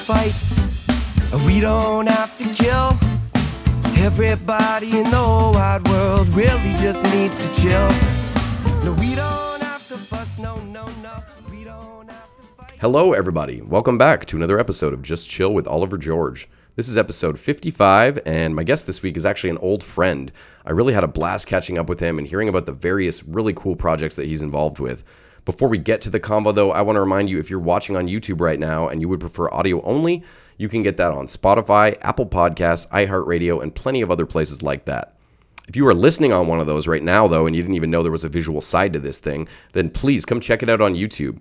fight. We don't have to kill. Everybody in the wide world really just needs to chill. No, we don't have to fuss, no, no, no. We don't have to fight. Hello, everybody. Welcome back to another episode of Just Chill with Oliver George. This is episode 55, and my guest this week is actually an old friend. I really had a blast catching up with him and hearing about the various really cool projects that he's involved with. Before we get to the convo, though, I want to remind you if you're watching on YouTube right now and you would prefer audio only, you can get that on Spotify, Apple Podcasts, iHeartRadio, and plenty of other places like that. If you are listening on one of those right now, though, and you didn't even know there was a visual side to this thing, then please come check it out on YouTube.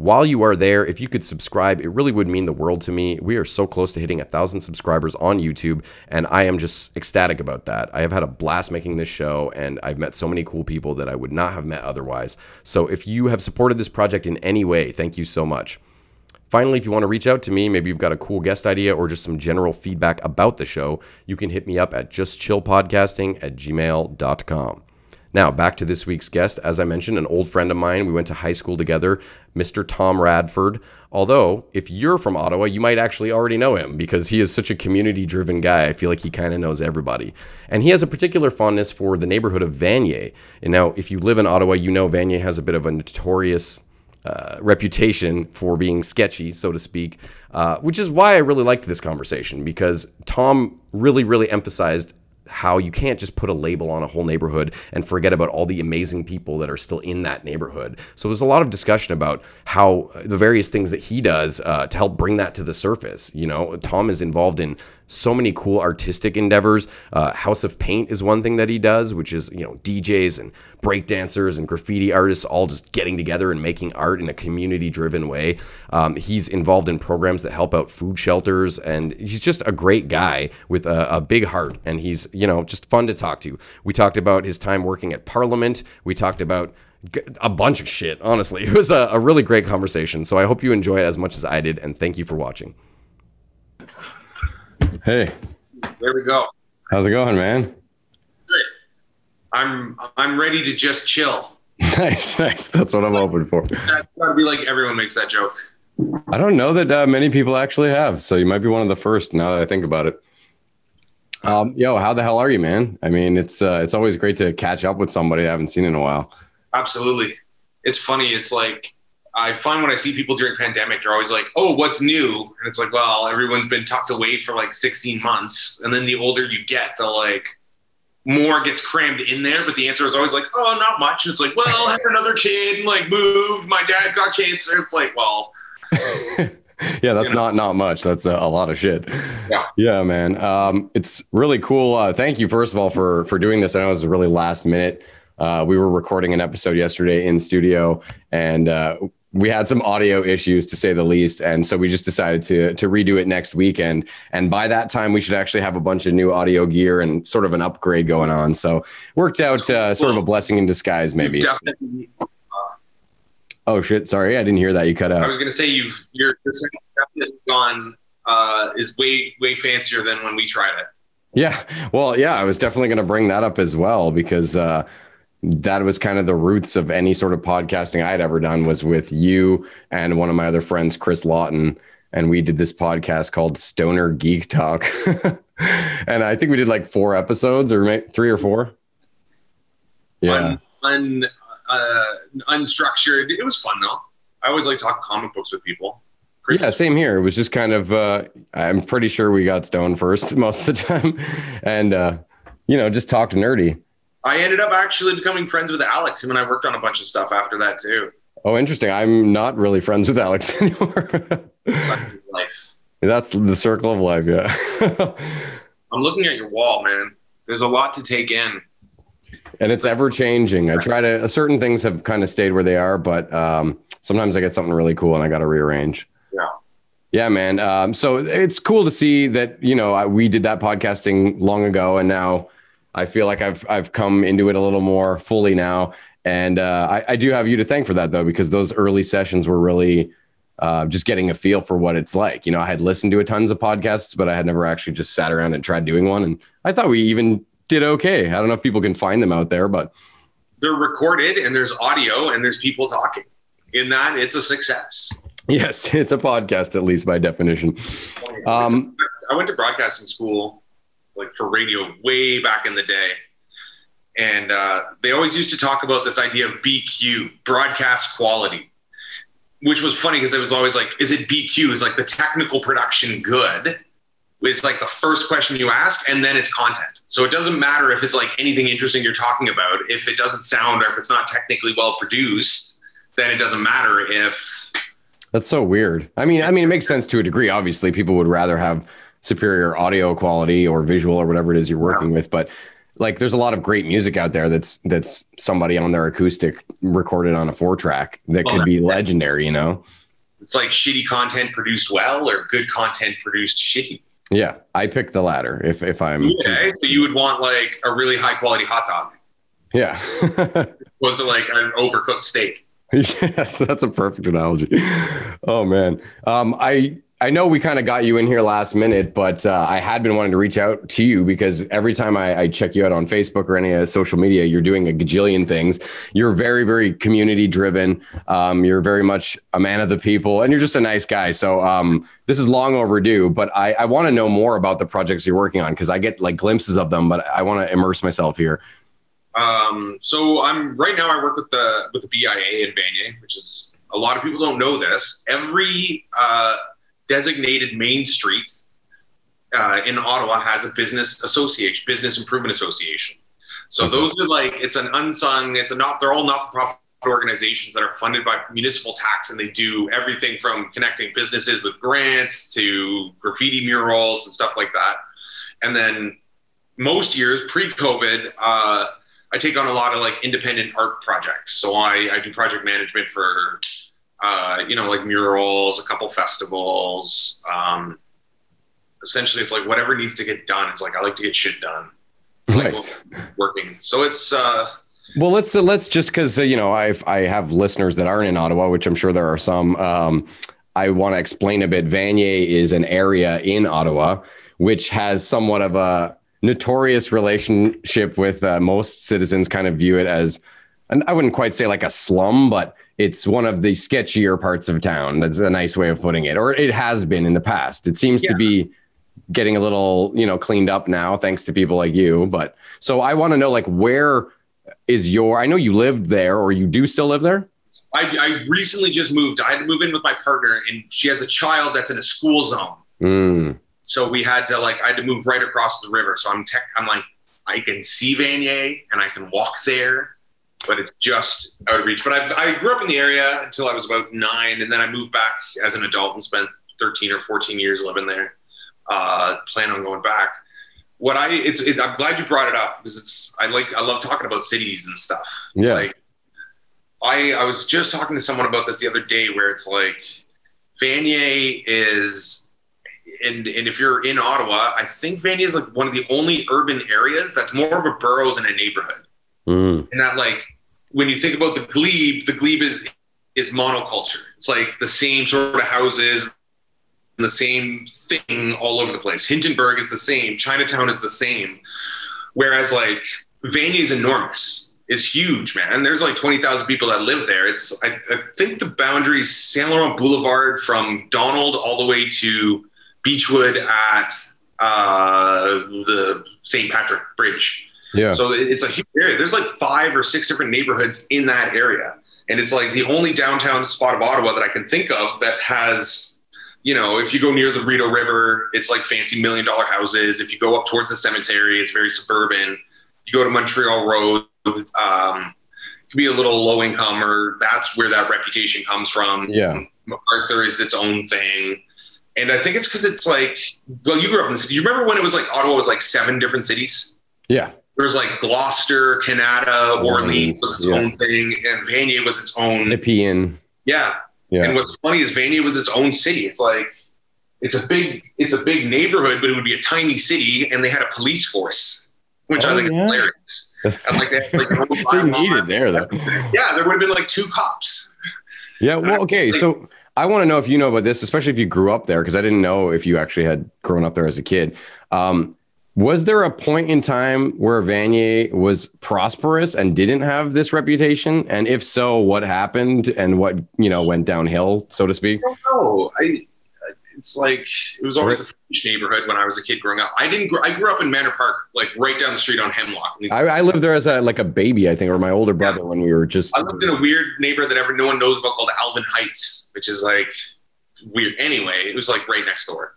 While you are there, if you could subscribe, it really would mean the world to me. We are so close to hitting a thousand subscribers on YouTube, and I am just ecstatic about that. I have had a blast making this show, and I've met so many cool people that I would not have met otherwise. So if you have supported this project in any way, thank you so much. Finally, if you want to reach out to me, maybe you've got a cool guest idea or just some general feedback about the show, you can hit me up at justchillpodcasting at gmail.com. Now, back to this week's guest. As I mentioned, an old friend of mine. We went to high school together, Mr. Tom Radford. Although, if you're from Ottawa, you might actually already know him because he is such a community driven guy. I feel like he kind of knows everybody. And he has a particular fondness for the neighborhood of Vanier. And now, if you live in Ottawa, you know Vanier has a bit of a notorious uh, reputation for being sketchy, so to speak, uh, which is why I really liked this conversation because Tom really, really emphasized how you can't just put a label on a whole neighborhood and forget about all the amazing people that are still in that neighborhood. So there's a lot of discussion about how the various things that he does uh, to help bring that to the surface. You know, Tom is involved in so many cool artistic endeavors. Uh, House of Paint is one thing that he does, which is you know DJs and breakdancers and graffiti artists all just getting together and making art in a community-driven way. Um, he's involved in programs that help out food shelters, and he's just a great guy with a, a big heart. And he's you know just fun to talk to. We talked about his time working at Parliament. We talked about a bunch of shit. Honestly, it was a, a really great conversation. So I hope you enjoy it as much as I did, and thank you for watching. Hey, There we go. how's it going, man? Good. I'm I'm ready to just chill. nice, nice. That's what I'm hoping for. That's gotta be like everyone makes that joke. I don't know that uh, many people actually have, so you might be one of the first. Now that I think about it. Um, yo, how the hell are you, man? I mean, it's uh, it's always great to catch up with somebody I haven't seen in a while. Absolutely. It's funny. It's like I find when I see people during pandemic, they're always like, "Oh, what's new?" And it's like, well, everyone's been tucked away for like 16 months, and then the older you get, the like more gets crammed in there. But the answer is always like, "Oh, not much." And it's like, well, I had another kid, and like moved. My dad got cancer. It's like, well, yeah, that's You know? not not much. That's a, a lot of shit. Yeah. yeah, man. Um, it's really cool. Uh, thank you, first of all, for for doing this. I know it was really last minute. Uh, we were recording an episode yesterday in studio, and uh, we had some audio issues to say the least, and so we just decided to to redo it next weekend. And by that time, we should actually have a bunch of new audio gear and sort of an upgrade going on. So worked out uh, sort of a blessing in disguise, maybe. definitely. Oh shit! Sorry, I didn't hear that. You cut out. I was gonna say you've your your second gone uh, is way way fancier than when we tried it. Yeah. Well, yeah, I was definitely going to bring that up as well because uh, that was kind of the roots of any sort of podcasting I had ever done was with you and one of my other friends, Chris Lawton. And we did this podcast called Stoner Geek Talk. and I think we did like four episodes or three or four. Yeah. Un, un, uh, unstructured. It was fun though. I always like talking comic books with people. Chris, Yeah, same here. It was just kind of, uh, I'm pretty sure we got stoned first most of the time. And, uh, you know, just talked nerdy. I ended up actually becoming friends with Alex. Him and I worked on a bunch of stuff after that too. Oh, interesting. I'm not really friends with Alex anymore. Life. That's the circle of life. Yeah. I'm looking at your wall, man. There's a lot to take in. and it's ever changing. I try to, certain things have kind of stayed where they are, but um, sometimes I get something really cool and I got to rearrange. Yeah. Yeah, man. Um, so it's cool to see that, you know, I, we did that podcasting long ago and now I feel like I've, I've come into it a little more fully now. And uh, I, I do have you to thank for that though, because those early sessions were really uh, just getting a feel for what it's like. You know, I had listened to a tons of podcasts, but I had never actually just sat around and tried doing one. And I thought we even did okay. I don't know if people can find them out there, but They're recorded and there's audio and there's people talking. In that, it's a success. Yes, it's a podcast at least by definition. Um, I went to broadcasting school, like for radio, way back in the day, and uh, they always used to talk about this idea of BQ, broadcast quality, which was funny because it was always like, is it BQ? Is like the technical production good? It's like the first question you ask, and then it's content. So it doesn't matter if it's like anything interesting you're talking about. If it doesn't sound or if it's not technically well produced, then it doesn't matter if That's so weird. I mean, I mean, it makes sense to a degree. Obviously, people would rather have superior audio quality or visual or whatever it is you're working with, but like, there's a lot of great music out there that's that's somebody on their acoustic recorded on a four track that Well, could be legendary. You know? it's like shitty content produced well or good content produced shitty. Yeah, I picked the latter. If if I'm Okay, so you would want like a really high quality hot dog, yeah. was it like an overcooked steak? yes, that's a perfect analogy. Oh man, um, I I know we kind of got you in here last minute, but uh, I had been wanting to reach out to you because every time I, I check you out on Facebook or any social media, you're doing a gajillion things. You're very very community driven. Um, you're very much a man of the people, and you're just a nice guy. So um, this is long overdue, but I, I want to know more about the projects you're working on because I get like glimpses of them, but I want to immerse myself here. Um, so I'm right now. I work with the with the BIA in Vanier, which is a lot of people don't know this. Every uh, designated main street uh, in Ottawa has a business association, business improvement association. So those are like it's an unsung. It's a not. They're all not for profit organizations that are funded by municipal tax, and they do everything from connecting businesses with grants to graffiti murals and stuff like that. And then most years pre-COVID. Uh, I take on a lot of like independent art projects. So I, I do project management for, uh, you know, like murals, a couple festivals. Um, essentially, it's like whatever needs to get done. It's like I like to get shit done, Like, Nice. working. So it's uh, Well, let's uh, let's just because uh, you know I I have listeners that aren't in Ottawa, which I'm sure there are some. Um, I want to explain a bit. Vanier is an area in Ottawa which has somewhat of a notorious relationship with uh, most citizens. Kind of view it as, and I wouldn't quite say like a slum, but it's one of the sketchier parts of town. That's a nice way of putting it, or it has been in the past. It seems to be getting a little you know cleaned up now, thanks to people like you. But so I want to know like where is your i know you lived there or you do still live there I, I recently just moved. I had to move in with my partner, and she has a child that's in a school zone. mm. So we had to like I had to move right across the river. So I'm tech. I'm like I can see Vanier and I can walk there, but it's just out of reach. But I, I grew up in the area until I was about nine, and then I moved back as an adult and spent 13 or 14 years living there. Uh, plan on going back. What I it's it, I'm glad you brought it up because it's I like I love talking about cities and stuff. It's Yeah. like I I was just talking to someone about this the other day where it's like Vanier is and and if you're in Ottawa, I think Vanier is like one of the only urban areas that's more of a borough than a neighborhood. Mm. And that like when you think about the glebe, the glebe is is monoculture. It's like the same sort of houses, and the same thing all over the place. Hintonburg is the same. Chinatown is the same. Whereas like Vanier is enormous. It's huge, man. There's like twenty thousand people that live there. It's I, I think the boundary is Saint Laurent Boulevard from Donald all the way to Beechwood at uh, the St. Patrick Bridge. Yeah So it's a huge area. There's like five or six different neighborhoods in that area. And it's like the only downtown spot of Ottawa that I can think of that has, you know, if you go near the Rideau River, it's like fancy million dollar houses. If you go up towards the cemetery, it's very suburban. You go to Montreal Road, um, it could be a little low income, or that's where that reputation comes from. yeah Arthur is its own thing. And I think it's because it's like, well, you grew up in the city. You remember when it was like Ottawa was like seven different cities? yeah there was like Gloucester, Kanata, Orleans was its Yeah. own thing, and Vanier was its own. Nepean. Yeah. yeah And what's funny is Vanier was its own city. It's like it's a big it's a big neighborhood, but it would be a tiny city, and they had a police force, which Oh, I think yeah. is hilarious. And like they, had, like, no they bylaws. need there though Yeah, there would have been like two cops. yeah well okay so i want to know if you know about this especially if you grew up there because i didn't know if you actually had grown up there as a kid um, Was there a point in time where Vanier was prosperous and didn't have this reputation? And if so, what happened and what you know went downhill, so to speak? I don't know. I it's like it was always the French neighborhood when I was a kid growing up. I didn't. Gr- I grew up in Manor Park, like right down the street on Hemlock. I, I lived there as a like a baby, I think, or my older brother yeah. when we were just. I lived in a weird neighborhood that ever no one knows about called Alvin Heights, which is like weird. Anyway, it was like right next door,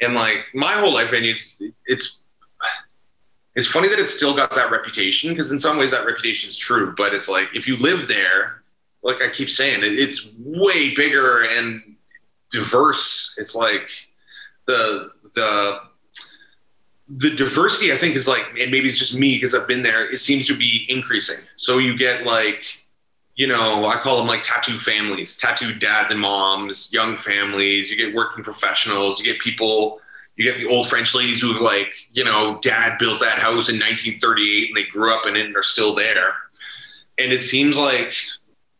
and like my whole life, and it's it's it's funny that it's still got that reputation because in some ways that reputation is true, but it's like if you live there, like I keep saying, it's way bigger and diverse. It's like the the the diversity I think is like, and maybe it's just me because I've been there. It seems to be increasing. So you get like, you know, I call them like tattoo families, tattoo dads and moms, young families. You get working professionals. You get people. You get the old French ladies who like, you know, dad built that house in 1938 and they grew up in it and are still there. And it seems like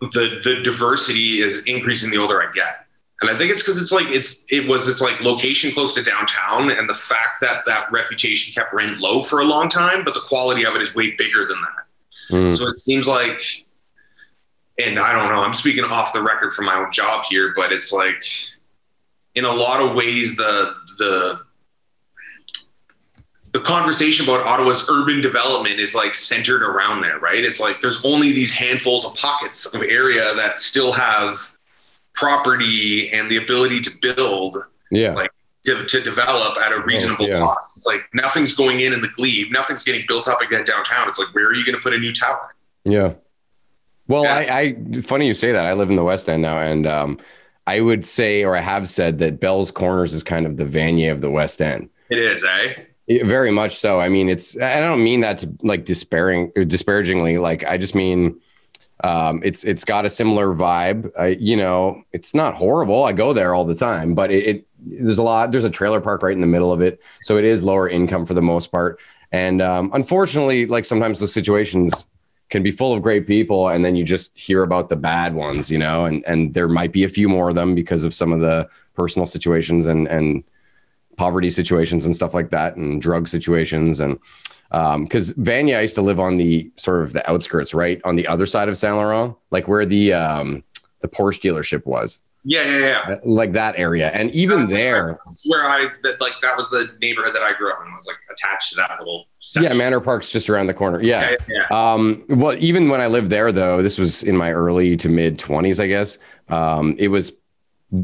the the diversity is increasing the older I get and I think it's because it's like it's it was it's like location close to downtown, and the fact that that reputation kept rent low for a long time, but the quality of it is way bigger than that. Mm. So it seems like, and I don't know, I'm speaking off the record for my own job here, but it's like, in a lot of ways, the the the conversation about Ottawa's urban development is like centered around there, right? It's like there's only these handfuls of pockets of area that still have property and the ability to build yeah. like to, to develop at a reasonable yeah. cost. It's like nothing's going in in the glebe. Nothing's getting built up again downtown. It's like where are you going to put a new tower? Yeah. Well yeah. I, I funny you say that. I live in the west end now and um i would say or i have said that bell's corners is kind of the vanier of the west end it is eh very much so. I mean, it's, I don't mean that to like despairing or disparagingly. Like, I just mean, um, it's it's got a similar vibe. I, you know, it's not horrible. I go there all the time, but it, it, there's a lot. There's a trailer park right in the middle of it, so it is lower income for the most part. And um, unfortunately, like sometimes those situations can be full of great people, and then you just hear about the bad ones, you know. And and there might be a few more of them because of some of the personal situations and and poverty situations and stuff like that, and drug situations and because um, Vanier, I used to live on the sort of the outskirts, right on the other side of Saint Laurent, like where the um, the Porsche dealership was. Yeah, yeah, yeah. Uh, like that area, and even that's there, where I that like that was the neighborhood that I grew up in. Was like attached to that little. Section. Yeah, Manor Park's just around the corner. Yeah. yeah, yeah. Um, well, even when I lived there, though, this was in my early to mid twenties, I guess. Um, it was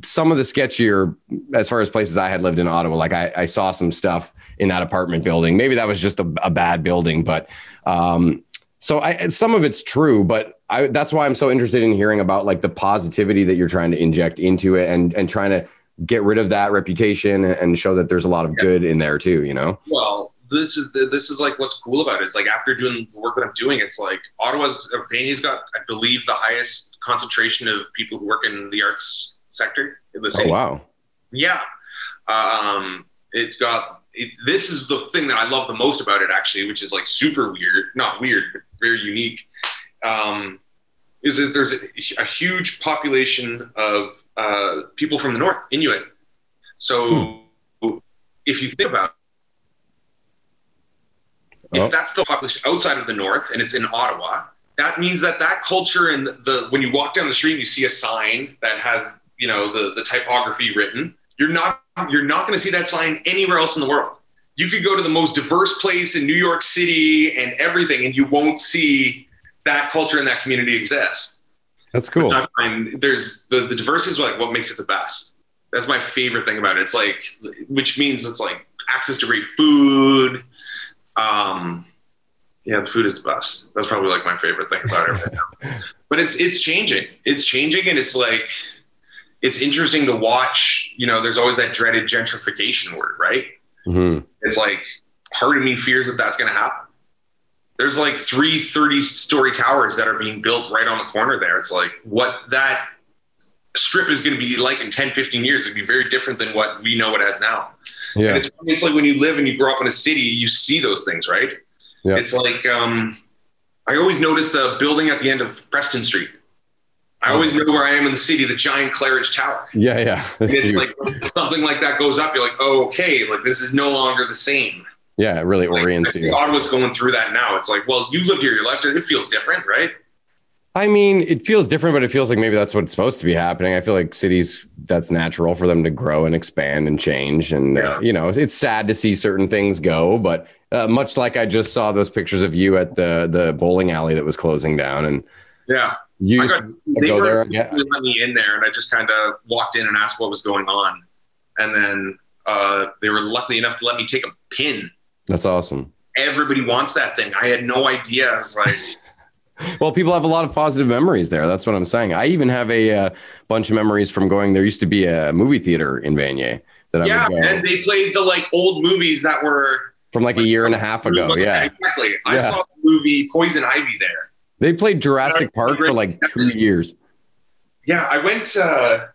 some of the sketchier as far as places I had lived in Ottawa. Like I, I saw some stuff in that apartment building. Maybe that was just a, a bad building, but um, so I, some of it's true, but I, that's why I'm so interested in hearing about like the positivity that you're trying to inject into it and and trying to get rid of that reputation and show that there's a lot of good in there too. You know. Well, this is this is like what's cool about it. It's like after doing the work that I'm doing, it's like Ottawa's Vanier's got, I believe, the highest concentration of people who work in the arts sector in the city. Oh wow. Yeah. Um, it's got it, this is the thing that I love the most about it, actually, which is like super weird, not weird, but very unique. Um, is that there's a, a, huge population of uh, people from the north, Inuit. So hmm. if you think about if oh. that's the population outside of the north and it's in Ottawa, that means that that culture and the, the when you walk down the street and you see a sign that has you know the the typography written, you're not you're not going to see that sign anywhere else in the world. You could go to the most diverse place in New York City and everything, and you won't see that culture and that community exist. That's cool. And there's the, the diversity is like what makes it the best. That's my favorite thing about it. It's like, which means it's like access to great food. Um, yeah, the food is the best. That's probably like my favorite thing about it right now. But it's it's changing. It's changing, and it's like it's interesting to watch. You know, there's always that dreaded gentrification word, right? Mm-hmm. It's like part of me fears that that's going to happen. There's like three 30 story towers that are being built right on the corner there. It's like what that strip is going to be like in 10, 15 years. It'd be very different than what we know it as now. Yeah. And it's, it's like when you live and you grow up in a city, you see those things, right? Yeah. It's like, um, I always notice the building at the end of Preston Street. I always know where I am in the city, the giant Claridge Tower. Yeah, yeah. it's like something like that goes up, you're like, oh, okay, like this is no longer the same. Yeah, it really Like, orients you. Ottawa's going through that now. It's like, well, you lived here your life. And it feels different, right? I mean, it feels different, but it feels like maybe that's what's supposed to be happening. I feel like cities, that's natural for them to grow and expand and change. And, uh, you know, it's sad to see certain things go, but uh, much like I just saw those pictures of you at the, the bowling alley that was closing down and Yeah. You I got they go there. Yeah. they let me in there, and I just kind of walked in and asked what was going on, and then uh, they were lucky enough to let me take a pin. That's awesome. Everybody wants that thing. I had no idea. I was like, Well, people have a lot of positive memories there. That's what I'm saying. I even have a uh, bunch of memories from going. There used to be a movie theater in Vanier that I yeah, and they played the like old movies that were from like a year and a half ago. Yeah. exactly. I saw the movie Poison Ivy there. They played Jurassic Park for like two years. Yeah, I went. Uh,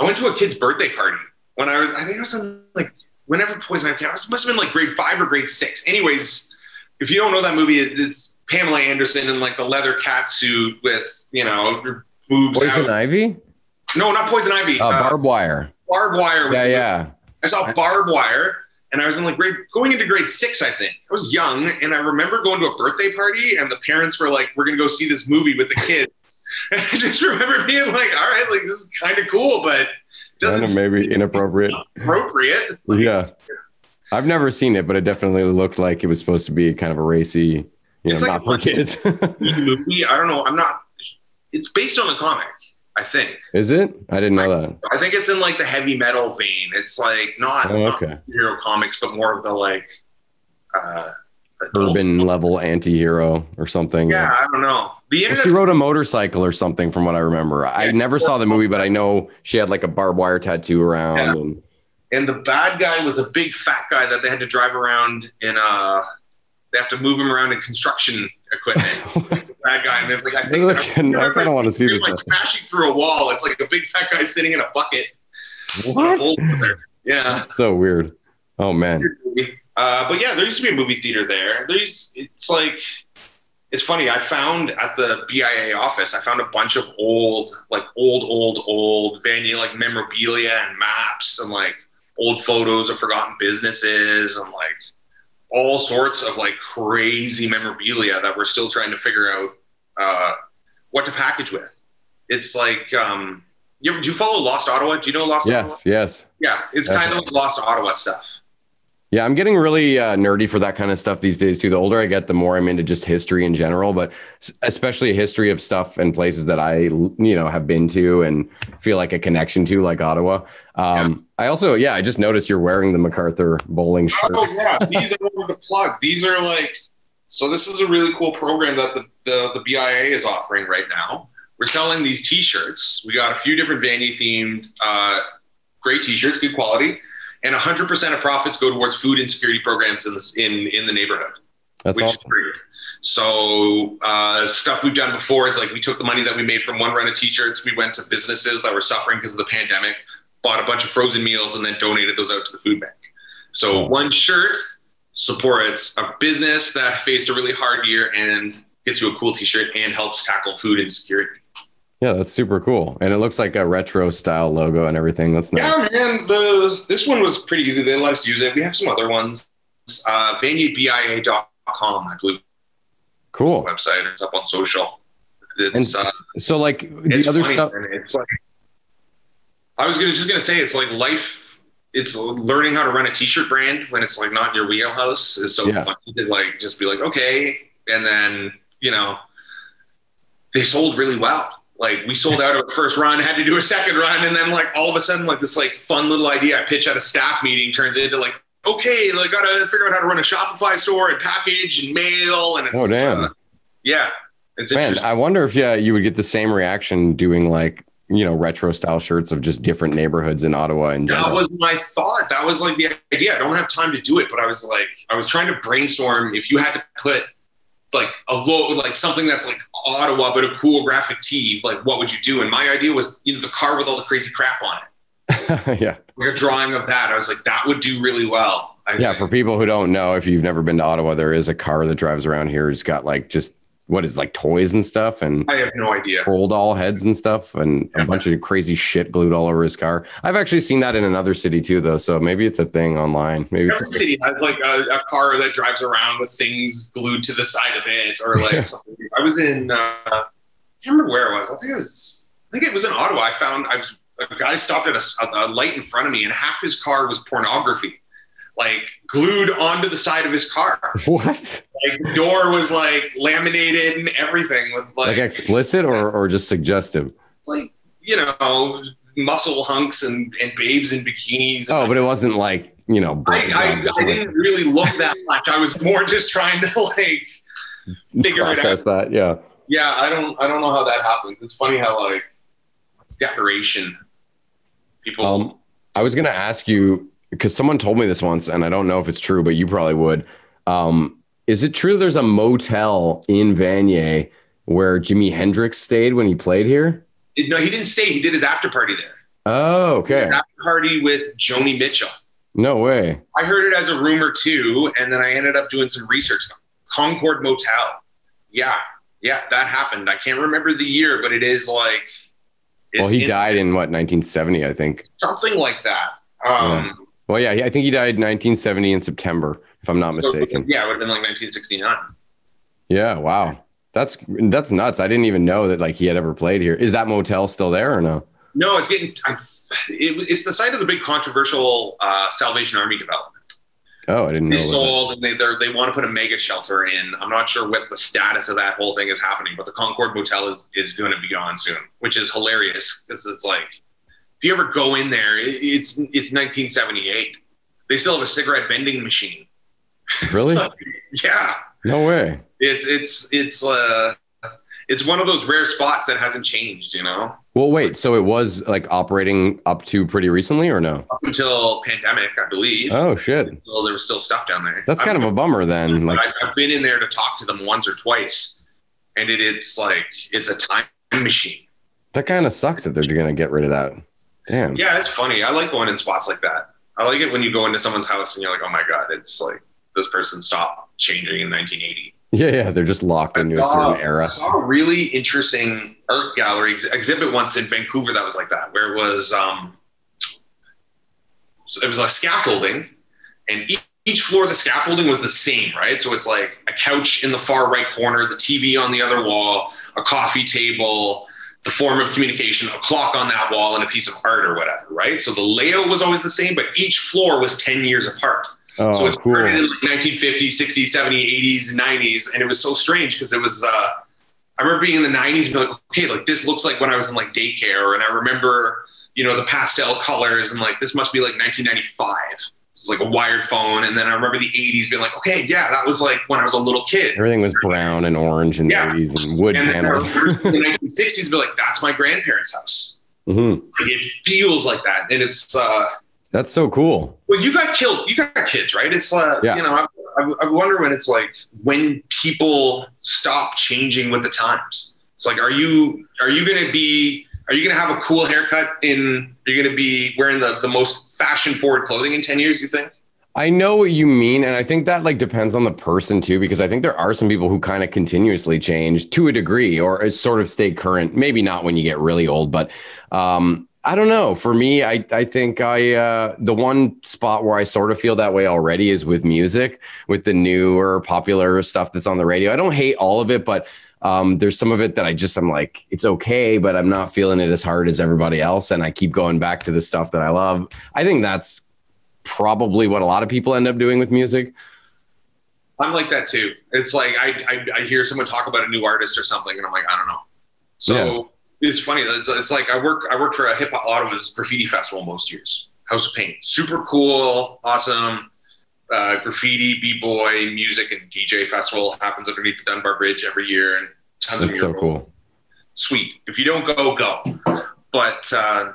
I went to a kid's birthday party when I was. I think it was in like whenever Poison Ivy came out. It must have been like grade five or grade six. Anyways, if you don't know that movie, it's Pamela Anderson in like the leather cat suit with you know her boobs Poison out. Ivy? No, not Poison Ivy. Uh, Uh, Barb Wire. Barb Wire. Was Yeah, yeah. I saw Barb Wire. And I was in like grade going into grade six, I think. I was young, and I remember going to a birthday party, and the parents were like, "We're gonna go see this movie with the kids." And I just remember being like, "All right, like this is kind of cool, but doesn't seem maybe inappropriate. appropriate." Yeah. I've never seen it, but it definitely looked like it was supposed to be kind of a racy, you know, It's not a for kids. movie. I don't know. I'm not. It's based on a comic, I think. Is it? I didn't know that. I think it's in like the heavy metal vein. It's like not, Oh, not okay. hero comics, but more of the like uh, Urban level anti-hero or something. Yeah, I don't know. The Well, she rode a motorcycle or something from what I remember. I never saw the movie, but I know she had like a barbed wire tattoo around Yeah. and and the bad guy was a big fat guy that they had to drive around in uh they have to move him around in construction equipment. bad guy, and there's like I think Look, I kinda wanna see this Like smashing through a wall. It's like a big fat guy sitting in a bucket. a what? there. Yeah. That's so weird. Oh man. Uh, but yeah, there used to be a movie theater there. There's, it's like, it's funny. I found at the BIA office, I found a bunch of old, like old, old, old Vanier like memorabilia and maps and like old photos of forgotten businesses and like all sorts of like crazy memorabilia that we're still trying to figure out uh, what to package with. It's like, um, you do you follow Lost Ottawa? Do you know Lost Ottawa? Yes, yes. Yeah, it's kind of like Lost Ottawa stuff. Yeah, I'm getting really uh, nerdy for that kind of stuff these days too. The older I get, the more I'm into just history in general, but especially a history of stuff and places that I, you know, have been to and feel like a connection to, like Ottawa. Um, I also, yeah, I just noticed you're wearing the MacArthur bowling shirt. Oh yeah, these are the plug. These are like so. This is a really cool program that the, the the BIA is offering right now. We're selling these T-shirts. We got a few different Vandy themed, uh, great T-shirts, good quality, and 100% of profits go towards food insecurity programs in the in in the neighborhood, That's which is awesome. great. So uh, stuff we've done before is like we took the money that we made from one run of T-shirts, we went to businesses that were suffering because of the pandemic, bought a bunch of frozen meals, and then donated those out to the food bank. So one shirt supports a business that faced a really hard year and gets you a cool T-shirt and helps tackle food insecurity. Yeah, that's super cool. And it looks like a retro style logo and everything. That's nice. Yeah, man. The this one was pretty easy. They let us use it. We have some other ones. Uh, VanierBIA.com, I believe, Cool. the website. It's up on social. And uh, so, like the it's other funny, stuff. It's like I was gonna, just gonna say it's like life. It's learning how to run a t-shirt brand when it's like not in your wheelhouse is so Yeah. funny to like just be like okay, and then you know they sold really well. Like we sold out of the first run, had to do a second run, and then like all of a sudden like this like fun little idea I pitch at a staff meeting turns into like okay, like gotta figure out how to run a Shopify store and package and mail and it's Oh, damn. uh, yeah, it's Man. I wonder if yeah, you would get the same reaction doing like you know retro style shirts of just different neighborhoods in Ottawa in That was my thought. That was like the idea. I don't have time to do it, but I was like, I was trying to brainstorm if you had to put like a logo, like something that's like Ottawa, but a cool graphic tee, like what would you do? And my idea was, you know, the car with all the crazy crap on it. yeah, Like a drawing of that. I was like, that would do really well. I yeah. think. For people who don't know, if you've never been to Ottawa, there is a car that drives around here. It's got like just what is like toys and stuff and I have no idea. troll doll heads and stuff and a bunch of crazy shit glued all over his car. I've actually seen that in another city too, though. So maybe it's a thing online. Maybe it's Every city has like a, a car that drives around with things glued to the side of it, or like something. I was in, uh, I can't remember where it was. I think it was, I think it was in Ottawa. I found I was a guy stopped at a light in front of me, and half his car was pornography, like glued onto the side of his car. what Like the door was like laminated and everything with like like, explicit or or just suggestive. like you know muscle hunks and, and babes in bikinis. Oh, but it wasn't like you know. I, I, I didn't really look that much. I was more just trying to like figure it out. process that. Yeah. Yeah, I don't I don't know how that happens. It's funny how like decoration people Um, I was gonna ask you because someone told me this once, and I don't know if it's true, but you probably would. Um, is it true there's a motel in Vanier where Jimi Hendrix stayed when he played here? no, he didn't stay. He did his after party there. Oh, okay. After party with Joni Mitchell. No way. I heard it as a rumor too, and then I ended up doing some research. Concord Motel. Yeah, yeah, that happened. I can't remember the year, but it is like Well, he in- died in what 1970, I think. something like that. Um, Well, yeah, I think he died 1970 in September, if I'm not mistaken. Yeah, it would have been like 1969. Yeah, wow. That's that's nuts. I didn't even know that like he had ever played here. Is that motel still there or no? No, it's getting. I, it, it's the site of the big controversial uh, Salvation Army development. Oh, I didn't know. They that. sold, and they they want to put a mega shelter in. I'm not sure what the status of that whole thing is happening, but the Concord Motel is is going to be gone soon, which is hilarious because it's like you ever go in there, it, it's it's 1978. They still have a cigarette vending machine. Really? So, yeah. No way. It's it's it's uh it's one of those rare spots that hasn't changed, you know, Well, wait. So it was like operating up to pretty recently, or no? up until pandemic, I believe. Oh shit. So there was still stuff down there. That's kind of a bummer then. But Like, I've, I've been in there to talk to them once or twice, and it, it's like it's a time machine. that kind of sucks that they're gonna get rid of that. Damn. Yeah, it's funny. I like going in spots like that. I like it when you go into someone's house and you're like, oh my god, it's like this person stopped changing in 1980. Yeah, yeah. They're just locked I into a certain era. I saw a really interesting art gallery ex- exhibit once in Vancouver that was like that, where it was um, it was like scaffolding, and each, each floor of the scaffolding was the same, right? So it's like a couch in the far right corner, the TV on the other wall, a coffee table, the form of communication, a clock on that wall, and a piece of art or whatever, right? So the layout was always the same, but each floor was 10 years apart. Oh, So it cool. started in like 1950s, 60s, 70s, 80s, 90s, and it was so strange because it was. Uh, I remember being in the 90s and be like, okay, like this looks like when I was in like daycare, and I remember, you know, the pastel colors and like this must be like 1995. It's like a wired phone, and then I remember the 80s being like, okay, yeah, that was like when I was a little kid. Everything was brown and orange and Yeah. 80s and wood And panels. the 1960s, be like, that's my grandparents' house. hmm Like it feels like that, and it's. uh That's so cool. Well, you got killed. You got kids, right? It's uh, Yeah. you know, I, I, I wonder when it's like when people stop changing with the times. It's like, are you are you going to be are you going to have a cool haircut in? you're you going to be wearing the the most fashion forward clothing in ten years? You think? I know what you mean, and I think that like depends on the person too, because I think there are some people who kind of continuously change to a degree or sort of stay current. Maybe not when you get really old, but um, I don't know. For me, I I think I uh, the one spot where I sort of feel that way already is with music, with the newer popular stuff that's on the radio. I don't hate all of it, but um, there's some of it that I just I'm like it's okay, but I'm not feeling it as hard as everybody else, and I keep going back to the stuff that I love. I think that's probably what a lot of people end up doing with music. I'm like that too. It's like I, I I hear someone talk about a new artist or something, and I'm like, I don't know. So it's funny. It's, it's like I work I work for a hip hop Ottawa's graffiti festival most years. House of Paint, super cool, awesome. Uh, graffiti, b boy, music, and DJ festival happens underneath the Dunbar Bridge every year, and tons That's of so cool. Sweet. If you don't go, go. But uh,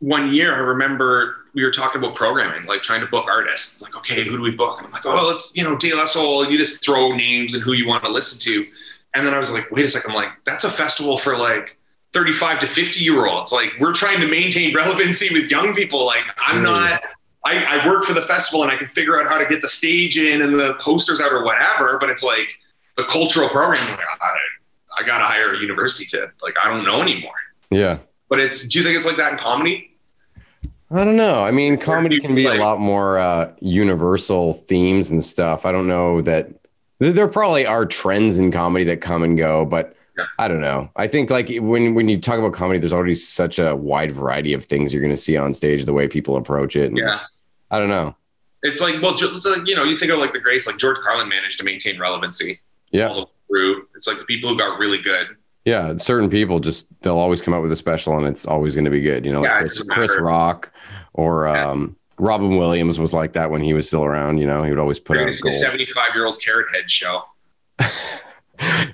one year, I remember we were talking about programming, like trying to book artists. Like, okay, who do we book? And I'm like, oh, let's, you know, De La Soul. You just throw names and who you want to listen to. And then I was like, wait a second, I'm like, that's a festival for like 35 to 50 year olds. Like, we're trying to maintain relevancy with young people. Like, I'm Mm. not. I, I work for the festival and I can figure out how to get the stage in and the posters out or whatever, but it's like the cultural program. Like, I, I got to hire a university kid. Like I don't know anymore. Yeah. But it's. Do you think it's like that in comedy? I don't know. I mean, comedy can be a lot more uh, universal themes and stuff. I don't know that there- there probably are trends in comedy that come and go, but Yeah. I don't know. I think like when when you talk about comedy, there's already such a wide variety of things you're going to see on stage, the way people approach it. and Yeah. I don't know. It's like well, just like you know, you think of like the greats, like George Carlin managed to maintain relevancy Yeah. all the way through. It's like the people who got really good. Yeah, certain people just they'll always come out with a special and it's always going to be good. You know, like Yeah, Chris, Chris. Rock or Yeah. um, Robin Williams was like that when he was still around. You know, he would always put out It's a seventy-five-year-old carrot head show.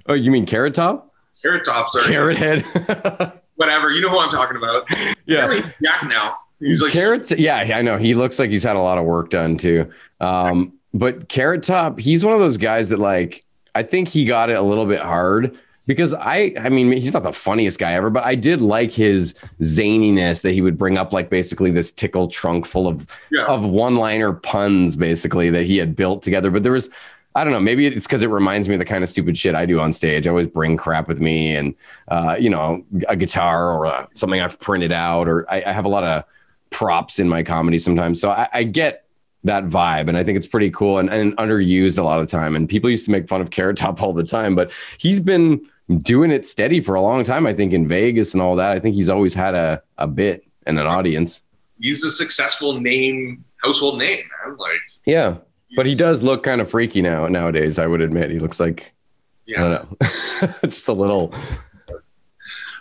Oh, you mean Carrot Top? Carrot Top, sorry. Carrot Head. whatever. You know who I'm talking about. yeah. Jack now. He's like Carrot. Yeah, I know. He looks like he's had a lot of work done too. Um, but Carrot Top, he's one of those guys that like I think he got it a little bit hard because I I mean he's not the funniest guy ever, but I did like his zaniness that he would bring up like basically this tickle trunk full of Yeah. of one-liner puns basically that he had built together. But there was I don't know. Maybe it's because it reminds me of the kind of stupid shit I do on stage. I always bring crap with me, and uh, you know, a guitar or uh something I've printed out, or I, I have a lot of props in my comedy sometimes. So I, I get that vibe, and I think it's pretty cool and, and underused a lot of the time. And people used to make fun of Carrot Top all the time, but he's been doing it steady for a long time. I think in Vegas and all that. I think he's always had a a bit and an audience. he's a successful name, household name, man. Like Yeah, but he does look kind of freaky now nowadays. I would admit he looks like yeah. I don't know, just a little.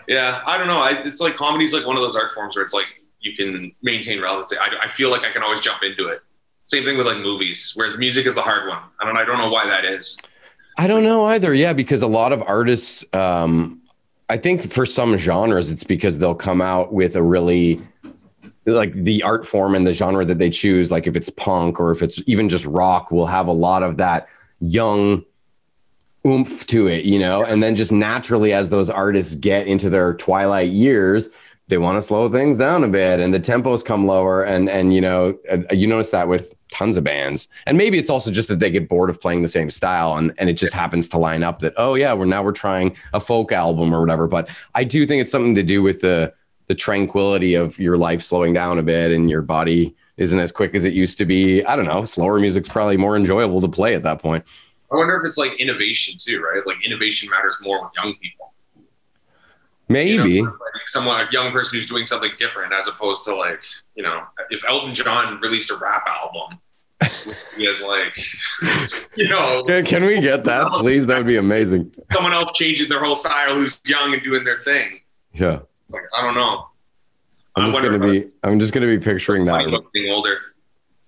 Yeah, I don't know. I, it's like comedy's like one of those art forms where it's like you can maintain relevancy. I, I feel like I can always jump into it. Same thing with like movies, whereas music is the hard one. I don't. I don't know why that is. I don't know either. Yeah, because a lot of artists, um, I think for some genres, it's because they'll come out with a really like the art form and the genre that they choose. Like if it's punk or if it's even just rock, will have a lot of that young oomph to it, you know. And then just naturally, as those artists get into their twilight years, they want to slow things down a bit, and the tempos come lower. And and you know, uh, you notice that with tons of bands. And maybe it's also just that they get bored of playing the same style, and and it just happens to line up that oh yeah, we're now we're trying a folk album or whatever. But I do think it's something to do with the the tranquility of your life slowing down a bit and your body isn't as quick as it used to be. I don't know. Slower music's probably more enjoyable to play at that point. I wonder if it's like innovation too, right? Like innovation matters more with young people. You know, Maybe. like someone, a young person who's doing something different, as opposed to like, you know, if Elton John released a rap album, he has like, you know, Can, can we get that, please? That would be amazing. someone else changing their whole style who's young and doing their thing. Yeah. Like, I don't know. I'm just gonna be I'm just gonna be picturing that being older.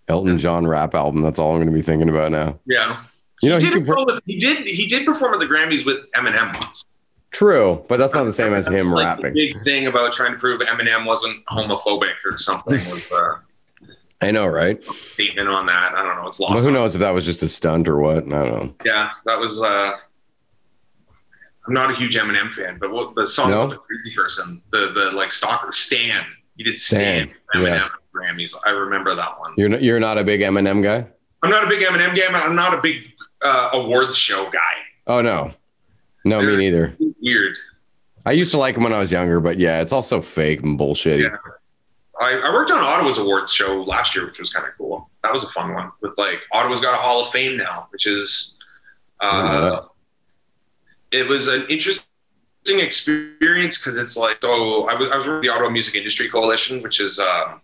Elton John rap album. That's all I'm gonna be thinking about now. Yeah. You know, he, he did could with- he did he did perform at the Grammys with Eminem once. True, but that's not the same as him Like, rapping. The big thing about trying to prove Eminem wasn't homophobic or something was uh, I know, right? statement on that. I don't know. It's lost. But who knows if that was just a stunt or what? I don't know. Yeah, that was. uh I'm not a huge Eminem fan, but what the song No? about the crazy person, the the like stalker Stan. He did Stan, Stan, Eminem yeah. Grammys. I remember that one. You're not, you're not a big Eminem guy. I'm not a big Eminem guy. I'm not a big uh, awards show guy. Oh no, no, me neither. Weird. I used to like him when I was younger, but yeah, it's also fake and bullshitty. Yeah. I, I worked on Ottawa's awards show last year, which was kind of cool. That was a fun one. With like Ottawa's got a Hall of Fame now, which is uh, it was an interesting experience because it's like so I was I was with the Ottawa Music Industry Coalition, which is um,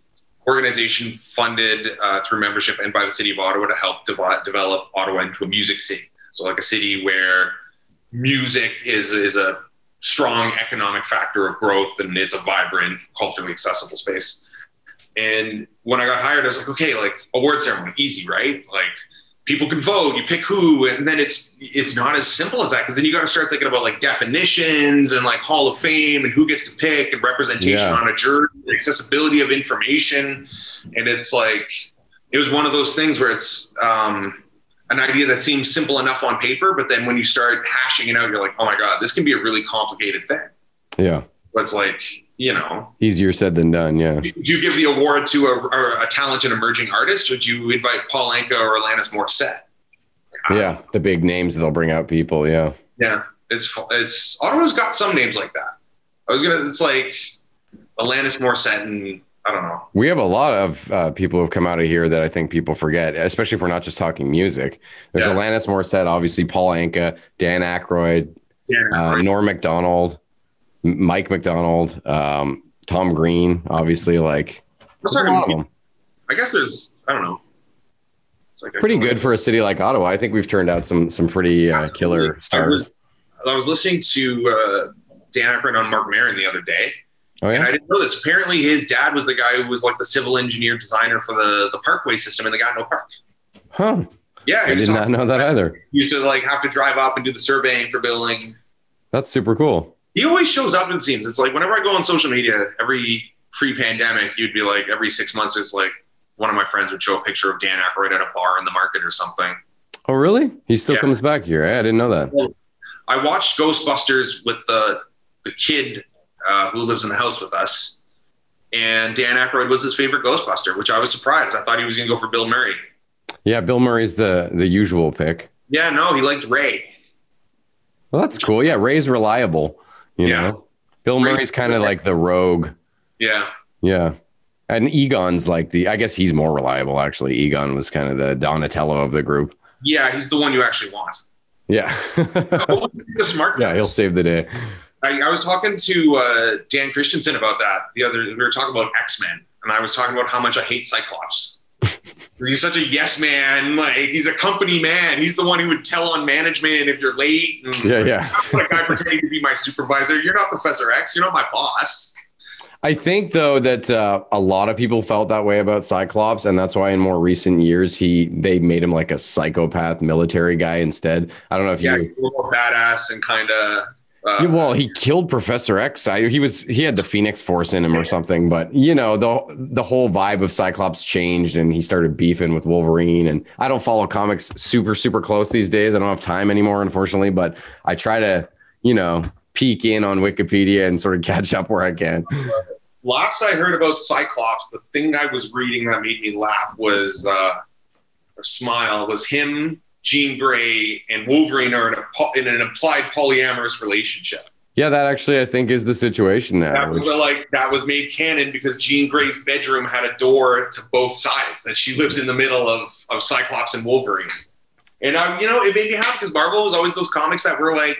organization funded uh, through membership and by the city of Ottawa to help dev- develop Ottawa into a music city. So like a city where music is is a strong economic factor of growth and it's a vibrant, culturally accessible space. And when I got hired, I was like, okay, like award ceremony, easy, right? Like people can vote, you pick who, and then it's it's not as simple as that because then you got to start thinking about like definitions and like Hall of Fame and who gets to pick and representation Yeah. on a jury, accessibility of information, and it's like it was one of those things where it's um, an idea that seems simple enough on paper, but then when you start hashing it out, you're like, oh my god, this can be a really complicated thing. Yeah, But it's like you know, easier said than done. Yeah, do you give the award to a, a, a talented emerging artist, or do you invite Paul Anka or Alanis Morissette? Yeah, the big names they'll bring out people. Yeah. Yeah, it's it's Ottawa's got some names like that. I was gonna. It's like Alanis Morissette and I don't know. We have a lot of uh, people who've come out of here that I think people forget, especially if we're not just talking music. There's Yeah. Alanis Morissette, obviously Paul Anka, Dan Aykroyd, Yeah, uh, Norm Macdonald, M- Mike MacDonald, um, Tom Green, obviously. Like Let's a talk lot of about- them. I guess there's I don't know. It's like Pretty good for a city like Ottawa. I think we've turned out some some pretty uh, killer I stars. was, I was listening to uh, Dan Aykroyd on Marc Maron the other day, Oh and I didn't know this. Apparently, his dad was the guy who was like the civil engineer designer for the the Parkway system in the Gatineau Park. huh? Yeah, I did not know that either. he used to like have to drive up and do the surveying for building. That's super cool. He always shows up. It seems it's like whenever I go on social media, every pre-pandemic, you'd be like every six months, it's like one of my friends would show a picture of Dan Aykroyd at a bar in the market or something. Oh really? He still Yeah. comes back here. eh? I didn't know that. I watched Ghostbusters with the the kid uh, who lives in the house with us, and Dan Aykroyd was his favorite Ghostbuster, which I was surprised. I thought he was going to go for Bill Murray. Yeah, Bill Murray's the the usual pick. Yeah, no, he liked Ray. Well, that's cool. Yeah, Ray's reliable. You Yeah. know, Bill Ray's- Murray's kind of like the rogue. Yeah, Yeah. And Egon's like the, I guess he's more reliable actually. Egon was kind of the Donatello of the group. yeah, he's the one you actually want. Yeah. the smart. yeah, he'll save the day. I, I was talking to uh, Dan Christensen about that the other. We were talking about X Men, and I was talking about how much I hate Cyclops. he's such a yes man. Like he's a company man. He's the one who would tell on management if you're late. And Yeah, yeah. like guy pretending to be my supervisor. You're not Professor X. You're not my boss. I think though that uh, a lot of people felt that way about Cyclops, and that's why in more recent years he they made him like a psychopath military guy instead. I don't know if Yeah, you. you're more badass and kind of. Uh, Yeah, well, he killed Professor X. I, he was he had the Phoenix Force in him or something, but you know the the whole vibe of Cyclops changed, and he started beefing with Wolverine. And I don't follow comics super super close these days. I don't have time anymore, unfortunately. But I try to you know peek in on Wikipedia and sort of catch up where I can. last I heard about Cyclops, the thing I was reading that made me laugh was uh, or smile was him, Jean Grey, and Wolverine are in, a, in an implied polyamorous relationship. Yeah, that actually I think is the situation now. That was which- like that was made canon because Jean Grey's bedroom had a door to both sides, and she lives in the middle of, of Cyclops and Wolverine. And I, you know, it made me happy because Marvel was always those comics that were like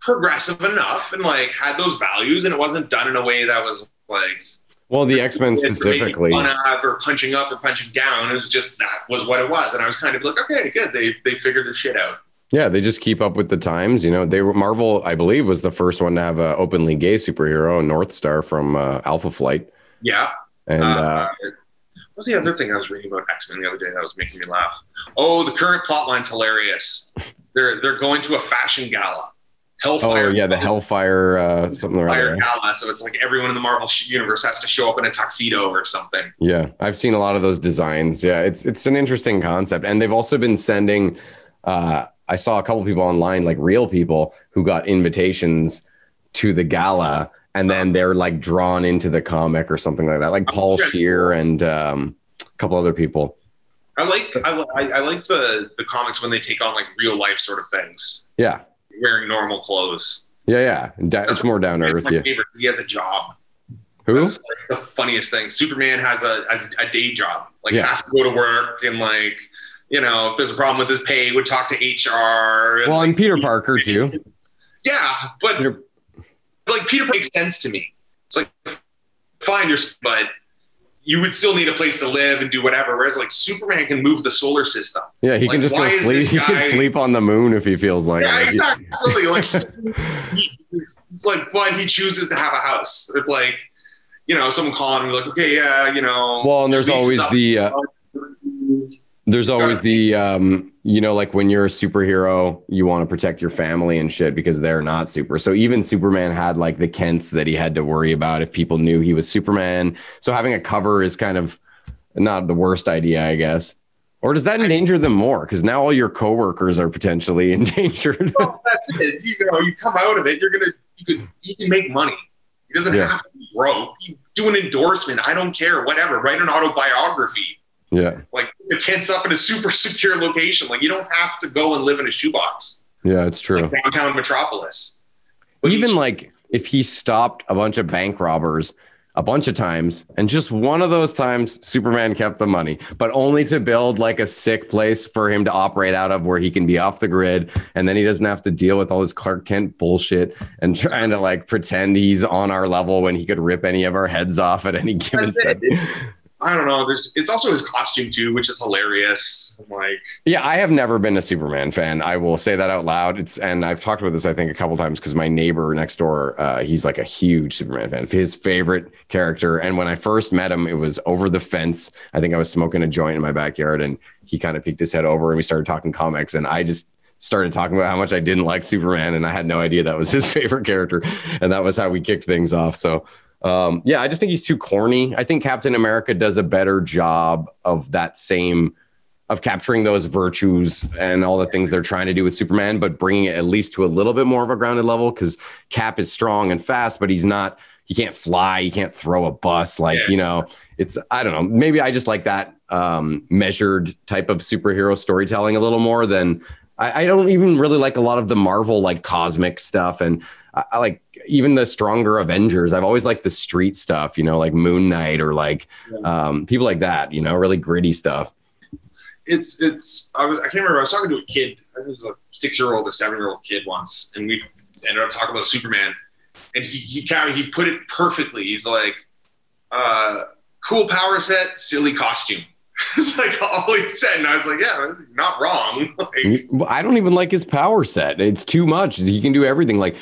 progressive enough and like had those values, and it wasn't done in a way that was like well, the X Men specifically. fun of or punching up or punching down. It was just that was what it was, and I was kind of like, okay, good. They they figured this shit out. Yeah, they just keep up with the times. You know, they were Marvel. I believe was the first one to have a openly gay superhero, Northstar from uh, Alpha Flight, Yeah. and Uh, uh, what's the other thing I was reading about X Men the other day that was making me laugh? Oh, the current plot line's hilarious. They're they're going to a fashion gala. Oh Hellfire. yeah, the Hellfire uh, something Hellfire other. gala. So it's like everyone in the Marvel universe has to show up in a tuxedo or something. Yeah, I've seen a lot of those designs. Yeah, it's it's an interesting concept, and they've also been sending. Uh, I saw a couple people online, like real people, who got invitations to the gala, and then they're like drawn into the comic or something like that, like Paul Okay. Scheer and um, a couple other people. I like I, I, I like the the comics when they take on like real life sort of things, Yeah, wearing normal clothes. yeah, yeah. Da- it's more down to earth. Yeah. favorite He has a job. Who? That's like the funniest thing. Superman has a has a day job. Like Yeah. has to go to work and like you know if there's a problem with his pay, would talk to HR. Well, like, and Peter Parker too. Yeah, but Peter- like Peter makes sense to me. It's like fine, you're but you would still need a place to live and do whatever. Whereas like Superman can move the solar system. Yeah, he Like, can just go sleep. this He can sleep on the moon if he feels like Yeah, it. exactly. Like he, it's, like, but he chooses to have a house. It's like, you know, someone calling him like, okay, yeah, you know. Well, and there's always the uh, there's always the um, you know, like when you're a superhero, you want to protect your family and shit because they're not super. So even Superman had like the Kents that he had to worry about if people knew he was Superman. So having a cover is kind of not the worst idea, I guess. Or does that endanger them more? Because now all your coworkers are potentially endangered. Well, that's it. You know, you come out of it, you're gonna you could you can make money. He doesn't Yeah. have to be broke. You do an endorsement. I don't care. Whatever. Write an autobiography. Yeah. Like the kids up in a super secure location. Like you don't have to go and live in a shoebox. Yeah, it's true. Like downtown Metropolis. But even like if he stopped a bunch of bank robbers a bunch of times and just one of those times superman kept the money but only to build like a sick place for him to operate out of where he can be off the grid and then he doesn't have to deal with all this clark kent bullshit and trying to like pretend he's on our level when he could rip any of our heads off at any given second I don't know. There's it's also his costume too, which is hilarious. I'm like, yeah, I have never been a Superman fan. I will say that out loud. It's and I've talked about this I think a couple times because my neighbor next door, uh, he's like a huge Superman fan. His favorite character. And when I first met him, it was over the fence. I think I was smoking a joint in my backyard, and he kind of peeked his head over, and we started talking comics, and I just started talking about how much I didn't like Superman, and I had no idea that was his favorite character, and that was how we kicked things off. So um, yeah, I just think he's too corny. I think Captain America does a better job of that same of capturing those virtues and all the things they're trying to do with Superman, but bringing it at least to a little bit more of a grounded level because Cap is strong and fast, but he's not. He can't fly. He can't throw a bus. Like yeah. you know, it's I don't know. Maybe I just like that um, measured type of superhero storytelling a little more than I, I don't even really like a lot of the Marvel like cosmic stuff and I, I like even the stronger Avengers. I've always liked the street stuff, you know, like Moon Knight or like um, people like that, you know, really gritty stuff. It's it's I was I can't remember. I was talking to a kid. I think it was a six year old or seven year old kid once, and we ended up talking about Superman, and he he kind of he put it perfectly. He's like, uh, cool power set, silly costume. it's like all he said, and I was like, yeah, not wrong. like, I don't even like his power set. It's too much. He can do everything. Like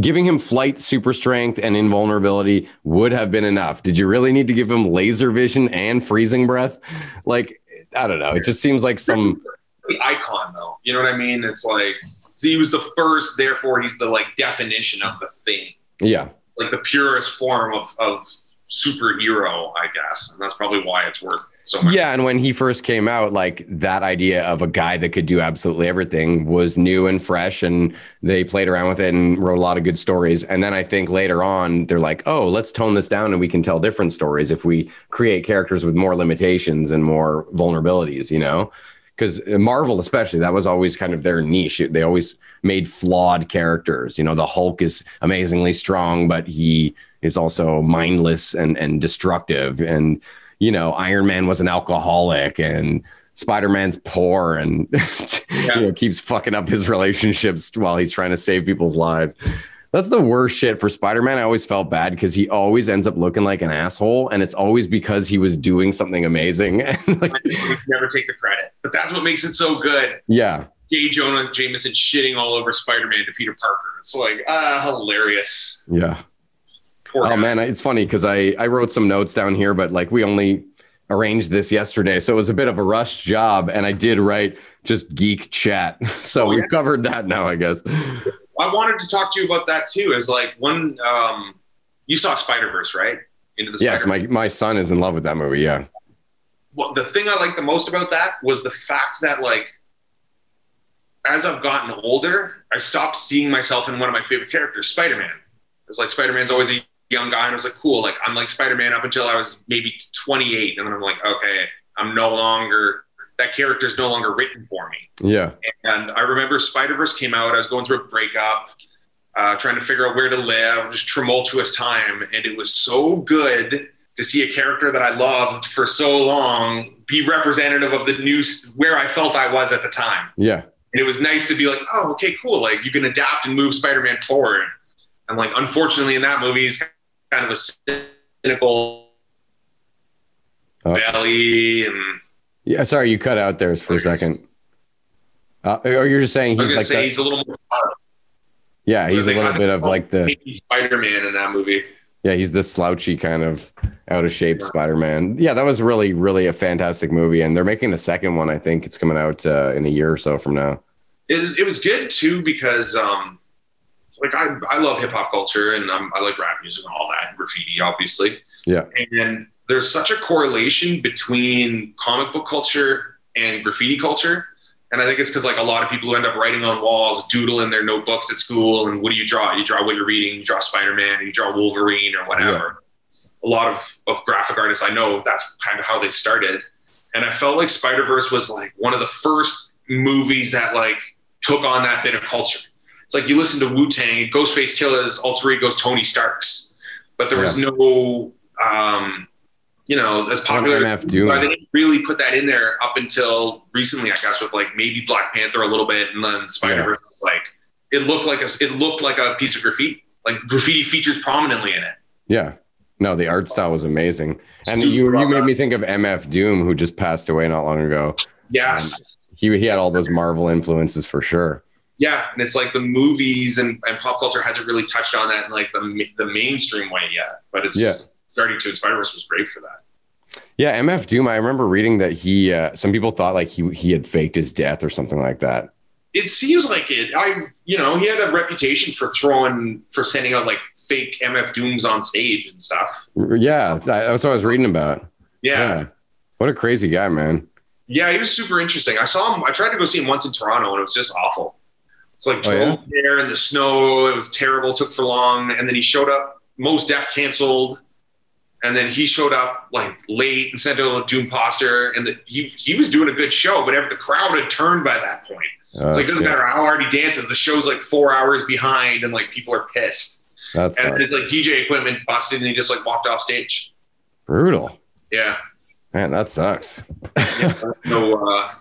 giving him flight super strength and invulnerability would have been enough. Did you really need to give him laser vision and freezing breath? Like, I don't know. It just seems like some the icon though. You know what I mean? It's like he was the first, therefore he's the like definition of the thing. Yeah. Like the purest form of of superhero, I guess. And that's probably why it's worth so much. Yeah. And when he first came out, like that idea of a guy that could do absolutely everything was new and fresh. And they played around with it and wrote a lot of good stories. And then I think later on, they're like, oh, let's tone this down and we can tell different stories if we create characters with more limitations and more vulnerabilities, you know? Because Marvel, especially, that was always kind of their niche. They always made flawed characters. You know, the Hulk is amazingly strong, but he is also mindless and and destructive. And you know, Iron Man was an alcoholic, and Spider Man's poor, and yeah. you know keeps fucking up his relationships while he's trying to save people's lives. That's the worst shit for Spider Man. I always felt bad because he always ends up looking like an asshole, and it's always because he was doing something amazing. And like, never take the credit, but that's what makes it so good. Yeah, J. Jonah Jameson shitting all over Spider Man to Peter Parker. It's like ah, hilarious. Yeah, Poor oh guy. man, it's funny because I I wrote some notes down here, but like we only arranged this yesterday, so it was a bit of a rush job, and I did write just geek chat. So oh, we've covered that now, I guess. I wanted to talk to you about that too. Is like one um, you saw Spider Verse, right? Into the yes, my my son is in love with that movie. Yeah. Well, the thing I like the most about that was the fact that like as I've gotten older, I stopped seeing myself in one of my favorite characters, Spider Man. It's like Spider Man's always a young guy, and I was like, cool. Like I'm like Spider Man up until I was maybe 28, and then I'm like, okay, I'm no longer that character is no longer written for me. Yeah. And I remember Spider Verse came out. I was going through a breakup, uh, trying to figure out where to live, just tumultuous time, and it was so good to see a character that I loved for so long be representative of the new where I felt I was at the time. Yeah. And it was nice to be like, oh, okay, cool. Like you can adapt and move Spider-Man forward. And like, unfortunately, in that movie, he's kind of a cynical oh. belly and yeah sorry you cut out there for a second. Uh, or you're just saying he's like say he's a little more yeah he's a little bit of like the spider-man in that movie. Yeah he's the slouchy kind of out of shape yeah. spider-man. Yeah that was really really a fantastic movie and they're making a second one i think. It's coming out uh, in a year or so from now. It, it was good too because um like I, I love hip hop culture and I'm, I like rap music and all that, graffiti, obviously. Yeah. And there's such a correlation between comic book culture and graffiti culture. And I think it's because like a lot of people who end up writing on walls, doodle in their notebooks at school, and what do you draw? You draw what you're reading. You draw Spider-Man, you draw Wolverine, or whatever. Yeah. A lot of, of graphic artists I know that's kind of how they started. and I felt like Spider Verse was like one of the first movies that like took on that bit of culture. It's like you listen to Wu Tang, Ghostface Killah's alter ego goes Tony Starks, but there was no, um, you know, as popular. So I didn't really put that in there up until recently, I guess, with like maybe Black Panther a little bit, and then Spider Verse was like it looked like a it looked like a piece of graffiti. Like graffiti features prominently in it. Yeah. No, the art style was amazing. And you, you made me think of MF Doom, who just passed away not long ago. Yes. He, he had all those Marvel influences for sure. Yeah, and it's like the movies and, and pop culture hasn't really touched on that in like the the mainstream way yet, but it's Yeah. starting to. And Spider Verse was great for that. Yeah, MF Doom. I remember reading that he. Uh, some people thought like he he had faked his death or something like that. It seems like it. I, you know, he had a reputation for throwing for sending out like fake MF Dooms on stage and stuff. Yeah, that's what I was reading about. Yeah. What a crazy guy, man. Yeah, he was super interesting. I saw him. I tried to go see him once in Toronto, and it was just awful. It's like Oh, yeah? there in the snow. It was terrible. Took for long, and then he showed up. Mos Def canceled, and then he showed up like late and sent out a Doom poster. And the, he he was doing a good show, but every, the crowd had turned by that point. Oh, It's like doesn't shit. matter how hard he dances. The show's like four hours behind, and like people are pissed. That's And his like DJ equipment busted, and he just like walked off stage. brutal. Yeah. Man, that sucks. So uh,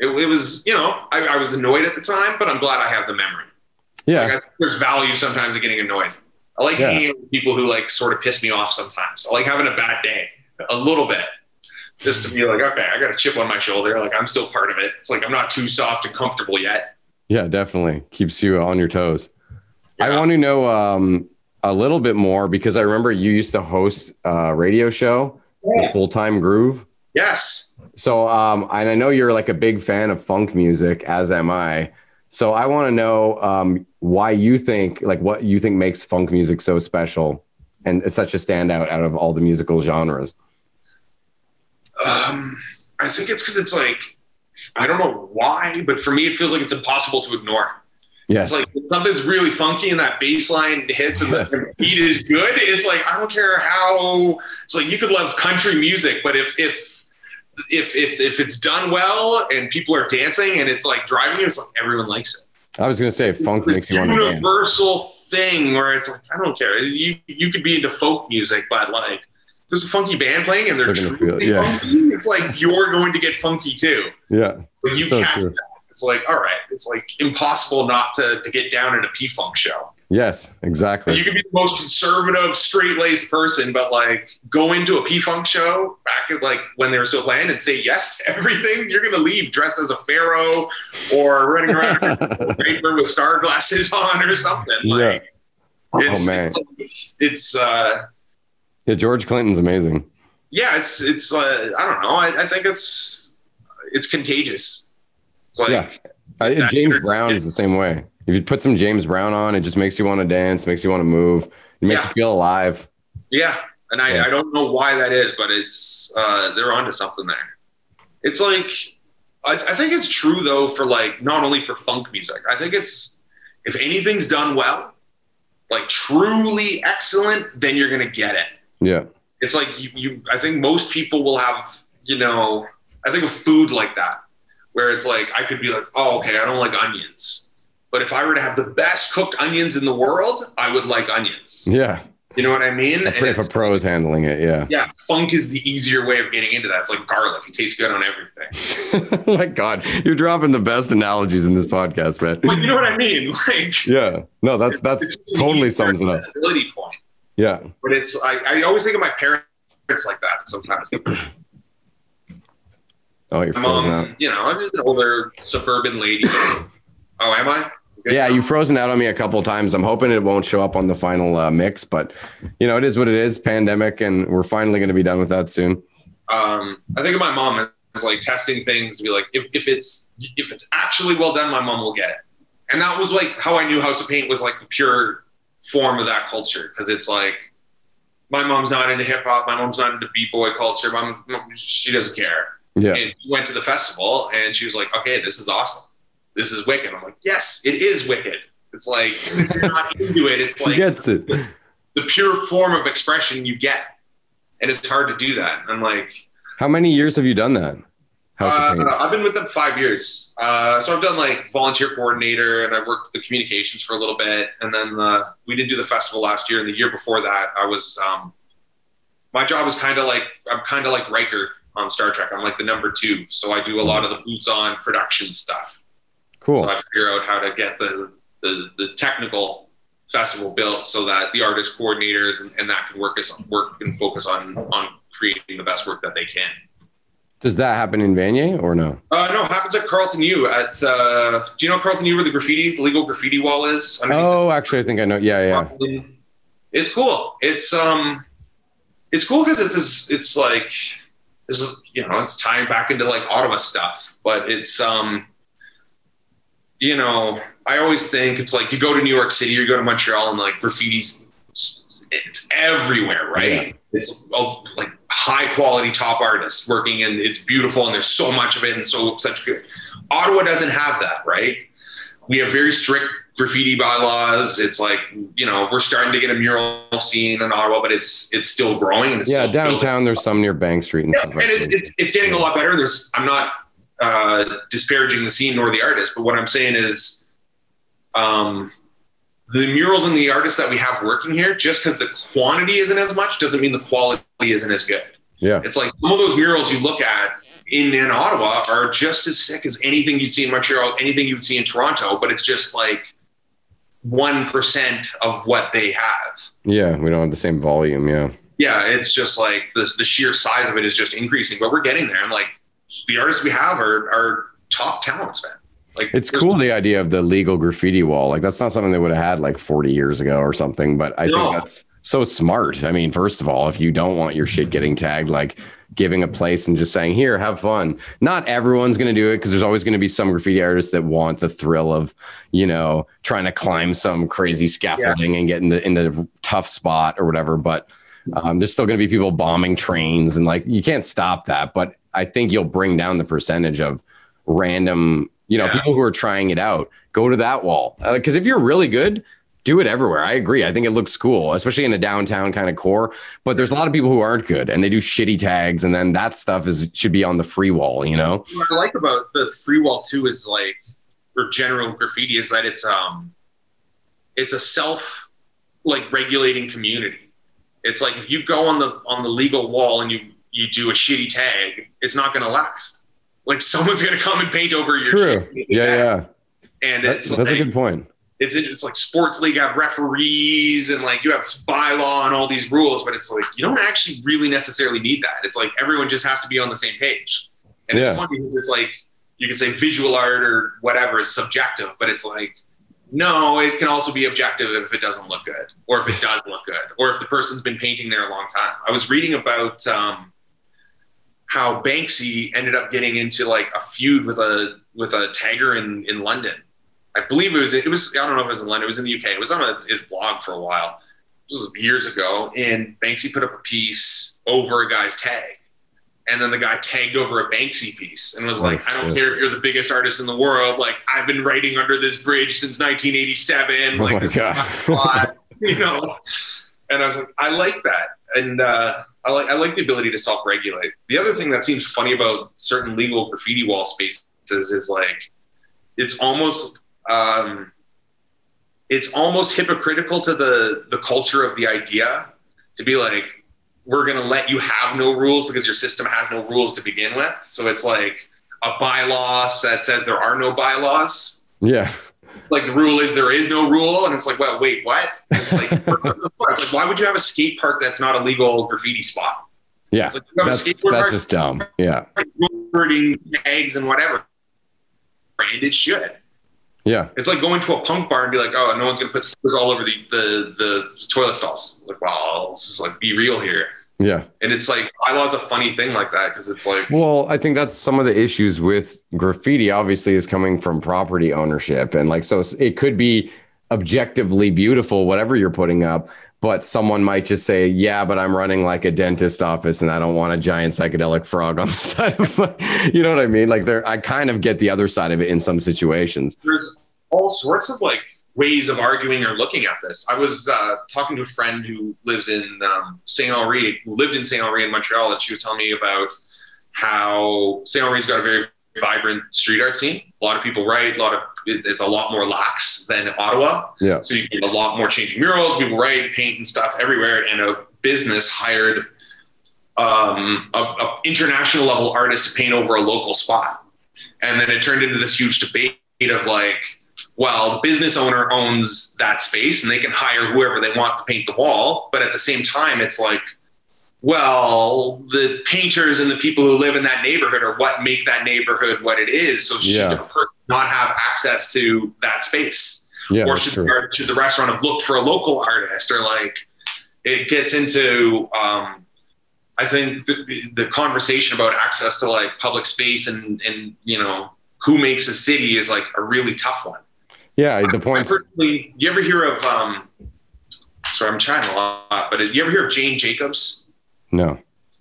it, it was, you know, I, I was annoyed at the time, but I'm glad I have the memory. Yeah, Like, I, there's value sometimes in getting annoyed. I like Yeah. hanging with people who like sort of piss me off sometimes. I like having a bad day a little bit. Just to be like, okay, I got a chip on my shoulder. Like I'm still part of it. It's like I'm not too soft and comfortable yet. yeah, definitely keeps you on your toes. I want to know um, a little bit more because I remember you used to host a radio show, Full Time Groove. Yes. So, um, and I know you're like a big fan of funk music, as am I. So, I want to know um, why you think, like, what you think makes funk music so special, and it's such a standout out of all the musical genres. Um, I think it's because it's like I don't know why, but for me it feels like it's impossible to ignore. Yes, It's like something's really funky and that bass line hits and Yes. the beat is good. It's like I don't care how. It's like you could love country music, but if if if if if it's done well and people are dancing and it's like driving you, it's like everyone likes it. I was gonna say funk It's makes you want to universal thing where it's like I don't care. You you could be into folk music, but like there's a funky band playing and they're They're truly it, yeah. funky. It's like you're going to get funky too. Yeah, Like you So catch that. It's like all right. It's like impossible not to to get down at a P Funk show. Yes, exactly. You could be the most conservative, straight laced person, but like go into a P Funk show back at like when they were still playing and say yes to everything. You're gonna leave dressed as a pharaoh or running around paper with star glasses on or something. Like it's, Oh, man. it's, it's uh yeah, George Clinton's amazing. yeah, it's it's uh, I don't know. I, I think it's it's contagious. It's like Yeah. That James Brown is the same way. If you put some James Brown on, it just makes you want to dance, makes you want to move, it makes Yeah. you feel alive. Yeah, and I, Yeah. I don't know why that is, but it's uh, they're onto something there. It's like I, I think it's true though for like not only for funk music. I think it's if anything's done well, like truly excellent, then you're gonna get it. Yeah, It's like you, you I think most people will have you know I think of food like that where it's like I could be like oh okay I don't like onions. But if I were to have the best cooked onions in the world, I would like onions. yeah. You know what I mean? And If a pro is handling it, yeah. yeah, funk is the easier way of getting into that. It's like garlic; it tastes good on everything. oh my God, you're dropping the best analogies in this podcast, man. But you know what I mean? Like, Yeah, no, that's that's it's totally sums it up. point. Yeah, But it's I, I always think of my parents like that sometimes. oh, you're My frozen out. mom, you know, I'm just an older suburban lady. oh, am I? Good Yeah, you've frozen out on me a couple of times. I'm hoping it won't show up on the final uh, mix, but you know, it is what it is. Pandemic, and we're finally going to be done with that soon. um, I think of my mom as like testing things to be like, if, if it's if it's actually well done, my mom will get it. And that was like how I knew House of Paint was like the pure form of that culture because it's like my mom's not into hip hop, my mom's not into b boy culture, mom she doesn't care. Yeah, And she went to the festival and she was like, okay, this is awesome. This is wicked. I'm like, yes, it is wicked. It's like if you're not into it. It's like gets it. the pure form of expression you get, and it's hard to do that. I'm like, How many years have you done that? Uh, I've been with them five years. Uh, so I've done like volunteer coordinator, and I worked the communications for a little bit, and then uh, we didn't do the festival last year. And the year before that, I was um, my job is kind of like I'm kind of like Riker on Star Trek. I'm like the number two, so I do a lot of the boots on production stuff. Cool. So I figure out how to get the the, the technical festival built so that the artist coordinators and, and that can work as work and focus on on creating the best work that they can. Does that happen in Vanier or no? Uh, no, it happens at Carleton U. At uh, do you know Carleton U where the graffiti, the legal graffiti wall is? underneath Oh, actually, I think I know. Yeah, yeah. It's cool. It's um, it's cool because it's it's like this is you know it's tying back into like Ottawa stuff, but it's um, you know I always think it's like you go to New York City or you go to Montreal and like graffiti's it's everywhere, right? Yeah. It's all, like high quality top artists working and it's beautiful and there's so much of it and so such good. Ottawa doesn't have that, right? We have very strict graffiti bylaws. It's like you know we're starting to get a mural scene in Ottawa, but it's it's still growing and it's Yeah, still building. downtown, there's some near Bank Street and Yeah, stuff and it's, it's it's getting a lot better. There's I'm not uh, disparaging the scene nor the artist, but what I'm saying is, um, the murals and the artists that we have working here, just because the quantity isn't as much, doesn't mean the quality isn't as good. Yeah. It's like some of those murals you look at in, in Ottawa are just as sick as anything you'd see in Montreal, anything you'd see in Toronto, but it's just like one percent of what they have Yeah, we don't have the same volume. Yeah. yeah, it's just like the the sheer size of it is just increasing, but we're getting there. And like the artists we have are are top talents, man. Like It's cool the idea of the legal graffiti wall. Like that's not something they would have had like 40 years ago or something. But I No. think that's so smart. I mean, first of all, if you don't want your shit getting tagged, like giving a place and just saying, here, have fun. Not everyone's going to do it because there's always going to be some graffiti artists that want the thrill of, you know, trying to climb some crazy scaffolding and get in the in the tough spot or whatever. But um, there's still going to be people bombing trains and like you can't stop that. But I think you'll bring down the percentage of random, you know, Yeah. people who are trying it out. Go to that wall because if you're really good, do it everywhere. I agree. I think it looks cool, especially in a downtown kind of core. But there's a lot of people who aren't good and they do shitty tags, and then that stuff is should be on the free wall. You know? what I like about the free wall too is like or general graffiti is that it's um it's a self like regulating community. It's like if you go on the on the legal wall and you you do a shitty tag, it's not going to last. Like someone's going to come and paint over your True. shit. Yeah, yeah. And That's, it's that's a good point. it's it's like sports league have referees and like you have bylaw and all these rules, but it's like you don't actually really necessarily need that. It's like everyone just has to be on the same page. And Yeah. it's funny because it's like you can say visual art or whatever is subjective, but it's like no, it can also be objective if it doesn't look good, or if it does look good, or if the person's been painting there a long time. I was reading about um, how Banksy ended up getting into like a feud with a with a tagger in in London. I believe it was it was I don't know if it was in London. It was in the UK. It was on a, his blog for a while. This was years ago, and Banksy put up a piece over a guy's tag, and then the guy tagged over a Banksy piece and was Oh, like, "I don't care if you're the biggest artist in the world. Like I've been writing under this bridge since 1987. Oh Like my God. my plot," you know." And I was like, I like that, and uh, I like I like the ability to self-regulate. The other thing that seems funny about certain legal graffiti wall spaces is like it's almost um, it's almost hypocritical to the the culture of the idea to be like we're going to let you have no rules because your system has no rules to begin with. So it's like a bylaw that says there are no bylaws. Yeah. Like the rule is there is no rule, and it's like, well, wait, what? It's like, it's like why would you have a skate park that's not a legal graffiti spot? Yeah. It's like you have That's, a skateboard that's park just dumb. Yeah. tags and whatever. And it should. Yeah. It's like going to a punk bar and be like, oh, no one's gonna put stickers all over the the, the toilet stalls. Like, wow, let's just like be real here. Yeah. And it's like bylaw's a funny thing like that because it's like Well, I think that's some of the issues with graffiti, obviously, is coming from property ownership. And like, so it could be objectively beautiful, whatever you're putting up, but someone might just say, yeah, but I'm running like a dentist office and I don't want a giant psychedelic frog on the side of my, you know what I mean? Like, there, I kind of get the other side of it in some situations. there's all sorts of like ways of arguing or looking at this. I was uh, talking to a friend who lives in um, Saint Henri, who lived in Saint Henri in Montreal, and she was telling me about how St. Henri's got a very vibrant street art scene. A lot of people write, a lot of it, it's a lot more lax than Ottawa. Yeah. So you get a lot more changing murals, people write, paint and stuff everywhere, and a business hired um, a, a international level artist to paint over a local spot. And then it turned into this huge debate of like, well, the business owner owns that space and they can hire whoever they want to paint the wall. But at the same time, it's like, well, the painters and the people who live in that neighborhood are what make that neighborhood what it is. So should Yeah. the person not have access to that space? Yeah. or should should the restaurant have looked for a local artist or like it gets into um, i think the, the conversation about access to like public space and and you know who makes a city is like a really tough one Yeah. The point. you ever hear of um sorry i'm trying a lot but you ever hear of jane jacobs No.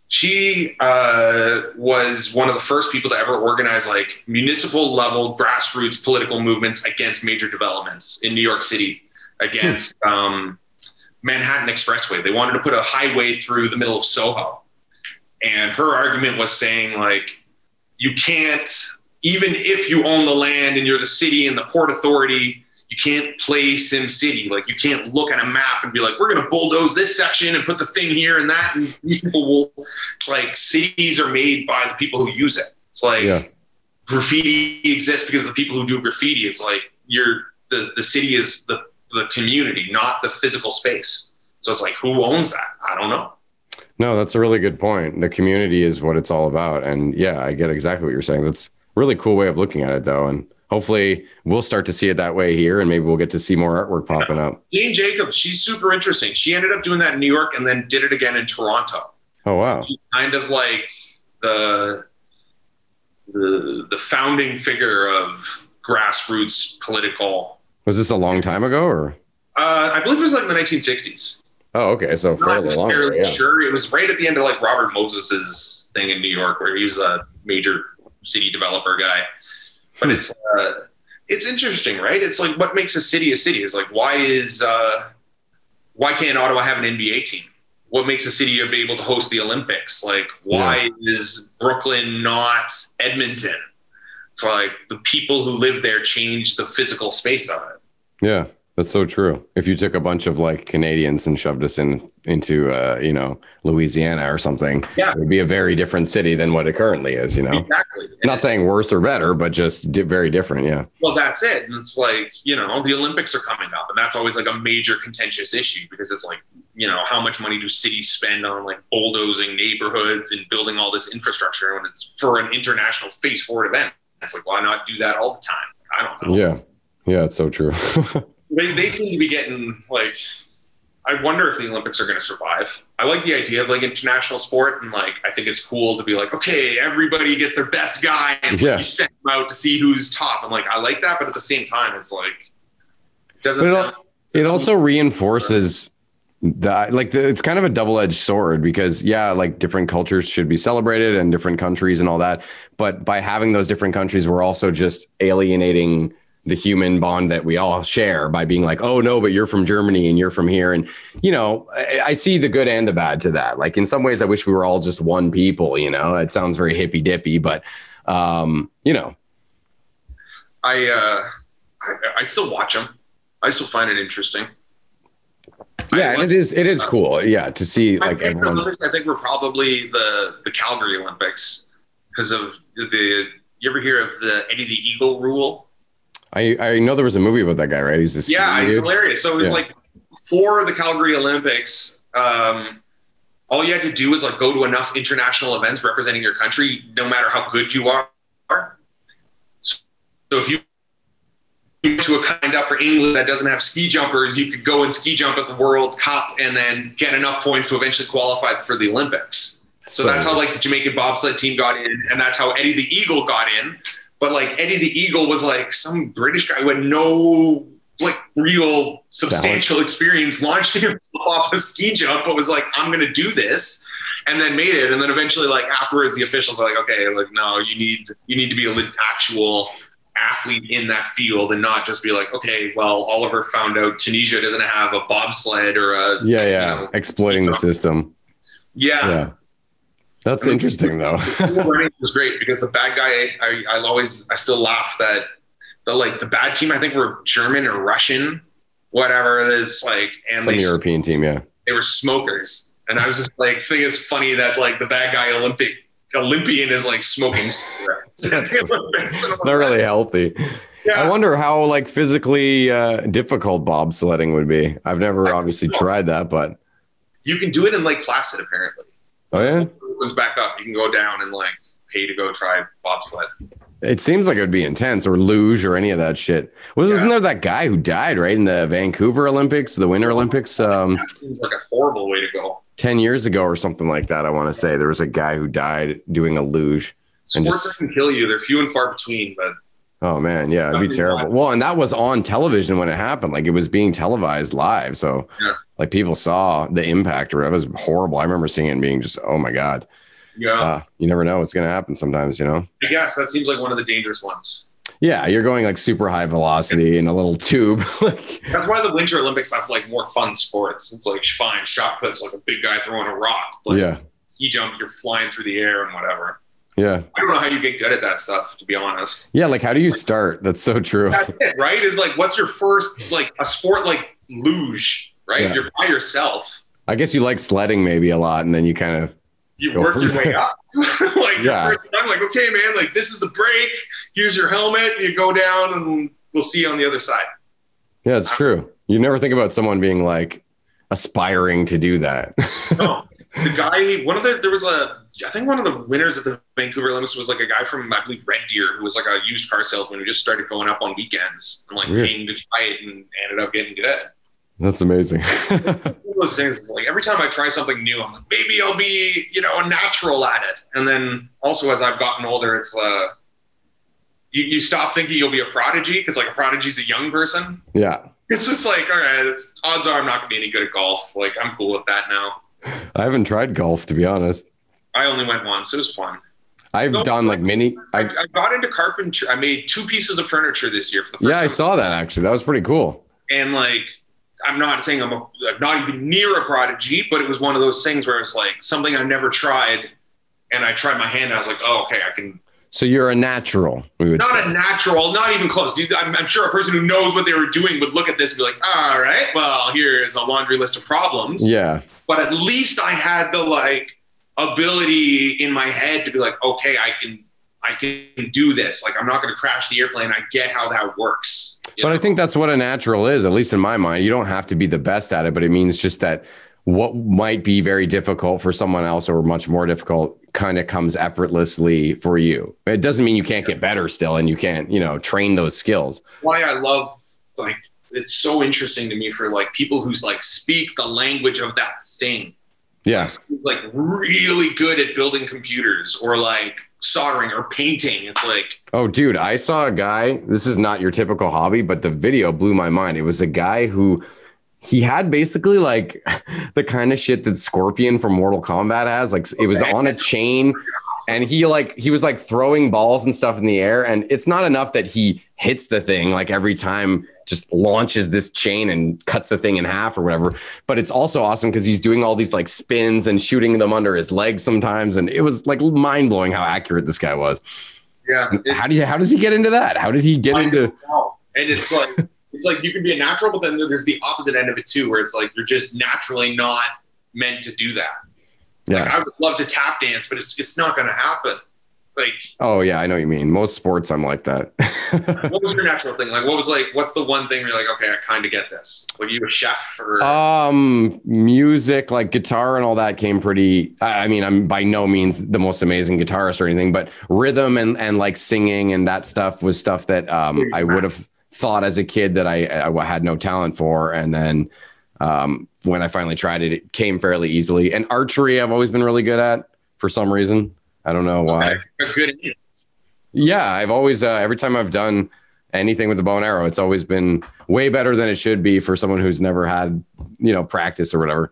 she uh, was one of the first people to ever organize like municipal level grassroots political movements against major developments in New York City, against um, Manhattan Expressway. They wanted to put a highway through the middle of Soho. And her argument was saying, like, you can't, even if you own the land and you're the city and the port authority, you can't play Sim City. Like, you can't look at a map and be like, we're going to bulldoze this section and put the thing here and that. And people will, like, cities are made by the people who use it. It's like Yeah. graffiti exists because the people who do graffiti. It's like you're the, the city is the, the community, not the physical space. So it's like, who owns that? I don't know. No, that's a really good point. The community is what it's all about. And yeah, I get exactly what you're saying. That's really cool way of looking at it, though. And hopefully we'll start to see it that way here and maybe we'll get to see more artwork popping up. Jane Jacobs, she's super interesting. She ended up doing that in New York and then did it again in Toronto. Oh, wow. She's kind of like the the the founding figure of grassroots political. Was this a long time ago or? Uh, I believe it was like the 1960s. Oh, okay. So Not fairly long. Yeah. sure. It was right at the end of like Robert Moses's thing in New York, where he was a major city developer guy. But it's uh, it's interesting, right? It's like what makes a city a city is like why is uh, why can't Ottawa have an NBA team? What makes a city be able to host the Olympics? Like why is Brooklyn not Edmonton? It's like the people who live there change the physical space of it. Yeah, that's so true. If you took a bunch of like Canadians and shoved us in into uh, you know Louisiana or something, Yeah. it would be a very different city than what it currently is. You know, Exactly. Not saying worse or better, but just di- very different. Yeah, Well, that's it. And it's like, you know, the Olympics are coming up, and that's always like a major contentious issue because it's like, you know, how much money do cities spend on like bulldozing neighborhoods and building all this infrastructure when it's for an international face forward event? It's like, why not do that all the time? I don't know. yeah, yeah. It's so true. They, they seem to be getting like, I wonder if the Olympics are going to survive. I like the idea of like international sport, and like, I think it's cool to be like, okay, everybody gets their best guy, and Yeah. you send them out to see who's top. And like, I like that, but at the same time, it's like, it doesn't it sound. it also reinforces the like the, it's kind of a double-edged sword because yeah like different cultures should be celebrated and different countries and all that but by having those different countries we're also just alienating the human bond that we all share by being like oh no but you're from germany and you're from here and you know I, I see the good and the bad to that like in some ways i wish we were all just one people you know it sounds very hippy dippy but um you know I, uh, I I still watch them. I still find it interesting. yeah and it is it is cool yeah to see like everyone Olympics, I think, we're probably the the Calgary Olympics because of the. You ever hear of the Eddie the Eagle rule? I, I know there was a movie about that guy, right? He's this Yeah, he's hilarious. So it was Yeah. like for the Calgary Olympics, um, all you had to do was like go to enough international events representing your country, no matter how good you are. So if you went to a kind up for England that doesn't have ski jumpers, you could go and ski jump at the World Cup and then get enough points to eventually qualify for the Olympics. So that's how like the Jamaican bobsled team got in, and that's how Eddie the Eagle got in. But like Eddie the Eagle was like some British guy who had no like real substantial experience launching himself off a ski jump, but was like, I'm gonna do this. And then made it, and then eventually, like afterwards, the officials are like, "Okay, like no, you need you need to be a lit- actual athlete in that field, and not just be like, okay, well, Oliver found out Tunisia doesn't have a bobsled or a yeah, yeah, you know, exploiting the system. yeah, Yeah, That's interesting though. running was great because the bad guy, I, I always, I still laugh that the like the bad team, I think were German or Russian, whatever it is, like, and Some they European team, yeah. they were smokers, and I was just like, think it's funny that like the bad guy Olympic Olympian is like smoking cigarettes. in the Olympics. And I'm Not really healthy. Yeah. I wonder how like physically uh, difficult bobsledding would be. I've never obviously tried that, but You can do it in Lake Placid apparently. oh yeah, opens back up. You can go down and like pay to go try bobsled. it seems like it would be intense or luge or any of that shit. Was, Yeah. Wasn't there that guy who died right in the Vancouver Olympics, the Winter Olympics, um, That seems like a horrible way to go. ten years ago or something like that? I want to say there was a guy who died doing a luge. Sports just- that can kill you. They're few and far between, but Oh man, yeah, it'd be terrible. live. Well, and that was on television when it happened. Like it was being televised live, so Yeah. like people saw the impact. Or it was horrible. I remember seeing it and being just, oh my god. yeah, Uh, you never know what's gonna happen sometimes, you know. I guess that seems like one of the dangerous ones. Yeah, you're going like super high velocity in a little tube. like, That's why the Winter Olympics have like more fun sports. It's like fine shot puts, like a big guy throwing a rock. But yeah, ski jump, you're flying through the air and whatever. Yeah, I don't know how you get good at that stuff, to be honest. yeah. Like, how do you start? That's so true. That's it, right? Is like, what's your first like a sport like luge, right? Yeah. You're by yourself. I guess you like sledding maybe a lot, and then you kind of You work your way up. like Yeah. I'm like, okay, man, like this is the break. Here's your helmet. You go down, and we'll see you on the other side. yeah, it's uh, true. You never think about someone being like aspiring to do that. No, the guy, one of the, there was a, I think one of the winners of the Vancouver Olympics was like a guy from, I believe, Red Deer, who was like a used car salesman who just started going up on weekends and like Weird. paying to try it and ended up getting good. That's amazing. One of those things is like every time I try something new, I'm like, maybe I'll be, you know, a natural at it. And then also as I've gotten older, it's, uh, you, you stop thinking you'll be a prodigy because like a prodigy is a young person. yeah. It's just like, all right, it's, odds are I'm not gonna be any good at golf. Like I'm cool with that now. I haven't tried golf to be honest. I only went once. It was fun. I've No, done like many. I, I, got into carpentry. I made two pieces of furniture this year for the first yeah, I saw that actually. That was pretty cool. And like, I'm not saying I'm, a, I'm not even near a prodigy, but it was one of those things where it's like something I never tried, and I tried my hand. and I was like, oh, okay, I can. So you're a natural. We would Not say. a natural, not even close. I'm, I'm sure a person who knows what they were doing would look at this and be like, all right, well, here is a laundry list of problems. yeah. But at least I had the like ability in my head to be like, okay, I can. I can do this. Like, I'm not going to crash the airplane. I get how that works. But I think that's what a natural is, at least in my mind. You don't have to be the best at it, but it means just that what might be very difficult for someone else or much more difficult kind of comes effortlessly for you. It doesn't mean you can't get better still and you can't, you know, train those skills. why I love like it's so interesting to me for like people who's like speak the language of that thing. Yeah. Like really good at building computers or like soldering or painting. It's like Oh, dude, I saw a guy. This is not your typical hobby, but the video blew my mind. It was a guy who he had basically like the kind of shit that Scorpion from Mortal Kombat has. Like it was Okay. on a chain, and he like he was like throwing balls and stuff in the air. And it's not enough that he hits the thing like every time, just launches this chain and cuts the thing in half or whatever. But it's also awesome because he's doing all these like spins and shooting them under his legs sometimes. And it was like mind blowing how accurate this guy was. yeah. it- How do you how does he get into that? How did he get I into and it's like it's like you can be a natural, but then there's the opposite end of it too, where it's like you're just naturally not meant to do that. Like yeah. I would love to tap dance, but it's it's not gonna happen. Like Oh yeah, I know what you mean. Most sports I'm like that. what was your natural thing? Like, what was like, what's the one thing where you're like, okay, I kind of get this? Were you a chef or? um music like guitar and all that came pretty I I mean, I'm by no means the most amazing guitarist or anything, but rhythm and and like singing and that stuff was stuff that um I would have thought as a kid that I, I had no talent for and then um when I finally tried it it came fairly easily. And archery I've always been really good at for some reason. I don't know why. Okay. Yeah, I've always uh, every time I've done anything with the bow and arrow, it's always been way better than it should be for someone who's never had you know practice or whatever.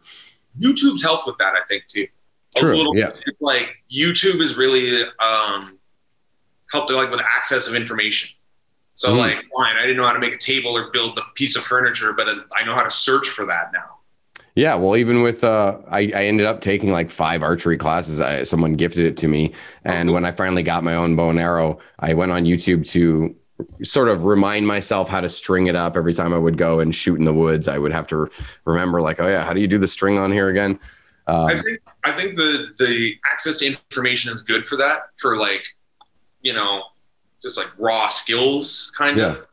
YouTube's helped with that, I think, too. A True, little yeah. It's like YouTube is really um, helped like with access of information. So, Mhm. like, fine, I didn't know how to make a table or build a piece of furniture, but uh, I know how to search for that now. Yeah, well, even with uh, I, I ended up taking like five archery classes. I, someone gifted it to me, and when I finally got my own bow and arrow, I went on YouTube to sort of remind myself how to string it up every time I would go and shoot in the woods. I would have to remember, like, oh yeah, how do you do the string on here again? Um, I think I think the the access to information is good for that for like you know just like raw skills kind Yeah. of.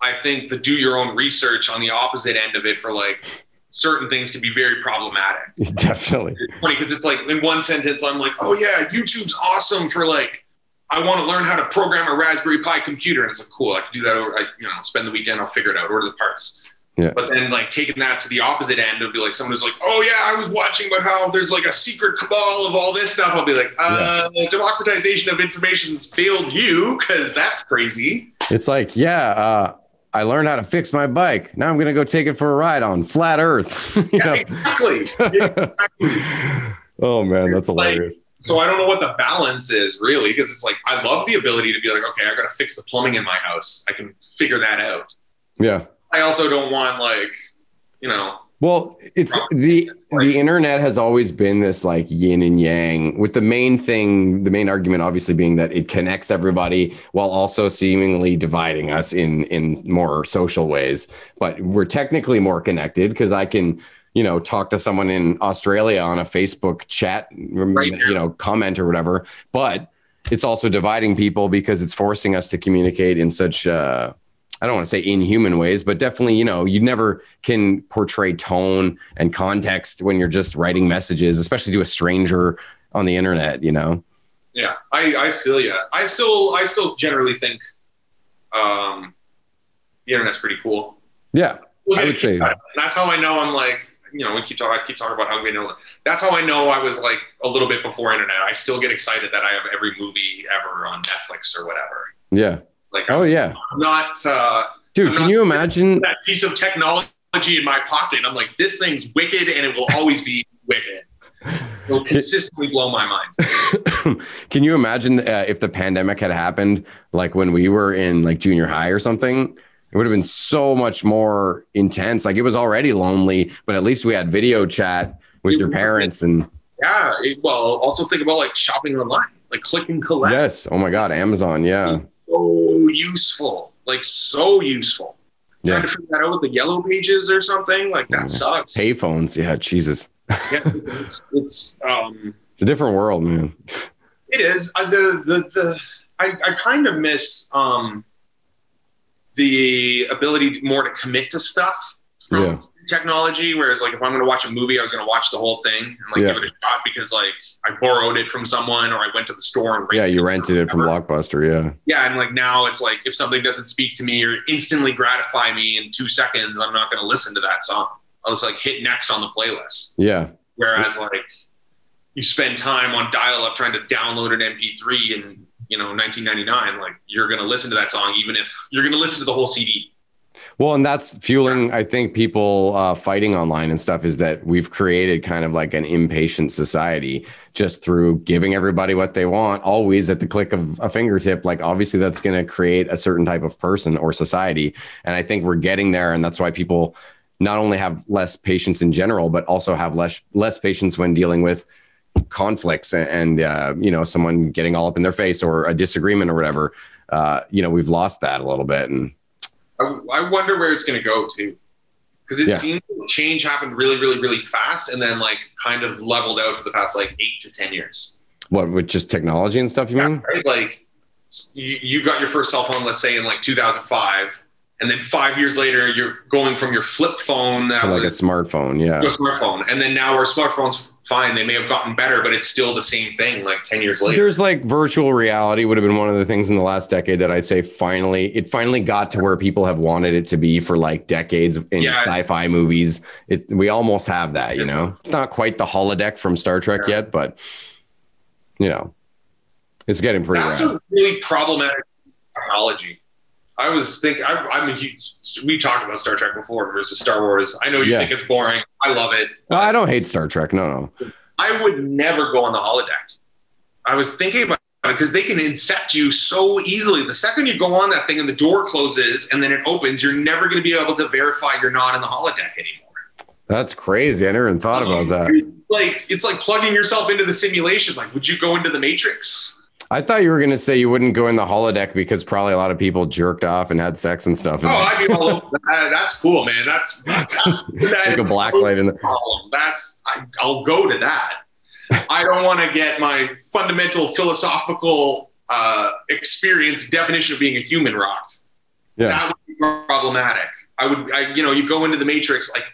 I think the do your own research on the opposite end of it for like certain things can be very problematic. definitely. It's funny because it's like in one sentence I'm like, oh yeah, YouTube's awesome for like I want to learn how to program a Raspberry Pi computer, and it's like cool. I can do that. Over, I you know spend the weekend, I'll figure it out, order the parts. Yeah. But then like taking that to the opposite end, it'll be like someone who's like, oh yeah, I was watching about how there's like a secret cabal of all this stuff. I'll be like, uh, democratization of information's failed you because that's crazy. It's like, yeah, uh, I learned how to fix my bike. Now I'm gonna go take it for a ride on flat Earth. Yeah, exactly. exactly. Oh man, that's Like- hilarious. So I don't know what the balance is really, because it's like I love the ability to be like, okay, I got to fix the plumbing in my house. I can figure that out. Yeah. I also don't want like, you know, Well, it's the the internet has always been this like yin and yang with the main thing, the main argument obviously being that it connects everybody while also seemingly dividing us in in more social ways. But we're technically more connected because I can, you know, talk to someone in Australia on a Facebook chat, you know, comment or whatever. But it's also dividing people because it's forcing us to communicate in such uh I don't want to say inhuman ways, but definitely, you know, you never can portray tone and context when you're just writing messages, especially to a stranger on the internet, you know? yeah, I, I feel you. I still, I still generally think, um, the internet's pretty cool. Yeah. We'll I would say- kick out of it. And that's how I know I'm like, you know, we keep talking, I keep talking about how we know. That's how I know I was like a little bit before internet. I still get excited that I have every movie ever on Netflix or whatever. Yeah. Like, Oh, I'm yeah. not, uh, Dude, I'm can not you imagine? that piece of technology in my pocket. I'm like, this thing's wicked and it will always be wicked. It will consistently blow my mind. can you imagine uh, if the pandemic had happened like when we were in like junior high or something? It would have been so much more intense. Like it was already lonely, but at least we had video chat with It your parents and Yeah. It, well, also think about like shopping online, like click and collect. yes, oh my god, Amazon, yeah. So useful, like so useful. Yeah. Trying to figure that out with the yellow pages or something, like that Yeah. sucks. Payphones, yeah, Jesus. Yeah, it's, it's um, It's a different world, man. It is uh, the the the I, I kind of miss um the ability more to commit to stuff from Yeah. Technology. Whereas like if I'm going to watch a movie, I was going to watch the whole thing and like Yeah. give it a shot because like I borrowed it from someone or I went to the store and Yeah, you rented it from. Blockbuster, yeah. Yeah, and like now it's like if something doesn't speak to me or instantly gratify me in two seconds, I'm not going to listen to that song. I'll just like hit next on the playlist. Yeah. Whereas like you spend time on dial up trying to download an MP3 in you know 1999, like you're gonna listen to that song even if you're gonna listen to the whole CD. Well, and that's fueling, I think, people uh, fighting online and stuff is that we've created kind of like an impatient society just through giving everybody what they want, always at the click of a fingertip. Like, obviously, that's going to create a certain type of person or society. And I think we're getting there. And that's why people not only have less patience in general, but also have less, less patience when dealing with conflicts and, and uh, you know, someone getting all up in their face or a disagreement or whatever. Uh, you know, we've lost that a little bit. And I, I wonder where it's gonna go to, because it Yeah. seems change happened really, really, really fast, and then like kind of leveled out for the past like eight to ten years. what, with just technology and stuff, you mean? Right? Like you, you got your first cell phone, let's say in like 2005, and then five years later, you're going from your flip phone that To like a smartphone, yeah. a smartphone, and then now our smartphones fine. They may have gotten better, but it's still the same thing. Like ten years later. There's like virtual reality would have been one of the things in the last decade that I'd say finally it finally got to where people have wanted it to be for like decades in Yeah, sci-fi movies. It we almost have that, you know. It's not quite the holodeck from Star Trek Yeah. yet, but you know, it's getting pretty That's rad. a really problematic technology. I was thinking, I, I'm a huge. We talked about Star Trek before versus Star Wars. I know you Yeah. think it's boring. I love it. I don't hate Star Trek. No, no. I would never go on the holodeck. I was thinking about it because they can incept you so easily. The second you go on that thing and the door closes and then it opens, you're never going to be able to verify you're not in the holodeck anymore. That's crazy. I never even thought about that. Like it's like plugging yourself into the simulation. Like, would you go into the Matrix? I thought you were gonna say you wouldn't go in the holodeck because probably a lot of people jerked off and had sex and stuff. Oh, I'd be all over that. That's cool, man. That's, that's like a black light in the problem. That's I, I'll go to that. I don't want to get my fundamental philosophical uh, experience definition of being a human rocked. Yeah. That would be problematic. I would, I, you know, you go into the matrix. Like,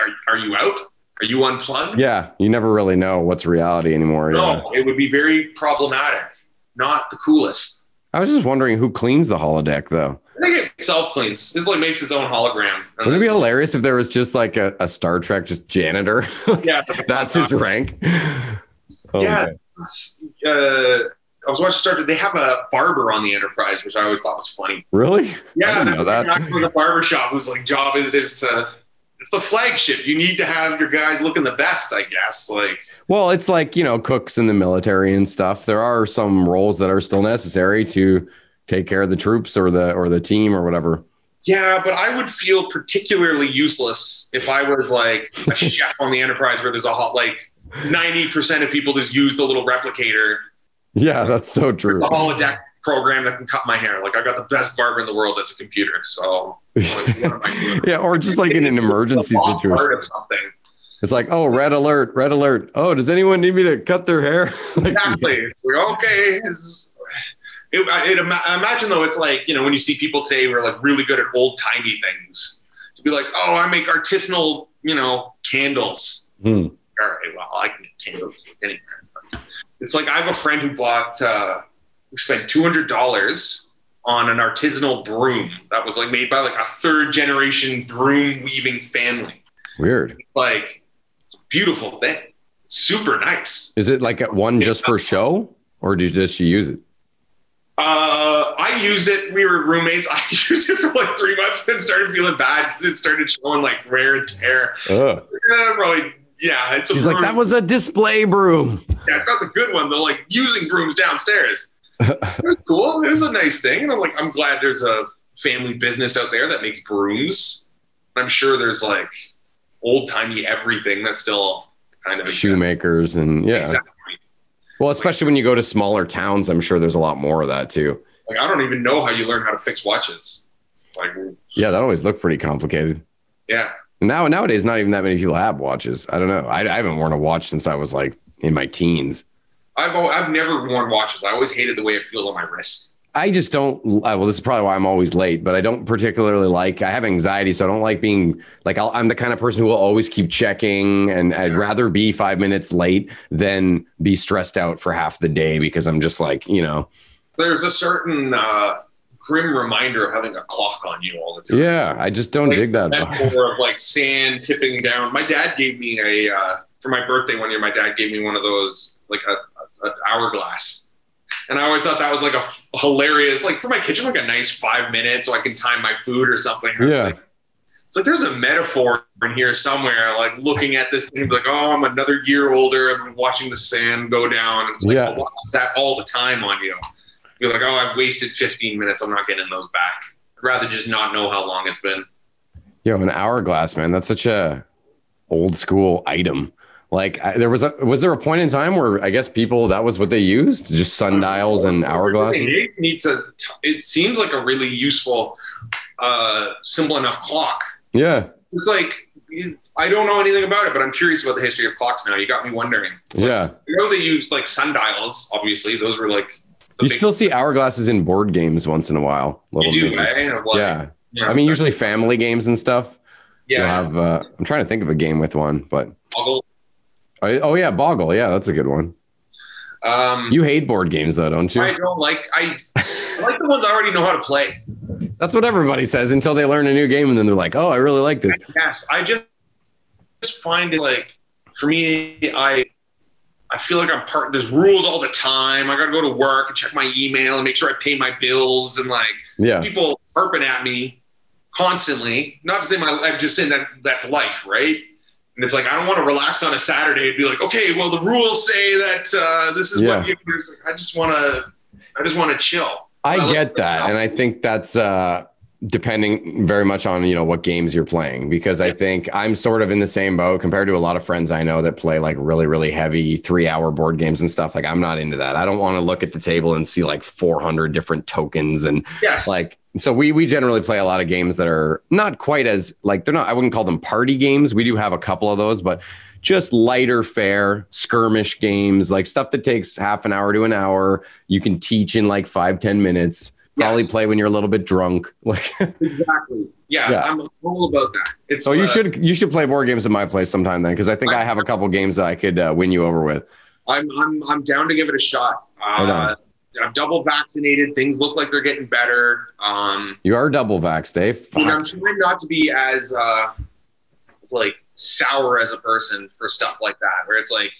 are, are you out? Are you unplugged? Yeah, you never really know what's reality anymore. No, yeah. it would be very problematic. Not the coolest. I was just wondering who cleans the holodeck though. I think it self cleans. It's like makes its own hologram. Wouldn't it be hilarious if there was just like a, a Star Trek just janitor? Yeah, That's his rank. Oh, Yeah. uh, I was watching Star Trek. They have a barber on the Enterprise, which I always thought was funny. Really? Yeah, that's the that. guy from the barber shop whose like job it is to. It's the flagship. You need to have your guys looking the best, I guess. Like, Well, it's like, you know, cooks in the military and stuff. There are some roles that are still necessary to take care of the troops or the or the team or whatever. yeah, but I would feel particularly useless if I was like a chef on the Enterprise where there's a hot like ninety percent of people just use the little replicator, Yeah, that's so true. the holodeck program that can cut my hair. Like, I got the best barber in the world that's a computer. So, like, what am I doing? yeah, or just like in an emergency situation. something. It's like, oh, red alert, red alert. Oh, does anyone need me to cut their hair? Like, Exactly. It's like, okay. It's, it, it, ima- imagine though, it's like, you know, when you see people today who are like really good at old timey things, to be like, oh, I make artisanal, you know, candles. Hmm. All right, well, I can get candles anywhere. It's like I have a friend who bought, uh, spent $200 on an artisanal broom that was like made by like a third generation broom weaving family. Weird. Like, beautiful thing. Super nice. Is it like one just for show, or did does she use it? Uh, I used it. We were roommates. I used it for like three months and started feeling bad because it started showing like wear and tear. Ugh. Yeah, probably. Yeah, it's a She's like, that was a display broom. Yeah, it's not the good one. They're like using brooms downstairs. it was cool. It was a nice thing, and I'm like, I'm glad there's a family business out there that makes brooms. I'm sure there's like old timey everything that's still kind of. Shoemakers and yeah. Exactly. Well, especially when you go to smaller towns, I'm sure there's a lot more of that too. Like I don't even know how you learn how to fix watches. Like, Yeah, that always looked pretty complicated. yeah. Now nowadays, not even that many people have watches. I don't know. I, I haven't worn a watch since I was like in my teens. I've oh, I've never worn watches. I always hated the way it feels on my wrist. I just don't. uh, Well, this is probably why I'm always late, but I don't particularly like. I have anxiety, so I don't like being like. I'll, I'm the kind of person who will always keep checking, and I'd rather be five minutes late than be stressed out for half the day because I'm just like, you know, There's a certain uh, grim reminder of having a clock on you all the time. yeah. I just don't Like, dig that. metaphor of like sand tipping down. My dad gave me a uh, for my birthday one year. My dad gave me one of those like a, a, an hourglass, and I always thought that was like a hilarious like for my kitchen like a nice five minutes so I can time my food or something. I was Yeah. like- it's like there's a metaphor in here somewhere, like looking at this thing, like, oh, I'm another year older. I'm watching the sand go down. And it's like, Yeah. well, watch that all the time on you. You're like, oh, I've wasted 15 minutes. I'm not getting those back. I'd rather just not know how long it's been. Yo, an hourglass, man. That's such a old school item. Like I, there was a was there a point in time where I guess people that was what they used, just sundials and hourglasses. They need to. It seems like a really useful, uh, simple enough clock. Yeah, It's like I don't know anything about it, but I'm curious about the history of clocks now. You got me wondering. It's like, Yeah. I know they used like sundials. Obviously, those were like. you still see hourglasses in board games once in a while. You Little do, mini- eh? Like, Yeah, you know, I mean usually family games and stuff. yeah. have. Uh, I'm trying to think of a game with one, but Boggle. Oh, oh yeah, Boggle. Yeah, that's a good one. Um, You hate board games though, don't you? I don't like. I, I like the ones I already know how to play. That's what everybody says until they learn a new game and then they're like, oh, I really like this. Yes, I just just find it like for me, I I feel like I'm part. There's rules all the time. I got to go to work and check my email and make sure I pay my bills and like Yeah, people harping at me constantly. Not to say my, I'm just saying that that's life, right? And it's like I don't want to relax on a Saturday and be like, okay, well the rules say that uh, this is Yeah. what you. like, I just want to, I just want to chill. I Well, get that, and I think that's uh, depending very much on you know what games you're playing because i think i'm sort of in the same boat compared to a lot of friends i know that play like really really heavy three hour board games and stuff like i'm not into that i don't want to look at the table and see like 400 different tokens and Yes. like so we we generally play a lot of games that are not quite as like they're not i wouldn't call them party games we do have a couple of those but just lighter fare skirmish games like stuff that takes half an hour to an hour you can teach in like five ten minutes probably Yes. play when you're a little bit drunk like exactly. Yeah, Yeah. I'm all about that. It's so you uh, should you should play board games at my place sometime then because i think i have a couple games that i could uh, win you over with I'm I'm I'm down to give it a shot. Uh, I'm double vaccinated. Things look like they're getting better. Um, you are double vaxxed dave mean, I'm trying not to be as uh, like sour as a person for stuff like that, where it's like,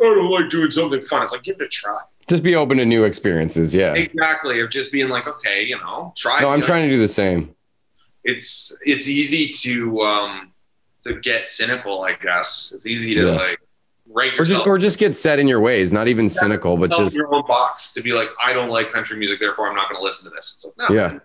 oh, I don't like doing something fun. It's like give it a try. just be open to new experiences yeah Exactly. Of just being like, okay, you know, try. no i'm it. trying to do the same It's it's easy to um to get cynical. I guess it's easy to Yeah. like rate or just or just get set in your ways not even cynical but just your own box to be like, I don't like country music, therefore I'm not going to listen to this. It's like, no. Yeah.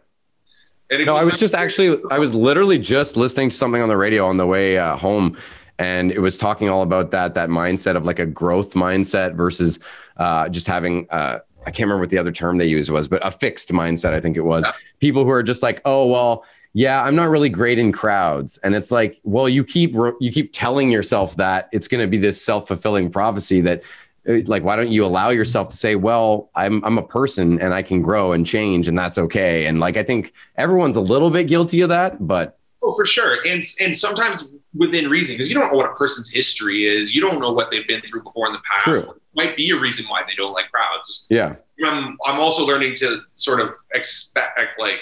No, I was just actually, I was literally just listening to something on the radio on the way uh, home, and it was talking all about that that mindset of like a growth mindset versus uh, just having. Uh, I can't remember what the other term they used was, but a fixed mindset. I think it was Yeah. people who are just like, oh well, yeah, I'm not really great in crowds, and it's like, well, you keep you keep telling yourself that it's going to be this self fulfilling prophecy that. uh, Like, why don't you allow yourself to say, "Well, I'm I'm a person and I can grow and change, and that's okay." And like, I think everyone's a little bit guilty of that, but Oh, for sure. And and sometimes within reason, because you don't know what a person's history is. You don't know what they've been through before in the past. True. Might be a reason why they don't like crowds. yeah, I'm I'm also learning to sort of expect like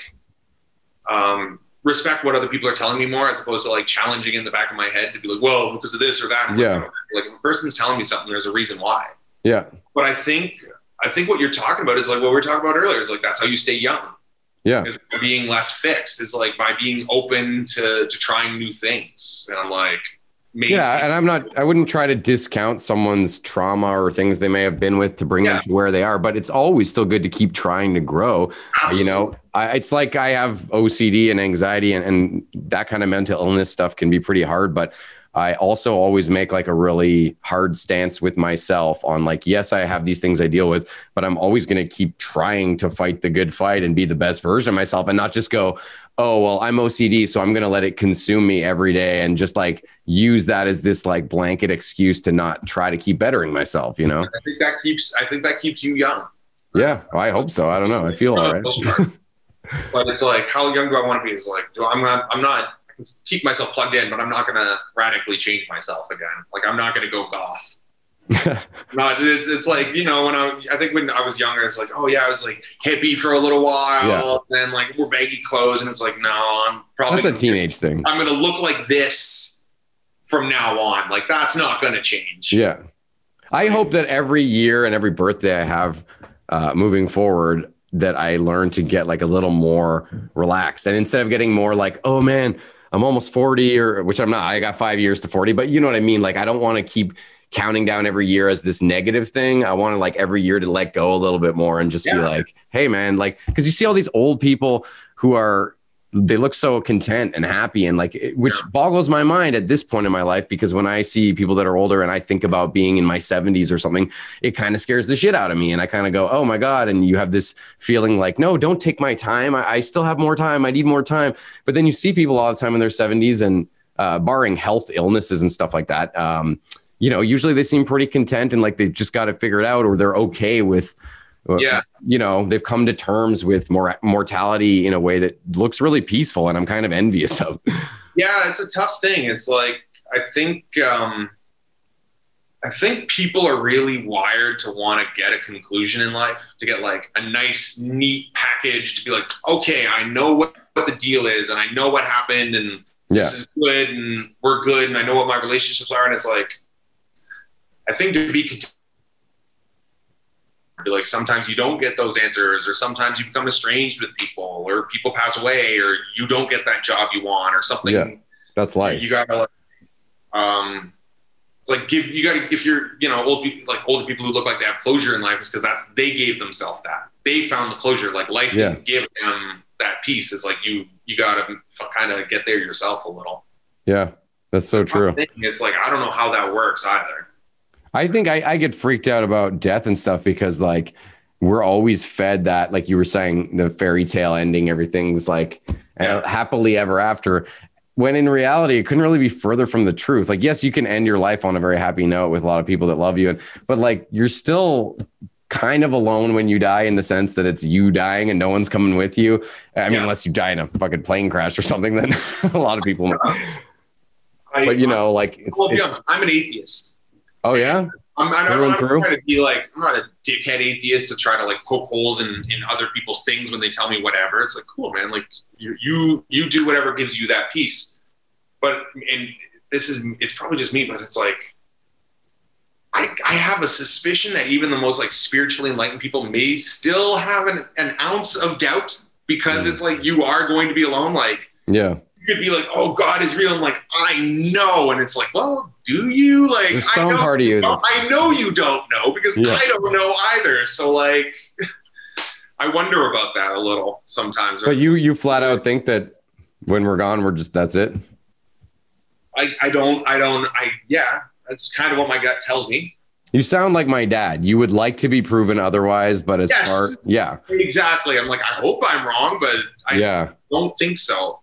um respect what other people are telling me more as opposed to like challenging in the back of my head to be like, well, because of this or that. I'm Yeah. Like if a person's telling me something, there's a reason why. yeah, But I think I think what you're talking about is like what we were talking about earlier. Is like that's how you stay young. yeah, Is by being less fixed. It's like by being open to to trying new things. And I'm like, maybe yeah. And I'm not, I wouldn't try to discount someone's trauma or things they may have been with to bring them to where they are, but it's always still good to keep trying to grow. Absolutely. You know, I, it's like I have OCD and anxiety, and, and that kind of mental illness stuff can be pretty hard, but. I also always make like a really hard stance with myself on like, yes, I have these things I deal with, but I'm always going to keep trying to fight the good fight and be the best version of myself and not just go, oh, well, I'm OCD, so I'm going to let it consume me every day and just like use that as this like blanket excuse to not try to keep bettering myself, you know? I think that keeps I think that keeps you young. Yeah, I hope so. I don't know. I feel uh, all right. But it's like, how young do I want to be? It's like, do I'm not, I'm not, I can keep myself plugged in, but I'm not going to radically change myself again. Like, I'm not going to go goth. No, it's, it's like, you know, when I, I think when I was younger, it's like, oh yeah, I was like hippie for a little while. Yeah. Then like we're baggy clothes. And it's like, no, I'm probably, That's a gonna- teenage thing. I'm going to look like this from now on. Like, that's not going to change. Yeah. I hope that every year and every birthday I have uh, moving forward, that I learned to get like a little more relaxed. And instead of getting more like, oh man, I'm almost 40, or which I'm not, I got five years to 40, but you know what I mean? Like, I don't want to keep counting down every year as this negative thing. I want to like every year to let go a little bit more and just be like, hey man, like, because you see all these old people who are, they look so content and happy and like which Yeah. boggles my mind at this point in my life because when i see people that are older and i think about being in my 70s or something it kind of scares the shit out of me and i kind of go oh my god and you have this feeling like no don't take my time. I, I still have more time. I need more time. But then you see people all the time in their 70s and uh, barring health illnesses and stuff like that um, you know usually they seem pretty content and like they've just got it figured out or they're okay with Yeah. you know they've come to terms with mor- mortality in a way that looks really peaceful and i'm kind of envious of Yeah, it's a tough thing. It's like I think um, I think people are really wired to want to get a conclusion in life, to get like a nice, neat package, to be like, okay, I know what, what the deal is, and I know what happened, and yeah this is good, and we're good, and I know what my relationships are, and it's like, I think to be Like sometimes you don't get those answers, or sometimes you become estranged with people, or people pass away, or you don't get that job you want, or something Yeah. that's life you gotta like, um it's like give you gotta if you're you know old people like older people who look like they have closure in life is because that's they gave themselves that they found the closure like life Yeah. didn't give them that piece is like you you gotta kind of get there yourself a little. Yeah, that's so true. It's like I don't know how that works either. I think I, I get freaked out about death and stuff because like we're always fed that, like you were saying, the fairy tale ending, everything's like Yeah. Uh, happily ever after. When in reality, it couldn't really be further from the truth. Like, yes, you can end your life on a very happy note with a lot of people that love you, and but like you're still kind of alone when you die in the sense that it's you dying and no one's coming with you. I mean, Yeah. unless you die in a fucking plane crash or something, then a lot of people. I, But you know, like it's, well, it's I'm an atheist. Oh yeah, I'm, I'm, I'm not trying to be like I'm not a dickhead atheist to try to like poke holes in, in other people's things when they tell me whatever. It's like cool, man. Like you you you do whatever gives you that peace. But and this is it's probably just me, but it's like I I have a suspicion that even the most like spiritually enlightened people may still have an, an ounce of doubt because Mm. it's like you are going to be alone. Like yeah. Could be like, "Oh, God is real," and like, I know, and it's like, well, do you? Like, There's I some know, part of you. That's, I know you don't know because Yeah. I don't know either. So like, I wonder about that a little sometimes. but you you flat out think that when we're gone, we're just that's it. I, I don't, I don't, I yeah, that's kind of what my gut tells me. You sound like my dad. You would like to be proven otherwise, but as Yes. far yeah, Exactly. I'm like, I hope I'm wrong, but I yeah. don't think so.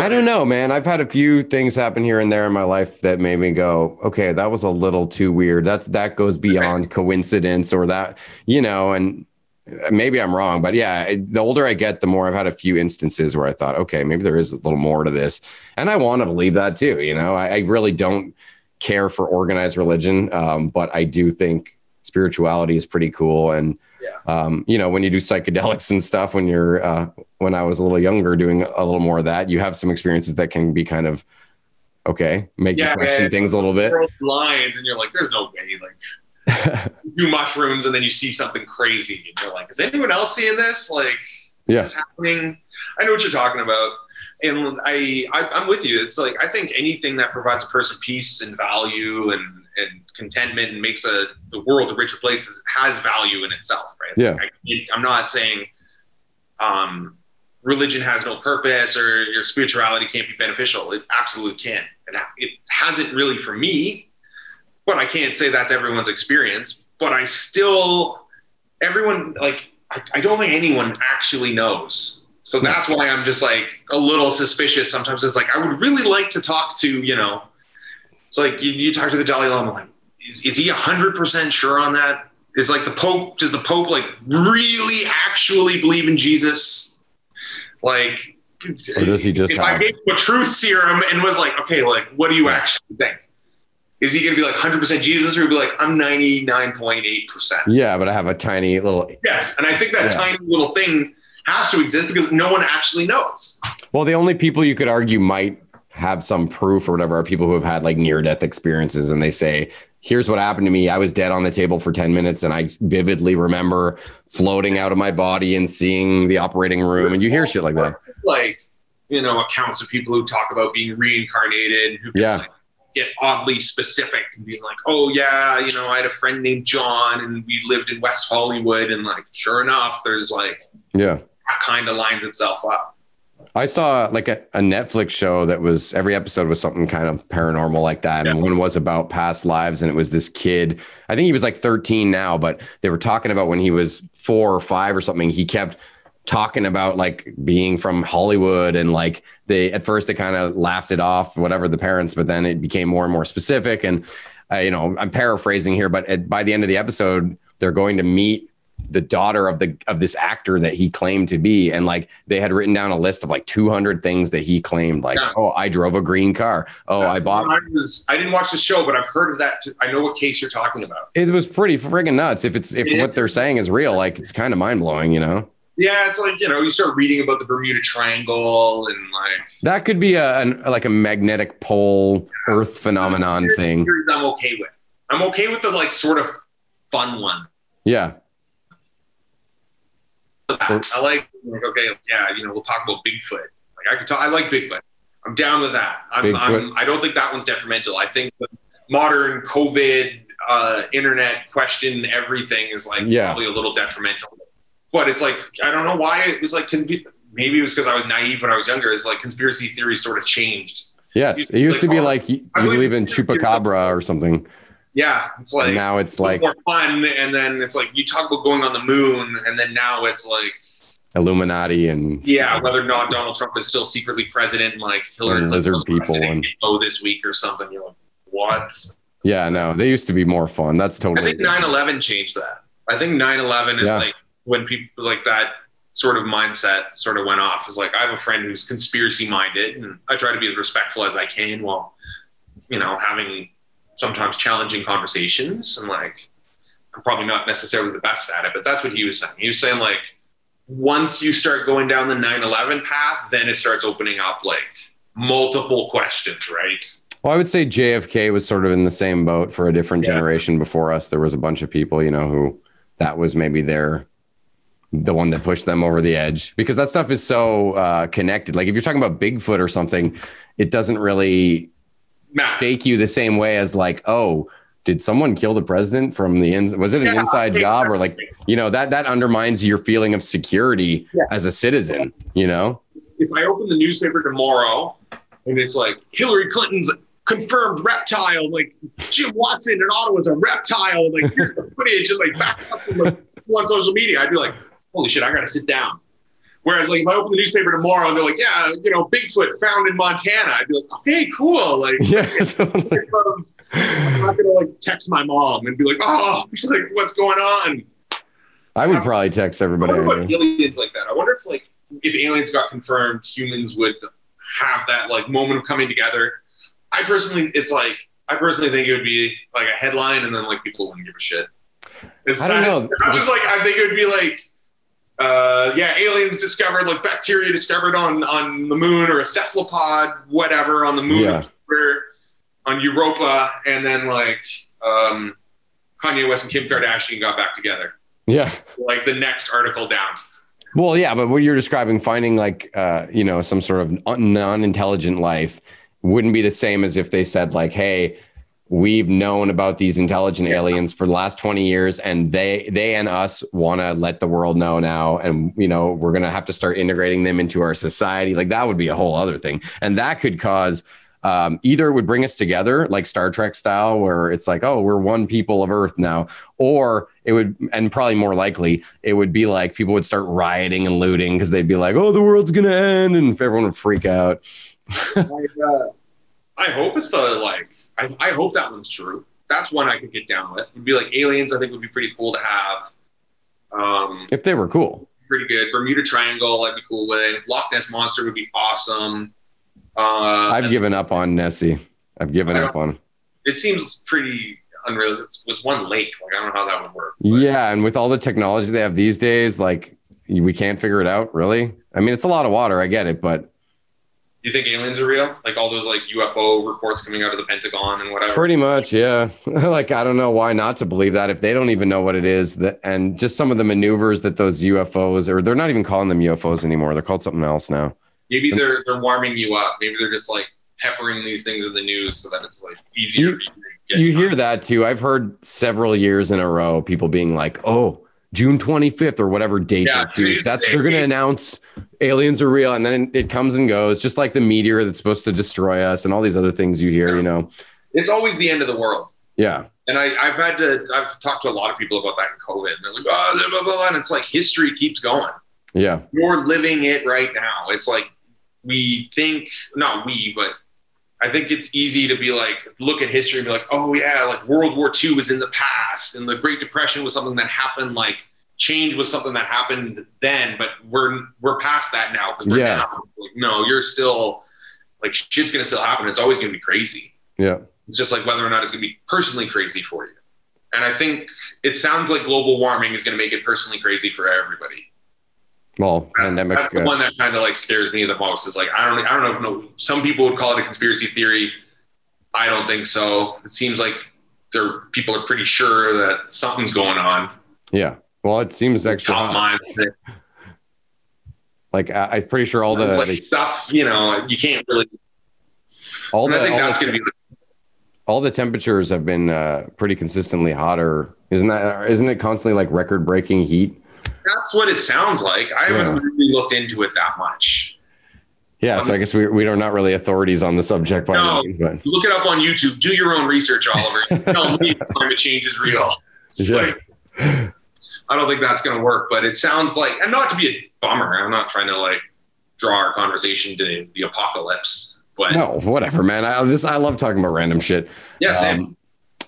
I don't know, man. I've had a few things happen here and there in my life that made me go, okay, that was a little too weird. That's that goes beyond coincidence or that, you know, and maybe I'm wrong, but yeah, the older I get, the more I've had a few instances where I thought, okay, maybe there is a little more to this. And I want to believe that too. You know, I, I really don't care for organized religion, um, but I do think spirituality is pretty cool. And, Yeah. um, you know, when you do psychedelics and stuff, when you're, uh, when I was a little younger, doing a little more of that, you have some experiences that can be kind of okay, make Yeah, you question man. things a little bit. Lines, and you're like, there's no way. Like, you do mushrooms, and then you see something crazy, and you're like, is anyone else seeing this? Like, Yeah. is happening. I know what you're talking about, and I, I I'm with you. It's like I think anything that provides a person peace and value and and contentment and makes a the world a richer place is, has value in itself, right? Yeah. I, I'm not saying um, religion has no purpose or your spirituality can't be beneficial. It absolutely can. It, it hasn't really for me, but I can't say that's everyone's experience. But I still, everyone, like, I, I don't think anyone actually knows. So that's why I'm just like a little suspicious. Sometimes it's like, I would really like to talk to, you know, it's like you, you talk to the Dalai Lama, like, is, is he 100% sure on that? Is like the Pope, does the Pope like really actually believe in Jesus? Like, Or does he just if I gave him a truth serum and was like, okay, like, what do you actually think? Is he going to be like 100% Jesus or be like, I'm 99.8%? Yeah, but I have a tiny little. Yes. And I think that Yeah. tiny little thing has to exist because no one actually knows. Well, the only people you could argue might have some proof or whatever are people who have had like near death experiences and they say, here's what happened to me. I was dead on the table for 10 minutes and I vividly remember floating out of my body and seeing the operating room. And you hear shit like that. Like, you know, accounts of people who talk about being reincarnated, who can Yeah. like, get oddly specific and being like, oh, yeah, you know, I had a friend named John and we lived in West Hollywood. And like, sure enough, there's like, Yeah. that kind of lines itself up. I saw like a, a Netflix show that was every episode was something kind of paranormal like that. And Yeah. one was about past lives. And it was this kid, I think he was like 13 now, but they were talking about when he was four or five or something. He kept talking about like being from Hollywood and like they at first they kind of laughed it off, whatever the parents, but then it became more and more specific. And uh, you know, I'm paraphrasing here, but at, by the end of the episode, they're going to meet the daughter of the of this actor that he claimed to be and like they had written down a list of like 200 things that he claimed like Yeah. oh i drove a green car oh That's i bought I, was, I didn't watch the show, but I've heard of that. I know what case you're talking about. it was pretty friggin' nuts if it's if Yeah. what they're saying is real like it's kind of mind-blowing you know Yeah, it's like you know, you start reading about the Bermuda Triangle and like that could be a an, like a magnetic pole earth phenomenon thing I'm okay with. I'm okay with the like sort of fun one. yeah I like like okay, yeah, you know, we'll talk about Bigfoot. Like I could talk. I like Bigfoot. I'm down with that. I'm, I'm I don't think that one's detrimental. I think the modern COVID, uh, internet question, everything is like Yeah. probably a little detrimental. But it's like I don't know why it was like conve- maybe it was because I was naive when I was younger. It's like conspiracy theories sort of changed. Yes, it used to be like you, you believe in chupacabra or something. Yeah, it's like and now it's like more fun, and then it's like you talk about going on the moon, and then now it's like Illuminati and yeah, whether or not Donald Trump is still secretly president, and like Hillary And lizard people and- oh this week or something. You're like, what? yeah, no, they used to be more fun. That's totally. I think 9/11 changed that. I think 9/11 is Yeah. like when people like that sort of mindset sort of went off. It's like I have a friend who's conspiracy minded, and I try to be as respectful as I can while you know having sometimes challenging conversations. And like I'm probably not necessarily the best at it, but that's what he was saying. He was saying like once you start going down the 9/11 path, then it starts opening up like multiple questions, right? Well, I would say JFK was sort of in the same boat for a different Yeah. generation before us. There was a bunch of people, you know, who that was maybe their the one that pushed them over the edge because that stuff is so uh, connected. Like if you're talking about Bigfoot or something, it doesn't really Matt, shake you the same way as like, oh, did someone kill the president from the ins? Was it an Yeah, inside job or like, you know, that that undermines your feeling of security Yeah. as a citizen. You know, if I open the newspaper tomorrow and it's like Hillary Clinton's confirmed reptile, like Jim Watson in Ottawa's a reptile, like here's the footage and like back up from like, on social media, I'd be like, holy shit, I gotta sit down. Whereas like if I open the newspaper tomorrow and they're like, yeah, you know, Bigfoot found in Montana, I'd be like, okay, cool. Like yeah. um, I'm not gonna like text my mom and be like, oh, she's like, what's going on? I would probably text I everybody. wonder I what aliens like that. I wonder if like if aliens got confirmed, humans would have that like moment of coming together. I personally, it's like I personally think it would be like a headline, and then like people wouldn't give a shit. It's I don't know. I'm just like I think it would be like. Uh, yeah, aliens discovered like bacteria discovered on on the moon or a cephalopod, whatever, on the moon Yeah. or on Europa, and then like um, Kanye West and Kim Kardashian got back together. Yeah. Like the next article down. Well, yeah, but what you're describing, finding like, uh, you know, some sort of non-intelligent life, wouldn't be the same as if they said like, "Hey, we've known about these intelligent aliens for the last 20 years, and they, they and us want to let the world know now, and you know, we're gonna have to start integrating them into our society." Like that would be a whole other thing, and that could cause. Um, either it would bring us together, like Star Trek style, where it's like, oh, we're one people of Earth now, or it would, and probably more likely, it would be like people would start rioting and looting because they'd be like, oh, the world's gonna end, and everyone would freak out. I, uh, I hope it's the like. I, I hope that one's true. That's one I could get down with. It'd be like aliens. I think would be pretty cool to have. Um, If they were cool, pretty good. Bermuda Triangle, I'd be cool with. Loch Ness monster would be awesome. Uh, I've given up on Nessie. I've given up on. it seems pretty unreal. It's with one lake. Like I don't know how that would work. but- Yeah, and with all the technology they have these days, like we can't figure it out. Really, I mean, it's a lot of water. I get it, but you think aliens are real? Like all those like UFO reports coming out of the Pentagon and whatever. Pretty much, yeah. like I don't know why not to believe that if they don't even know what it is that and just some of the maneuvers that those UFOs or they're not even calling them UFOs anymore. They're called something else now. Maybe they're they're warming you up. Maybe they're just like peppering these things in the news so that it's like easier. You- you, to get You hear that too. I've heard several years in a row people being like, "Oh, June 25th or whatever date Yeah, they choose. That's they're going to announce aliens are real and then it comes and goes just like the meteor that's supposed to destroy us and all these other things you hear, you know. It's always the end of the world. Yeah. And I, I've had to, I've talked to a lot of people about that in COVID. And they're like, oh, blah, blah, blah. And it's like history keeps going. Yeah. You're living it right now. It's like we think, not we, but I think it's easy to be like, look at history and be like, oh, yeah, like World War II was in the past. And the Great Depression was something that happened. Like change was something that happened then, but we're, we're past that now. Because we're Yeah. now. Like, no, you're still, like, shit's going to still happen. It's always going to be crazy. Yeah. It's just like whether or not it's going to be personally crazy for you. And I think it sounds like global warming is going to make it personally crazy for everybody. Well, pandemic. That's the uh, one that kind of like scares me the most. Is like I don't I don't know. Some people would call it a conspiracy theory. I don't think so. It seems like there people are pretty sure that something's going on. yeah. Well, it seems extra Top hot. minds, Like I, I'm pretty sure all the, like the stuff. You know, you can't really. all the I think all that's the- going to be. all the temperatures have been uh, pretty consistently hotter. Isn't that? Isn't it constantly like record breaking heat? That's what it sounds like. I haven't really looked into it that much. Yeah, so I guess we, we are not really authorities on the subject by No. means, but Look it up on YouTube. Do your own research, Oliver. Tell me climate change is real. It's Yeah. like, I don't think that's going to work, but it sounds like, and not to be a bummer. I'm not trying to like draw our conversation to the apocalypse, but no, whatever, man. I this I love talking about random shit. yeah, same. Um,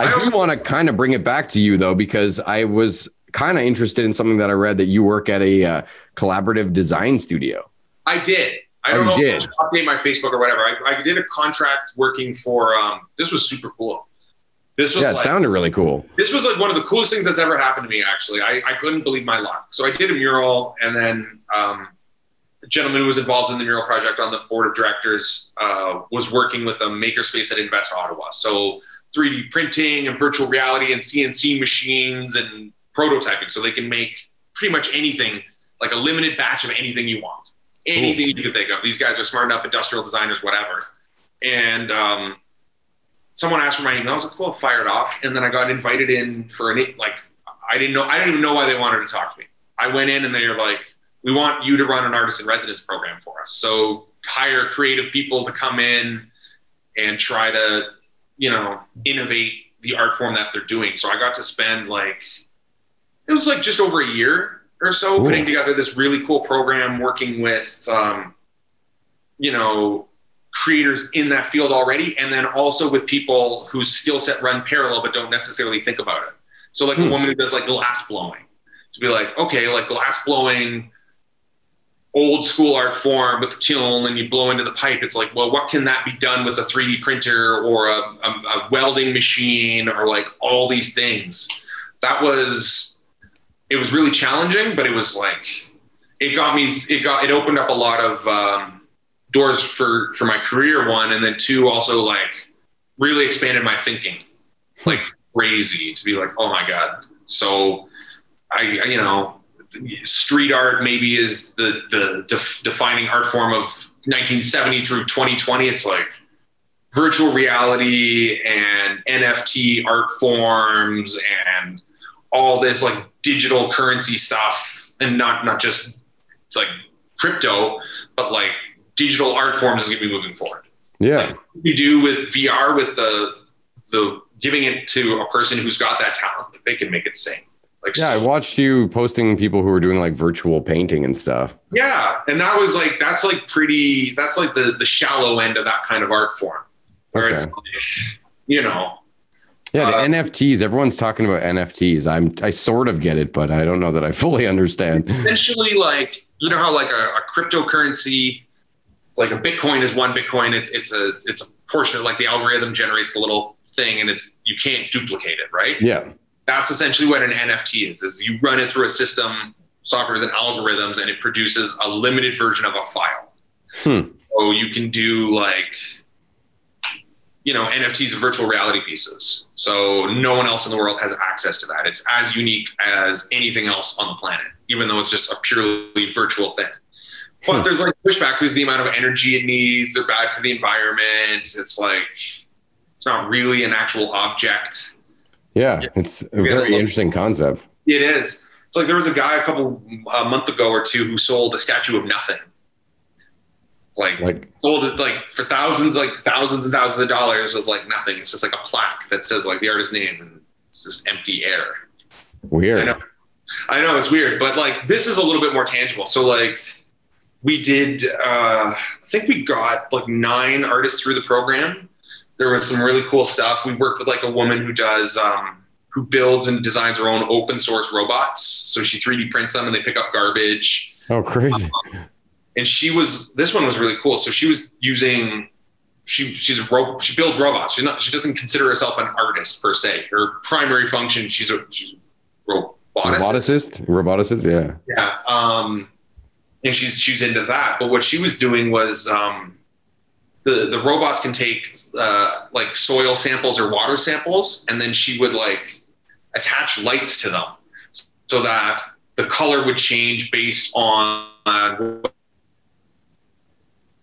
I, I do want to kind of bring it back to you though, because I was kind of interested in something that I read that you work at a uh, collaborative design studio. I did. I Oh, don't you know did? if I should update my Facebook or whatever. I, I did a contract working for. Um, this was super cool. This was Yeah, it like, sounded really cool. this was like one of the coolest things that's ever happened to me. Actually, I, I couldn't believe my luck. So I did a mural, and then um, a gentleman who was involved in the mural project on the board of directors uh, was working with a makerspace at Invest Ottawa. So 3D printing and virtual reality and CNC machines and prototyping, so they can make pretty much anything, like a limited batch of anything you want, anything you can think of. These guys are smart enough, industrial designers, whatever. And um, someone asked for my email. I was like, cool, fired off. And then I got invited in for an like I didn't know I didn't even know why they wanted to talk to me. I went in and they were like, we want you to run an artist in residence program for us. So hire creative people to come in and try to, you know, innovate the art form that they're doing. So I got to spend like it was like just over a year or so Cool. putting together this really cool program working with um, you know creators in that field already and then also with people whose skill set run parallel but don't necessarily think about it. So like Hmm. a woman who does like glass blowing. To be like okay like glass blowing old school art form with the kiln and you blow into the pipe. It's like well what can that be done with a 3d printer or a, a, a welding machine or like all these things? That was it was really challenging but it was like it got me it got it opened up a lot of um, doors for for my career one and then two also like really expanded my thinking like crazy to be like oh my god. So i you know street art maybe is the the def- defining art form of 1970 through 2020 it's like virtual reality and nft art forms and all this like digital currency stuff and not not just like crypto but like digital art forms is going to be moving forward Yeah. you do with VR with the the giving it to a person who's got that talent, that they can make it sing. Like Yeah, I watched you posting people who were doing like virtual painting and stuff. yeah, and that was like that's like pretty. That's like the the shallow end of that kind of art form, where it's Okay. like, you know, Yeah, the Uh, NFTs. Everyone's talking about NFTs. I'm I sort of get it, but I don't know that I fully understand. essentially like you know how like a, a cryptocurrency. It's like a Bitcoin is one Bitcoin. It's it's a it's a portion of like the algorithm generates the little thing, and it's you can't duplicate it, right? Yeah. that's essentially what an NFT is. Is you run it through a system, softwares and algorithms, and it produces a limited version of a file. Hmm. So you can do like, you know, NFTs, of virtual reality pieces. So no one else in the world has access to that. It's as unique as anything else on the planet, even though it's just a purely virtual thing. But there's like pushback because the amount of energy it needs, they're bad for the environment. It's like it's not really an actual object. Yeah. Yeah. It's a very interesting concept. It is. It's like there was a guy a couple a month ago or two who sold a statue of nothing. Like, Like sold it like for thousands, like thousands and thousands of dollars. Was like nothing. It's just like a plaque that says like the artist's name, and it's just empty air. weird. I know. I know it's weird, but like this is a little bit more tangible. So like we did, uh, I think we got like nine artists through the program. There was some really cool stuff. We worked with like a woman who does, um, who builds and designs her own open source robots. So she 3D prints them and they pick up garbage. Oh, crazy. And she was, this one was really cool. So she was using, she she's a ro- she builds robots. She's not, she doesn't consider herself an artist per se. Her primary function, she's a, she's a roboticist. Roboticist? Roboticist? Yeah. Yeah. Um, and she's she's into that. But what she was doing was um, the the robots can take uh, like soil samples or water samples, and then she would like attach lights to them so that the color would change based on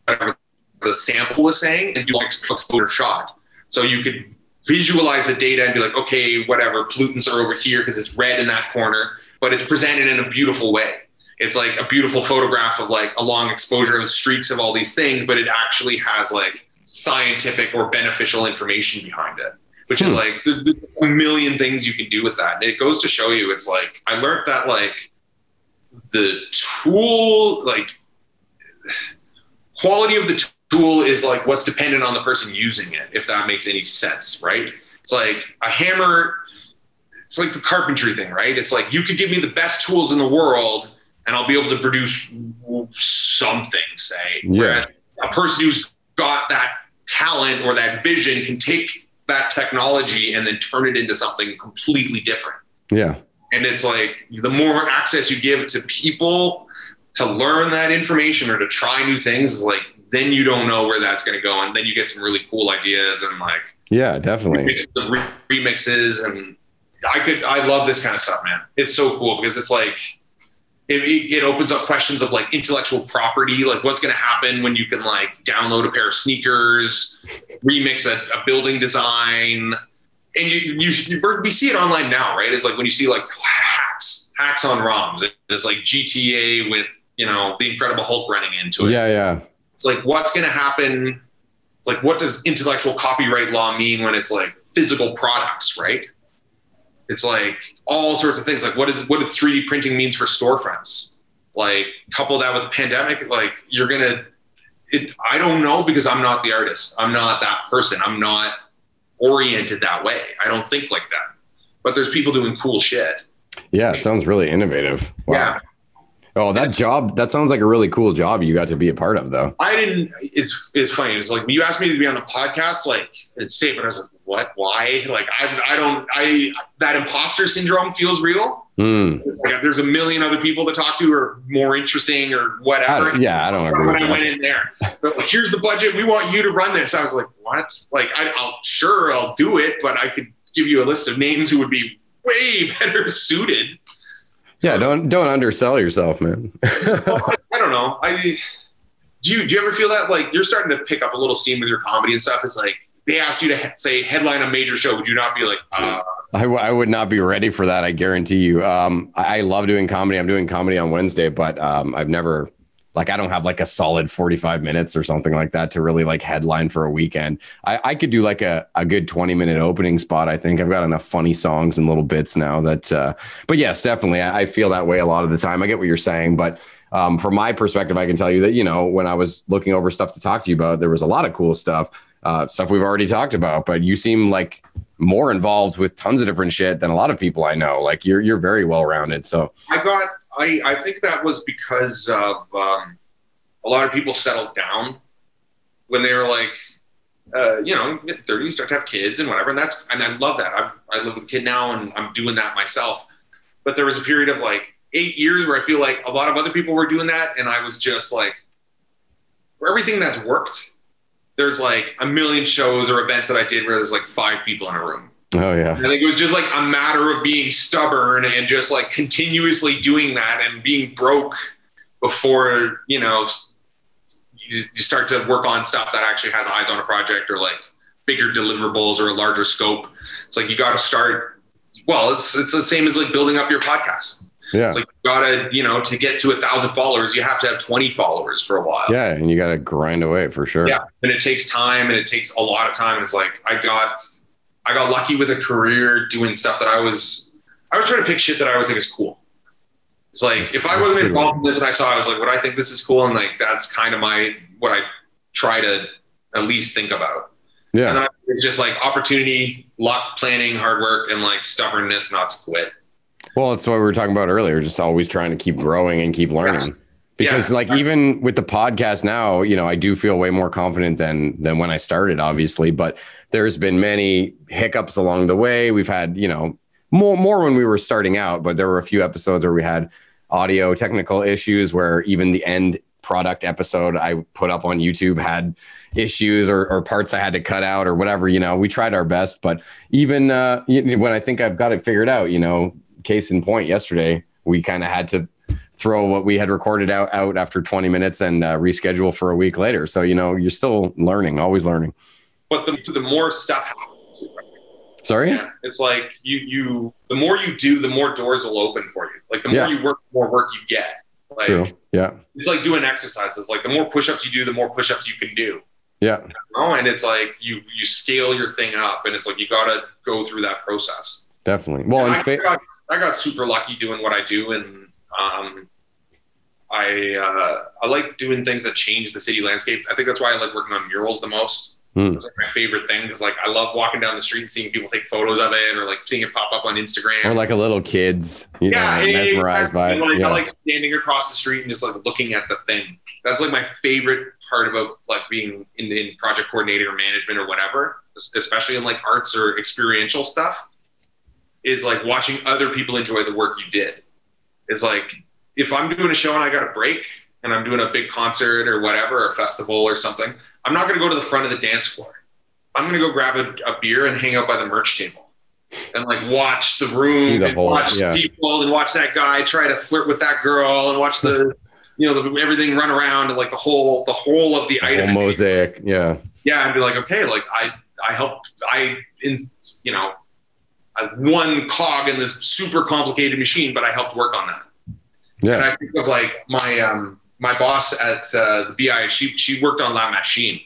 whatever the sample was saying, and do like exposure shot. So you could visualize the data and be like, okay, whatever, pollutants are over here because it's red in that corner but it's presented in a beautiful way. It's like a beautiful photograph of like a long exposure of streaks of all these things, but it actually has like scientific or beneficial information behind it, which is Hmm. like the, the, a million things you can do with that. And it goes to show you, it's like I learned that like the tool, like quality of the tool is like what's dependent on the person using it, if that makes any sense, right? It's like a hammer, it's like the carpentry thing, right? It's like you could give me the best tools in the world and I'll be able to produce something, say. Yeah. Whereas a person who's got that talent or that vision can take that technology and then turn it into something completely different. Yeah. And it's like the more access you give to people to learn that information or to try new things is like then you don't know where that's going to go and then you get some really cool ideas and like Yeah, definitely. remixes and I could I love this kind of stuff, man. It's so cool because it's like it, it opens up questions of like intellectual property, like what's going to happen when you can like download a pair of sneakers, remix a, a building design, and you, you you we see it online now, right? It's like when you see like hacks hacks on ROMs. It's like GTA with you know the Incredible Hulk running into it. Yeah, yeah. It's like what's going to happen? It's like what does intellectual copyright law mean when it's like physical products, right? It's like all sorts of things. Like what is what 3D printing means for storefronts? Like couple that with the pandemic, like you're gonna. It, I don't know because I'm not the artist. I'm not that person. I'm not oriented that way. I don't think like that. But there's people doing cool shit. Yeah, it sounds really innovative. Wow. Yeah. Oh, that job, that sounds like a really cool job you got to be a part of, though. I didn't. It's it's funny. It's like you asked me to be on the podcast, like it's safe, but I was like, what? Why? Like I I don't I that imposter syndrome feels real. Hmm. Like there's a million other people to talk to who are more interesting or whatever. don't- yeah, I don't agree When I went in there, but like, here's the budget. We want you to run this. I was like, what? Like I, I'll sure I'll do it, but I could give you a list of names who would be way better suited. Yeah, don't don't undersell yourself, man. I don't know. I do you do you ever feel that like you're starting to pick up a little steam with your comedy and stuff? It's like they asked you to say headline a major show. Would you not be like, uh, I, w- I would not be ready for that. I guarantee you. Um, I, I love doing comedy. I'm doing comedy on Wednesday, but um, I've never like I don't have like a solid 45 minutes or something like that to really like headline for a weekend. I, I could do like a, a good 20 minute opening spot. I think I've got enough funny songs and little bits now that. Uh, but yes, definitely, I, I feel that way a lot of the time. I get what you're saying, but um, from my perspective, I can tell you that you know when I was looking over stuff to talk to you about, there was a lot of cool stuff, uh, stuff we've already talked about. But you seem like more involved with tons of different shit than a lot of people I know. Like you're you're very well rounded. So I got I I think that was because of um, a lot of people settled down when they were like. Uh, you know, mid thirties, start to have kids and whatever, and that's and I love that. I've I live with a kid now, and I'm doing that myself. But there was a period of like eight years where I feel like a lot of other people were doing that, and I was just like, for everything that's worked, there's like a million shows or events that I did where there's like five people in a room. oh yeah, I think it was just like a matter of being stubborn and just like continuously doing that and being broke before, you know, you, you start to work on stuff that actually has eyes on a project or like bigger deliverables or a larger scope. It's like you got to start. Well, it's it's the same as like building up your podcast. Yeah, It's like you gotta, you know, to get to a thousand followers, you have to have twenty followers for a while. yeah, and you got to grind away for sure. Yeah, and it takes time, and it takes a lot of time. And it's like I got, I got lucky with a career doing stuff that I was, I was trying to pick shit that I always think is cool. It's like if I wasn't involved in this and I saw, it, I was like, "What I think this is cool," and like that's kind of my what I try to at least think about. And yeah, then it's just like opportunity, luck, planning, hard work, and like stubbornness not to quit. Well, it's what we were talking about earlier. Just always trying to keep growing and keep learning. because Yeah. like even with the podcast now you know i do feel way more confident than than when i started obviously but there's been many hiccups along the way we've had you know more more when we were starting out but there were a few episodes where we had audio technical issues where even the end product episode i put up on youtube had issues or, or parts i had to cut out or whatever you know we tried our best but even uh, when i think i've got it figured out you know case in point yesterday we kind of had to throw what we had recorded out out after 20 minutes and uh, reschedule for a week later. So you know you're still learning, always learning. But the the more stuff happens, Sorry. Yeah, it's like you you the more you do, the more doors will open for you. Like the more Yeah. you work, the more work you get. Like True. Yeah. it's like doing exercises. Like the more push-ups you do, the more push-ups you can do. Yeah. You know? And it's like you you scale your thing up, and it's like you gotta go through that process. Definitely. Well, I, fa- got, I got super lucky doing what I do, and um, I uh, I like doing things that change the city landscape. I think that's why I like working on murals the most. Hmm. It's like my favorite thing because like I love walking down the street and seeing people take photos of it, or like seeing it pop up on Instagram. or like a little kids, you yeah, know, mesmerized by it. exactly. Like, yeah. I like standing across the street and just like looking at the thing. That's like my favorite part about like being in, in project coordinating or management or whatever, especially in like arts or experiential stuff, is like watching other people enjoy the work you did. Is like if I'm doing a show and I got a break and I'm doing a big concert or whatever, or a festival or something, I'm not going to go to the front of the dance floor. I'm going to go grab a, a beer and hang out by the merch table and like watch the room the and whole- watch yeah. people and watch that guy try to flirt with that girl and watch the you know the, everything run around and like the whole the whole of the, The item mosaic. Yeah. yeah and be like okay like i i helped i in you know one cog in this super complicated machine but i helped work on that and Yeah. i think of like my um my boss at uh, the bi she she worked on la machine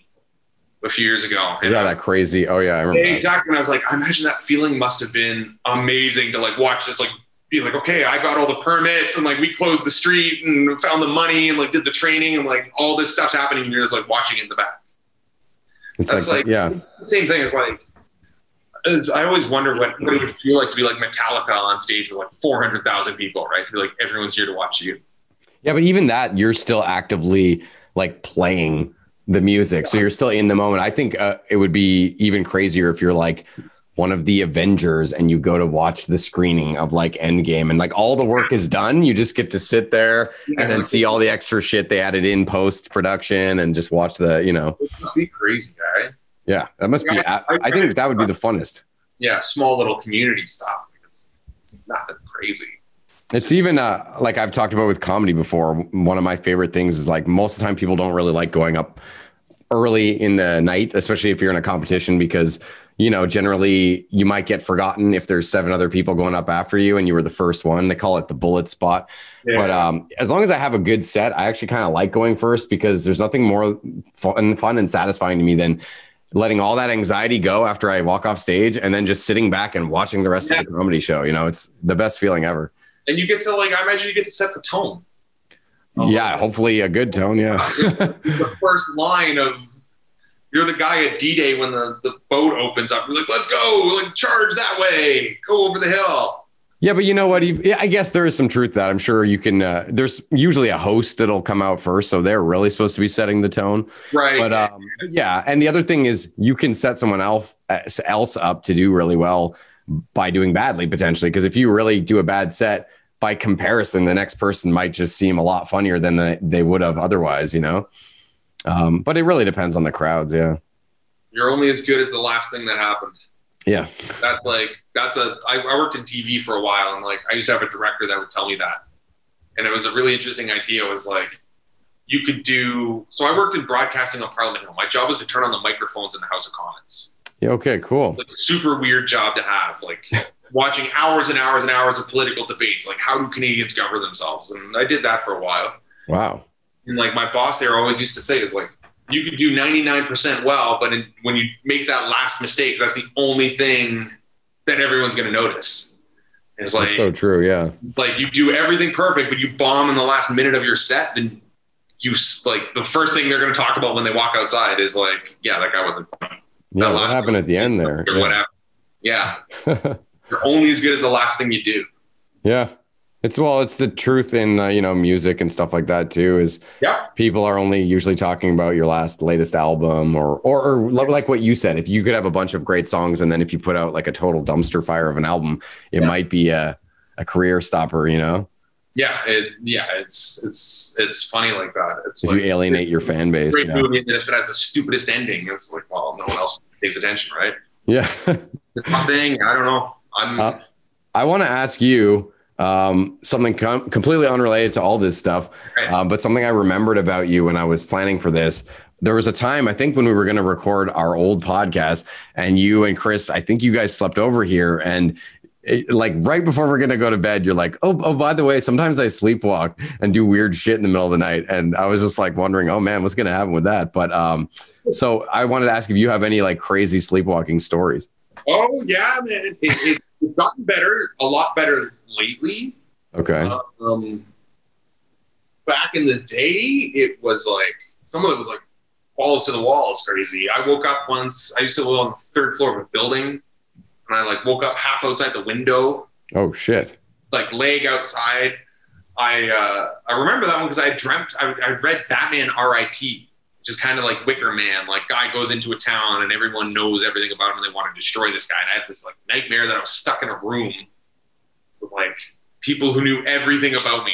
a few years ago and Yeah. That crazy. Oh yeah. I remember. exactly. And I was like, I imagine that feeling must have been amazing to like watch this, like be like, okay, I got all the permits and like we closed the street and found the money and like did the training and like all this stuff's happening and you're just like watching it in the back. It's That's like, like- yeah. Same thing as like, it's, I always wonder what, what it would feel like to be like Metallica on stage with like 400,000 people, right? Like, everyone's here to watch you. Yeah, but even that, you're still actively like playing the music, so you're still in the moment. I think uh, it would be even crazier if you're like one of the Avengers and you go to watch the screening of like Endgame and like all the work is done. You just get to sit there and then see all the extra shit they added in post production and just watch the, you know, It must be crazy, guy. Yeah, that must be. I, I think that would be the funnest. Yeah, small little community stuff. It's, it's nothing crazy. It's even uh, like I've talked about with comedy before. One of my favorite things is like most of the time people don't really like going up early in the night, especially if you're in a competition, because you know generally you might get forgotten if there's seven other people going up after you and you were the first one. They call it the bullet spot. Yeah. But um, as long as I have a good set, I actually kind of like going first because there's nothing more fun, fun and satisfying to me than letting all that anxiety go after I walk off stage and then just sitting back and watching the rest Yeah. of the comedy show. You know, it's the best feeling ever. and you get to like, I imagine you get to set the tone. Yeah, hopefully a good tone. Yeah. the first line of you're the guy at D-Day when the, the boat opens up. You're like, let's go, like charge that way, go over the hill. Yeah, but you know what? Yeah, I guess there is some truth to that. I'm sure you can. Uh, there's usually a host that'll come out first, so they're really supposed to be setting the tone. Right. But um, yeah, and the other thing is you can set someone else else up to do really well by doing badly potentially. Because if you really do a bad set, by comparison, the next person might just seem a lot funnier than they, they would have otherwise. You know. Um, but it really depends on the crowds. Yeah. you're only as good as the last thing that happened. Yeah. That's like that's a. I, I worked in TV for a while, and like I used to have a director that would tell me that, and it was a really interesting idea. It was like you could do. So I worked in broadcasting on Parliament Hill. My job was to turn on the microphones in the House of Commons. Yeah. Okay. Cool. like a super weird job to have. Like watching hours and hours and hours of political debates. Like how do Canadians govern themselves? And I did that for a while. Wow. And like my boss there always used to say is like you could do 99% well, but in, when you make that last mistake, that's the only thing that everyone's going to notice. It's like That's so true. Yeah. like you do everything perfect, but you bomb in the last minute of your set, then you like the first thing they're going to talk about when they walk outside is like, yeah, that guy wasn't funny Yeah. That What happened at the end there? Yeah. whatever. Yeah, you're only as good as the last thing you do. Yeah. It's well, it's the truth in uh, you know music and stuff like that too. Is Yeah. people are only usually talking about your last latest album or, or or like what you said. If you could have a bunch of great songs and then if you put out like a total dumpster fire of an album, it Yeah. might be a a career stopper. You know, Yeah, it, yeah, it's it's it's funny like that. It's if like you alienate your fan base. great Yeah. movie, and if it has the stupidest ending, it's like, well, no one else pays attention, right? yeah. It's nothing. I don't know. I'm Uh, I want to ask you um, something com- completely unrelated to all this stuff, um, but something I remembered about you when I was planning for this. there was a time I think when we were going to record our old podcast, and you and Chris, I think you guys slept over here, and it, like right before we're gonna go to bed, you're like, oh, oh, by the way, sometimes I sleepwalk and do weird shit in the middle of the night, and I was just like wondering, oh man, what's gonna happen with that? But um, so I wanted to ask if you have any like crazy sleepwalking stories. Oh yeah, man, it, it, it's gotten better, a lot better lately. Okay. Um, back in the day, it was like some of it was like balls to the walls, crazy. I woke up once. I used to live on the third floor of a building, and I like woke up half outside the window, Oh shit. like leg outside. I uh, I remember that one because I dreamt. I, I read Batman R.I.P. Just kind of like Wicker Man. Like guy goes into a town and everyone knows everything about him and they want to destroy this guy. And I had this like nightmare that I was stuck in a room with like people who knew everything about me.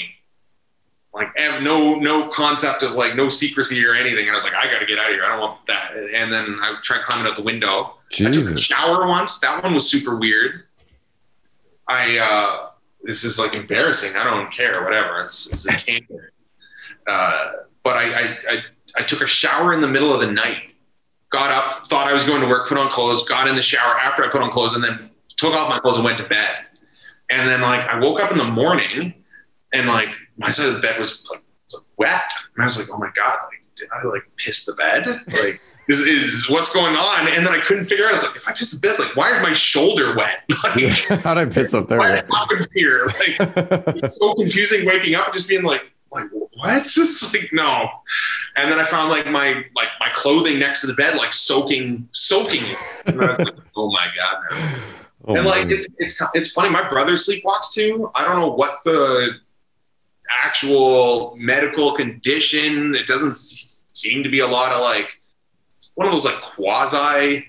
Like no no concept of like no secrecy or anything. And I was like, I gotta get out of here. I don't want that. And then I tried climbing out the window. Jesus. I took a shower once. That one was super weird. I uh this is like embarrassing. I don't care. Whatever. It's, it's a cancer. Uh, but I, I I I took a shower in the middle of the night. Got up, thought I was going to work, put on clothes, got in the shower after I put on clothes, and then took off my clothes and went to bed. And then like I woke up in the morning, and like my side of the bed was like wet, and I was like, oh my god, like did I like piss the bed? Like is, is what's going on? And then I couldn't figure out. I was like, if I piss the bed, like why is my shoulder wet? Like How'd I piss up what there? happened here? Like it's so confusing waking up and just being like, like what? It's like no. And then I found like my like my clothing next to the bed, like soaking, soaking. it. And I was like, oh my god. man. Oh, and like man. it's it's it's funny. My brother sleepwalks too. I don't know what the actual medical condition. It doesn't seem to be a lot of like one of those like quasi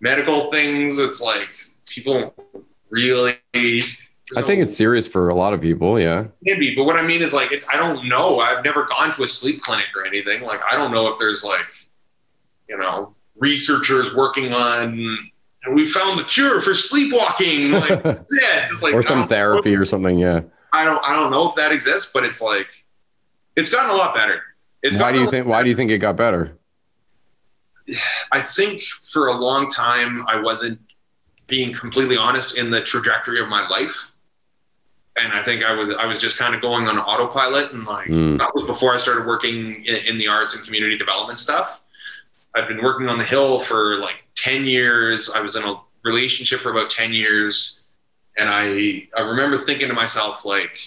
medical things. It's like people don't really. I think it's serious for a lot of people. Yeah. maybe. but what I mean is like it, I don't know. I've never gone to a sleep clinic or anything. Like I don't know if there's like, you know, researchers working on. And we found the cure for sleepwalking. Like. It's like or some therapy or something. Yeah. I don't. I don't know if that exists, but it's like, it's gotten a lot better. It's Why do you think? Why do you think it got better? I think for a long time I wasn't being completely honest in the trajectory of my life. And I think I was I was just kind of going on autopilot and like Mm. that was before I started working in, in the arts and community development stuff. I've been working on the hill for like 10 years. I was in a relationship for about 10 years and I I remember thinking to myself like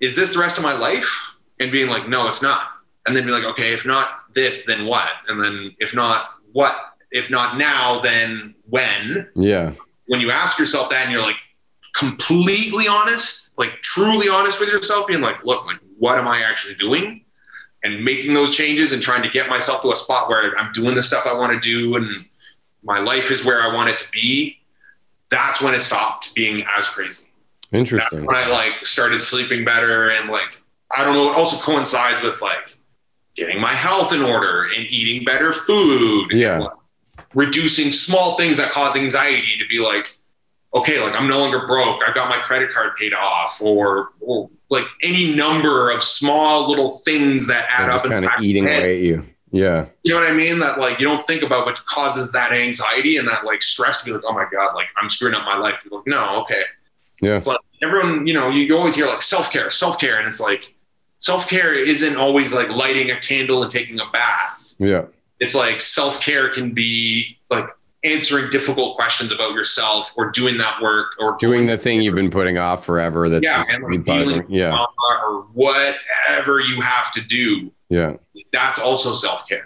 is this the rest of my life? And being like no, it's not. And then be like okay, if not this then what? And then if not what? If not now then when? Yeah. when you ask yourself that and you're like completely honest, like truly honest with yourself, being like, look, like what am I actually doing? And making those changes and trying to get myself to a spot where I'm doing the stuff I want to do and my life is where I want it to be. That's when it stopped being as crazy. That's Interesting. when I like started sleeping better and like I don't know, it also coincides with like getting my health in order and eating better food. and, Yeah. like, reducing small things that cause anxiety to be like, okay, like I'm no longer broke. I've got my credit card paid off, or or like any number of small little things that add up and kind of eating away at you. Yeah. You know what I mean? That like you don't think about, what causes that anxiety and that like stress to be like, oh my god, like I'm screwing up my life. People, like, no, okay. Yeah. It's like everyone, you know, you, always hear like self care, self care, and it's like self care isn't always like lighting a candle and taking a bath. Yeah. It's like self care can be like answering difficult questions about yourself or doing that work or Doing the thing you've been putting off forever. That's Yeah, and, like, dealing Yeah. or whatever you have to do. Yeah. That's also self care.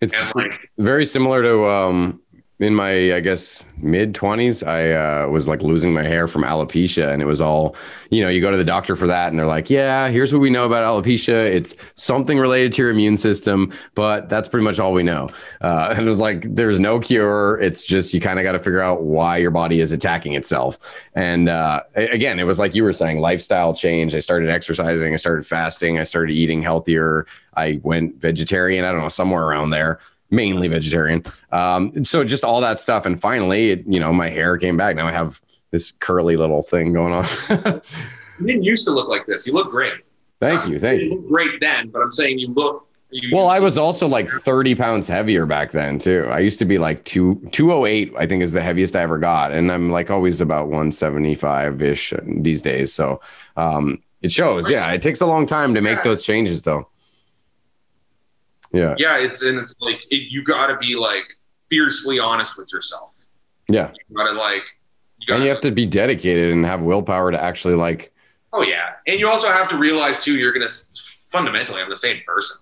It's And like very similar to um in my i guess mid 20s i uh, was like losing my hair from alopecia and it was all you know you go to the doctor for that and they're like yeah here's what we know about alopecia. It's something related to your immune system but that's pretty much all we know. Uh, and it was like there's no cure. It's just you kind of got to figure out why your body is attacking itself. And uh, again it was like you were saying lifestyle change. I started exercising i started fasting i started eating healthier. I went vegetarian i don't know somewhere around there mainly vegetarian. Um, so just all that stuff, and finally, it, you know, my hair came back. Now I have this curly little thing going on. you didn't used to look like this. You look great. thank you, thank You you. look great then, but I'm saying you look You- Well, I was also like 30 pounds heavier back then too. I used to be like two 208, I think is the heaviest I ever got. And I'm like always about 175 ish these days. So um, it shows. Yeah. It takes a long time to make Yeah. those changes though. Yeah. yeah, it's and it's like it, you got to be like fiercely honest with yourself. Yeah. You got to like, you got And you have to be dedicated and have willpower to actually like, Oh yeah, and you also have to realize too, you're gonna fundamentally I'm the same person.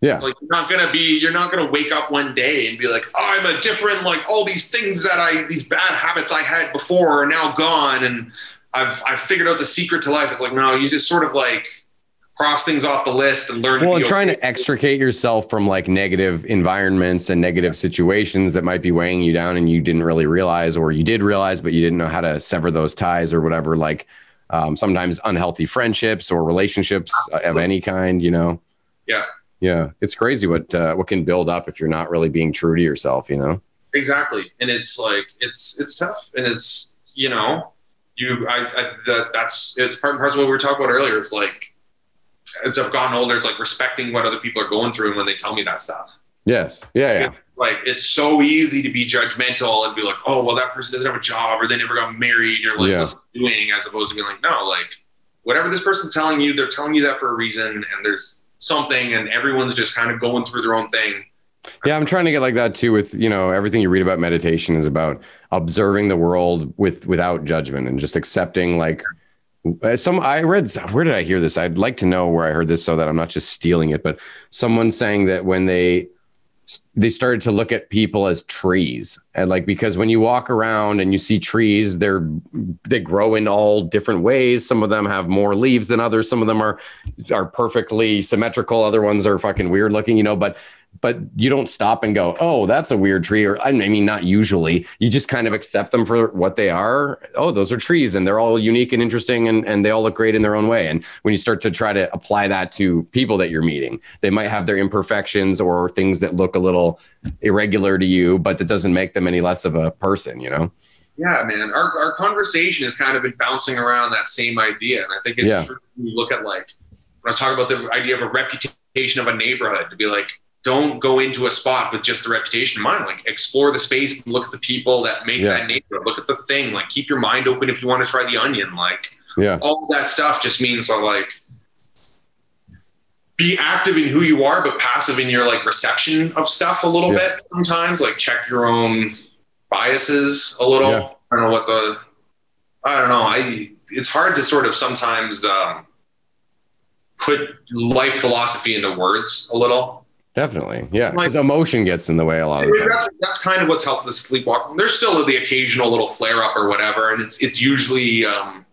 yeah. It's like you're not gonna be, you're not gonna wake up one day and be like, oh, I'm a different, like all these things that I, these bad habits I had before are now gone, and I've I've figured out the secret to life. It's like no, you just sort of like cross things off the list and learn. Well, and trying okay. to extricate yourself from like negative environments and negative situations that might be weighing you down and you didn't really realize, or you did realize, but you didn't know how to sever those ties or whatever. Like um, sometimes unhealthy friendships or relationships of any kind, you know? Yeah. Yeah. It's crazy what, uh, what can build up if you're not really being true to yourself, you know? exactly, and it's like it's it's tough, and it's you know you I, I that that's it's part and parcel of what we were talking about earlier. It's like as I've gotten older, it's like respecting what other people are going through and when they tell me that stuff. Yes. Yeah. Yeah. It's like it's so easy to be judgmental and be like, oh well, that person doesn't have a job or they never got married or like Yeah. what's doing, as opposed to being like, no, like whatever this person's telling you, they're telling you that for a reason, and there's something, and everyone's just kind of going through their own thing. Yeah, I'm trying to get like that too. With you know everything you read about meditation is about observing the world with without judgment and just accepting like Uh, some. I read where did I hear this? I'd like to know where I heard this so that I'm not just stealing it. But someone saying that when they they started to look at people as trees and like because when you walk around and you see trees they're they grow in all different ways some of them have more leaves than others some of them are are perfectly symmetrical other ones are fucking weird looking you know but but you don't stop and go oh that's a weird tree or i mean not usually you just kind of accept them for what they are oh those are trees and they're all unique and interesting and, and they all look great in their own way and when you start to try to apply that to people that you're meeting they might have their imperfections or things that look a little irregular to you but that doesn't make them any less of a person you know Yeah, man. Our, our conversation has kind of been bouncing around that same idea. And I think it's Yeah. true when you look at like, when I was talking about the idea of a reputation of a neighborhood, to be like, don't go into a spot with just the reputation in mind. Like, explore the space and look at the people that make Yeah. that neighborhood. Look at the thing. Like, keep your mind open if you want to try the onion. Like, yeah all that stuff just means like, be active in who you are, but passive in your like reception of stuff a little Yeah. bit sometimes. Like check your own biases a little. Yeah. I don't know what the I don't know. I it's hard to sort of sometimes um, put life philosophy into words a little. Definitely yeah Like- emotion gets in the way a lot of the time That's, that's kind of what's helped the sleepwalk. There's still the occasional little flare up or whatever, and it's it's usually um,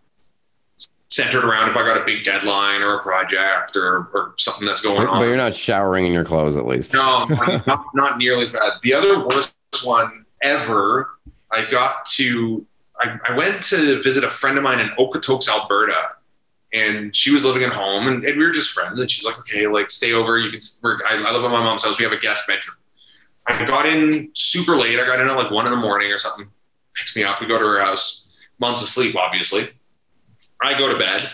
centered around if I got a big deadline or a project or, or something that's going but on. But you're not showering in your clothes at least No, not, not nearly as bad. The other worst one ever, I got to, I, I went to visit a friend of mine in Okotoks, Alberta, and she was living at home, and, and we were just friends. And she's like, "Okay, like stay over. You can. We're, I, I live at my mom's house. We have a guest bedroom." I got in super late. I got in at like one in the morning or something. Picks me up. We go to her house. Mom's asleep, obviously. I go to bed.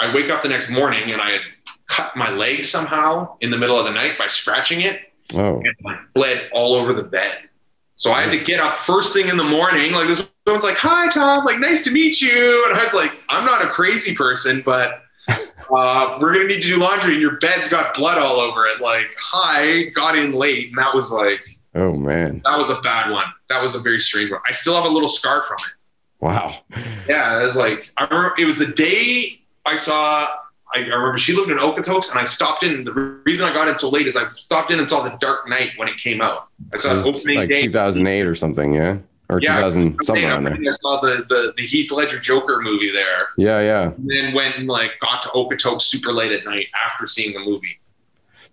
I wake up the next morning, and I had cut my leg somehow in the middle of the night by scratching it oh and bled all over the bed. So I had to get up first thing in the morning. Like this woman's like, "Hi, Tom. Like, nice to meet you." And I was like, "I'm not a crazy person, but uh, we're gonna need to do laundry, and your bed's got blood all over it." Like, hi, got in late, and that was like oh man that was a bad one. That was a very strange one. I still have a little scar from it. wow Yeah, it was like I remember it was the day I saw. I, I remember she lived in Okotoks, and I stopped in. The reason I got in so late is I stopped in and saw The Dark Knight when it came out. I saw It opening like day. 2008 or something yeah or Yeah, 2000 somewhere around there I saw the, the the Heath Ledger Joker movie there, yeah yeah and then went and like got to Okotoks super late at night after seeing the movie.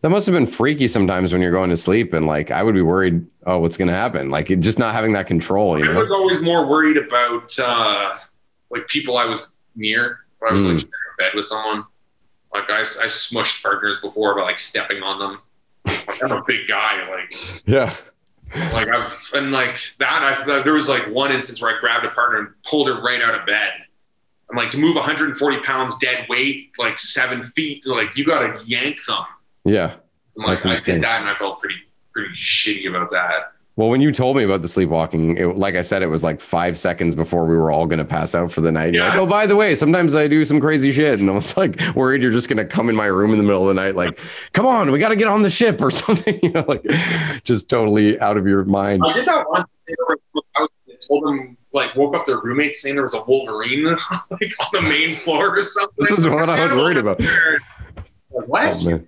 That must have been freaky sometimes when you're going to sleep and like I would be worried, oh, what's gonna happen? Like just not having that control, you know. I know? was always more worried about uh, like people I was near. I was like Mm. sharing a bed with someone. Like I, I smushed partners before by like stepping on them. Like, I'm a big guy. Like Yeah. like I've and like that. I there was like one instance where I grabbed a partner and pulled her right out of bed. I'm like to move 140 pounds dead weight, like seven feet. Like you gotta yank them. Yeah. And, like I did that, and I felt pretty pretty shitty about that. Well, when you told me about the sleepwalking, it, like I said, it was like five seconds before we were all going to pass out for the night. You're like, oh, by the way, sometimes I do some crazy shit. And I was like worried you're just going to come in my room in the middle of the night, like, come on, we got to get on the ship or something, you know, like just totally out of your mind. I did that once. I told them like woke up their roommates saying there was a Wolverine like on the main floor or something. This is what I was worried about. Like, what? Oh.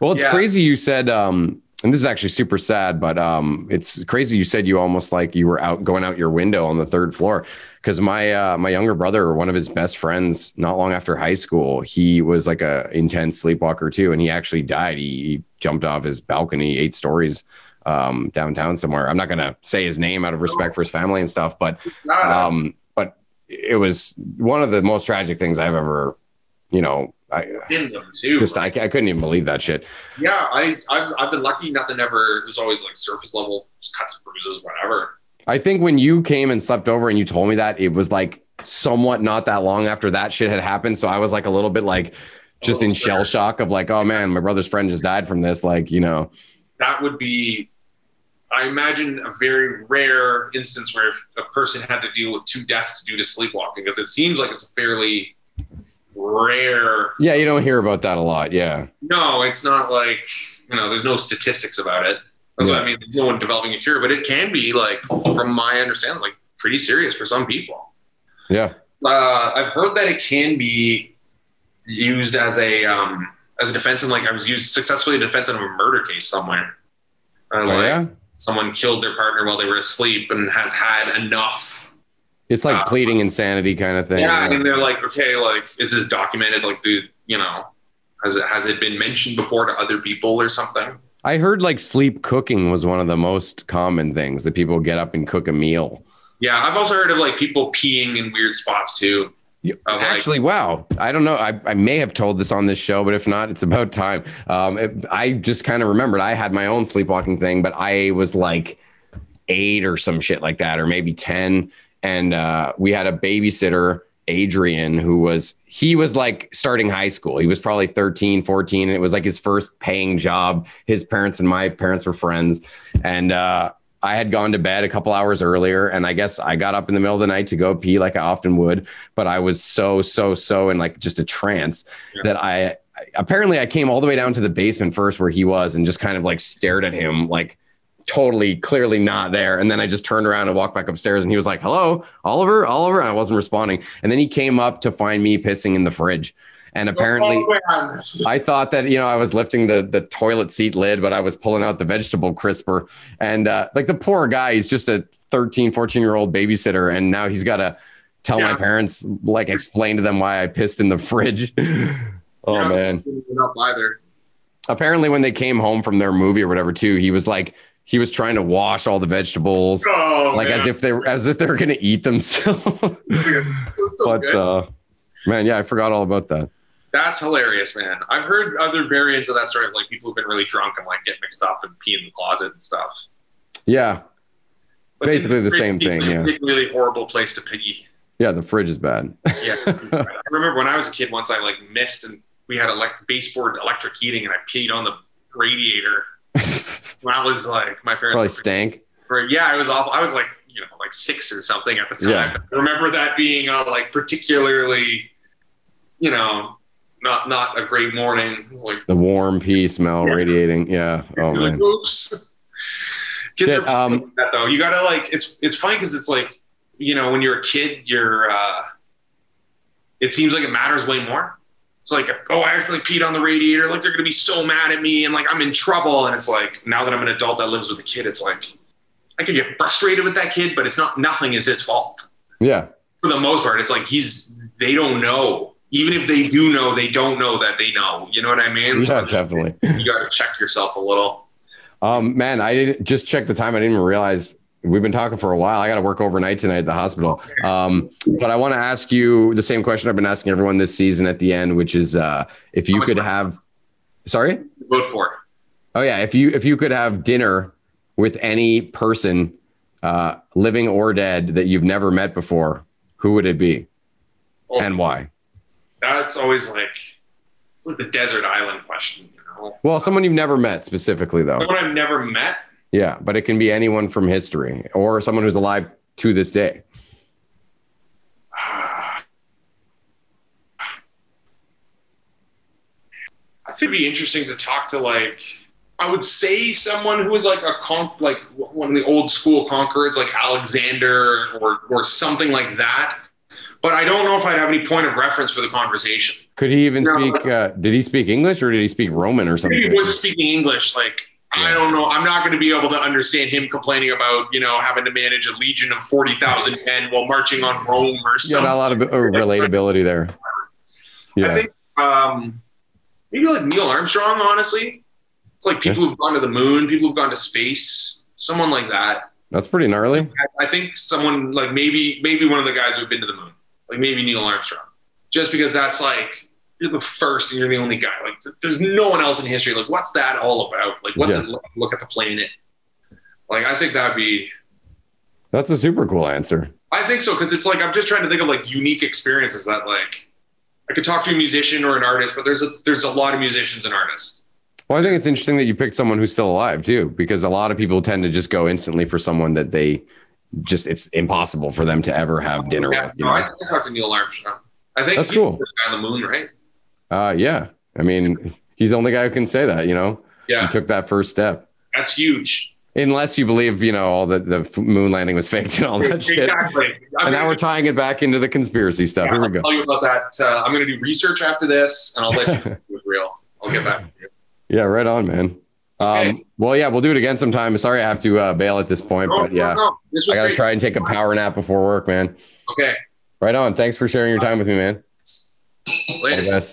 Well, it's Yeah. crazy you said, um, and this is actually super sad, but um, it's crazy you said you almost like you were out going out your window on the third floor. Because my uh, my younger brother, one of his best friends, not long after high school, he was like a intense sleepwalker too, and he actually died. He, he jumped off his balcony, eight stories um, downtown somewhere. I'm not gonna say his name out of respect for his family and stuff, but um, but it was one of the most tragic things I've ever, you know, I in them too. just I, I couldn't even believe that shit. yeah, I I've, I've been lucky. Nothing ever. It was always like surface level just cuts, bruises, whatever. I think when you came and slept over and you told me that, it was like somewhat not that long after that shit had happened. So I was like a little bit like just oh, in shell shock of like, oh man, my brother's friend just died from this. Like, you know, That would be. I imagine a very rare instance where a person had to deal with two deaths due to sleepwalking, because it seems like it's a fairly rare yeah, you don't hear about that a lot. Yeah. No, it's not like you know. There's no statistics about it. That's what I mean. There's no one developing a cure, but it can be like, from my understanding, like pretty serious for some people. Yeah. Uh, I've heard that it can be used as a um, as a defense in like I was used successfully in defense in a murder case somewhere. Uh, Oh, like yeah. someone killed their partner while they were asleep and has had enough. It's like Uh, pleading insanity kind of thing. Yeah, and they're like, okay, like is this documented? Like, dude, you know, has it has it been mentioned before to other people or something? I heard like sleep cooking was one of the most common things that people get up and cook a meal. Yeah, I've also heard of like people peeing in weird spots too. Of, like- Actually, wow. I don't know. I, I may have told this on this show, but if not, it's about time. Um, it- I just kind of remembered I had my own sleepwalking thing, but I was like eight or some shit like that, or maybe 10. And uh, we had a babysitter, Adrian, who was, he was like starting high school. He was probably 13, 14, and it was like his first paying job. His parents and my parents were friends. And, uh, I had gone to bed a couple hours earlier, and I guess I got up in the middle of the night to go pee like I often would. But I was so, so, so in like just a trance Yeah. that I I- apparently I came all the way down to the basement first where he was and just kind of like stared at him like totally clearly not there. And then I just turned around and walked back upstairs and he was like, Hello, Oliver, Oliver. And I wasn't responding. And then he came up to find me pissing in the fridge. And apparently Oh. I thought that you know I was lifting the the toilet seat lid, but I was pulling out the vegetable crisper. And uh, like the poor guy, he's just a 13, 14 year old babysitter, and now he's got to tell my parents, like, explain to them why I pissed in the fridge. oh Yeah. man! Either. Apparently, when they came home from their movie or whatever, too, he was like, he was trying to wash all the vegetables, Oh, like man. as if they were as if they were gonna eat themselves so but good. uh, man, yeah, I forgot all about that. That's hilarious, man. I've heard other variants of that story of like people who've been really drunk and like get mixed up and pee in the closet and stuff. Yeah, But Basically the a same thing, yeah. really, Really horrible place to pee. yeah, the fridge is bad. Yeah. I remember when I was a kid once I like missed and we had elect- baseboard electric heating and I peed on the radiator. When I was like, my parents Probably stank. Or, yeah, it was awful. I was like, you know, like six or something at the time. Yeah. I remember that being uh, like particularly, you know, not not a great morning. Like, The warm pee smell Yeah. radiating. Yeah. Oh you're like man. oops. Kids Shit, are um, that though. You gotta like it's it's funny because it's like you know when you're a kid, you're. uh It seems like it matters way more. It's like, oh, I accidentally peed on the radiator. Like they're gonna be so mad at me, and like I'm in trouble. And it's like now that I'm an adult that lives with a kid, it's like I could get frustrated with that kid, but it's not. Nothing is his fault Yeah. for the most part. It's like he's. They don't know. Even if they do know, they don't know that they know. You know what I mean? Yeah, So definitely. you got to check yourself a little. Um, man, I didn't just check the time. I didn't even realize we've been talking for a while. I got to work overnight tonight at the hospital. Um, but I want to ask you the same question I've been asking everyone this season at the end, which is uh, if you could have, sorry, Vote for it. oh yeah, if you if you could have dinner with any person, uh, living or dead, that you've never met before, who would it be, Oh. and why? that's always like it's like the desert island question. You know, Well, someone you've never met specifically, though. Someone I've never met. Yeah, but it can be anyone from history or someone who's alive to this day. I think it'd be interesting to talk to like I would say someone who was like a con like one of the old school conquerors like Alexander or or something like that. But I don't know if I'd have any point of reference for the conversation. Could he even speak? Uh, did he speak English or did he speak Roman or something? he was speaking English, like I don't know. I'm not going to be able to understand him complaining about you know having to manage a legion of forty thousand men while marching on Rome or Yeah, something. not a lot of uh, relatability there. Yeah. I think um, maybe like Neil Armstrong. Honestly, it's like people who've gone to the moon, people who've gone to space, someone like that. That's pretty gnarly. I, I think someone like maybe maybe one of the guys who've been to the moon, like maybe Neil Armstrong, just because that's like you're the first and you're the only guy. Like th- there's no one else in history. Like what's that all about? Like what's Yeah. it look, look at the planet? Like I think that'd be. That's a super cool answer. I think so because it's like I'm just trying to think of like unique experiences that like I could talk to a musician or an artist, but there's a there's a lot of musicians and artists. Well, I think it's interesting that you picked someone who's still alive too, because a lot of people tend to just go instantly for someone that they just it's impossible for them to ever have dinner Yeah, with. You no, I. I talked to Neil Armstrong. I think That's he's cool. the first guy on the moon, right? Uh, yeah. I mean, he's the only guy who can say that. You know, Yeah, he took that first step. that's huge. Unless you believe, you know, all the the moon landing was faked and all that shit. Exactly. And now we're tying it back into the conspiracy stuff. Here we I'll go. tell you about that. Uh, I'm going to do research after this, and I'll let you know if it was real. I'll get back to you. Yeah, right on, man. Um, well, yeah, we'll do it again sometime. Sorry, I have to uh, bail at this point, No, but yeah, no, no. This was I gotta great. try and take a power nap before work, man. Okay. Right on. Thanks for sharing your time with me, man. Later.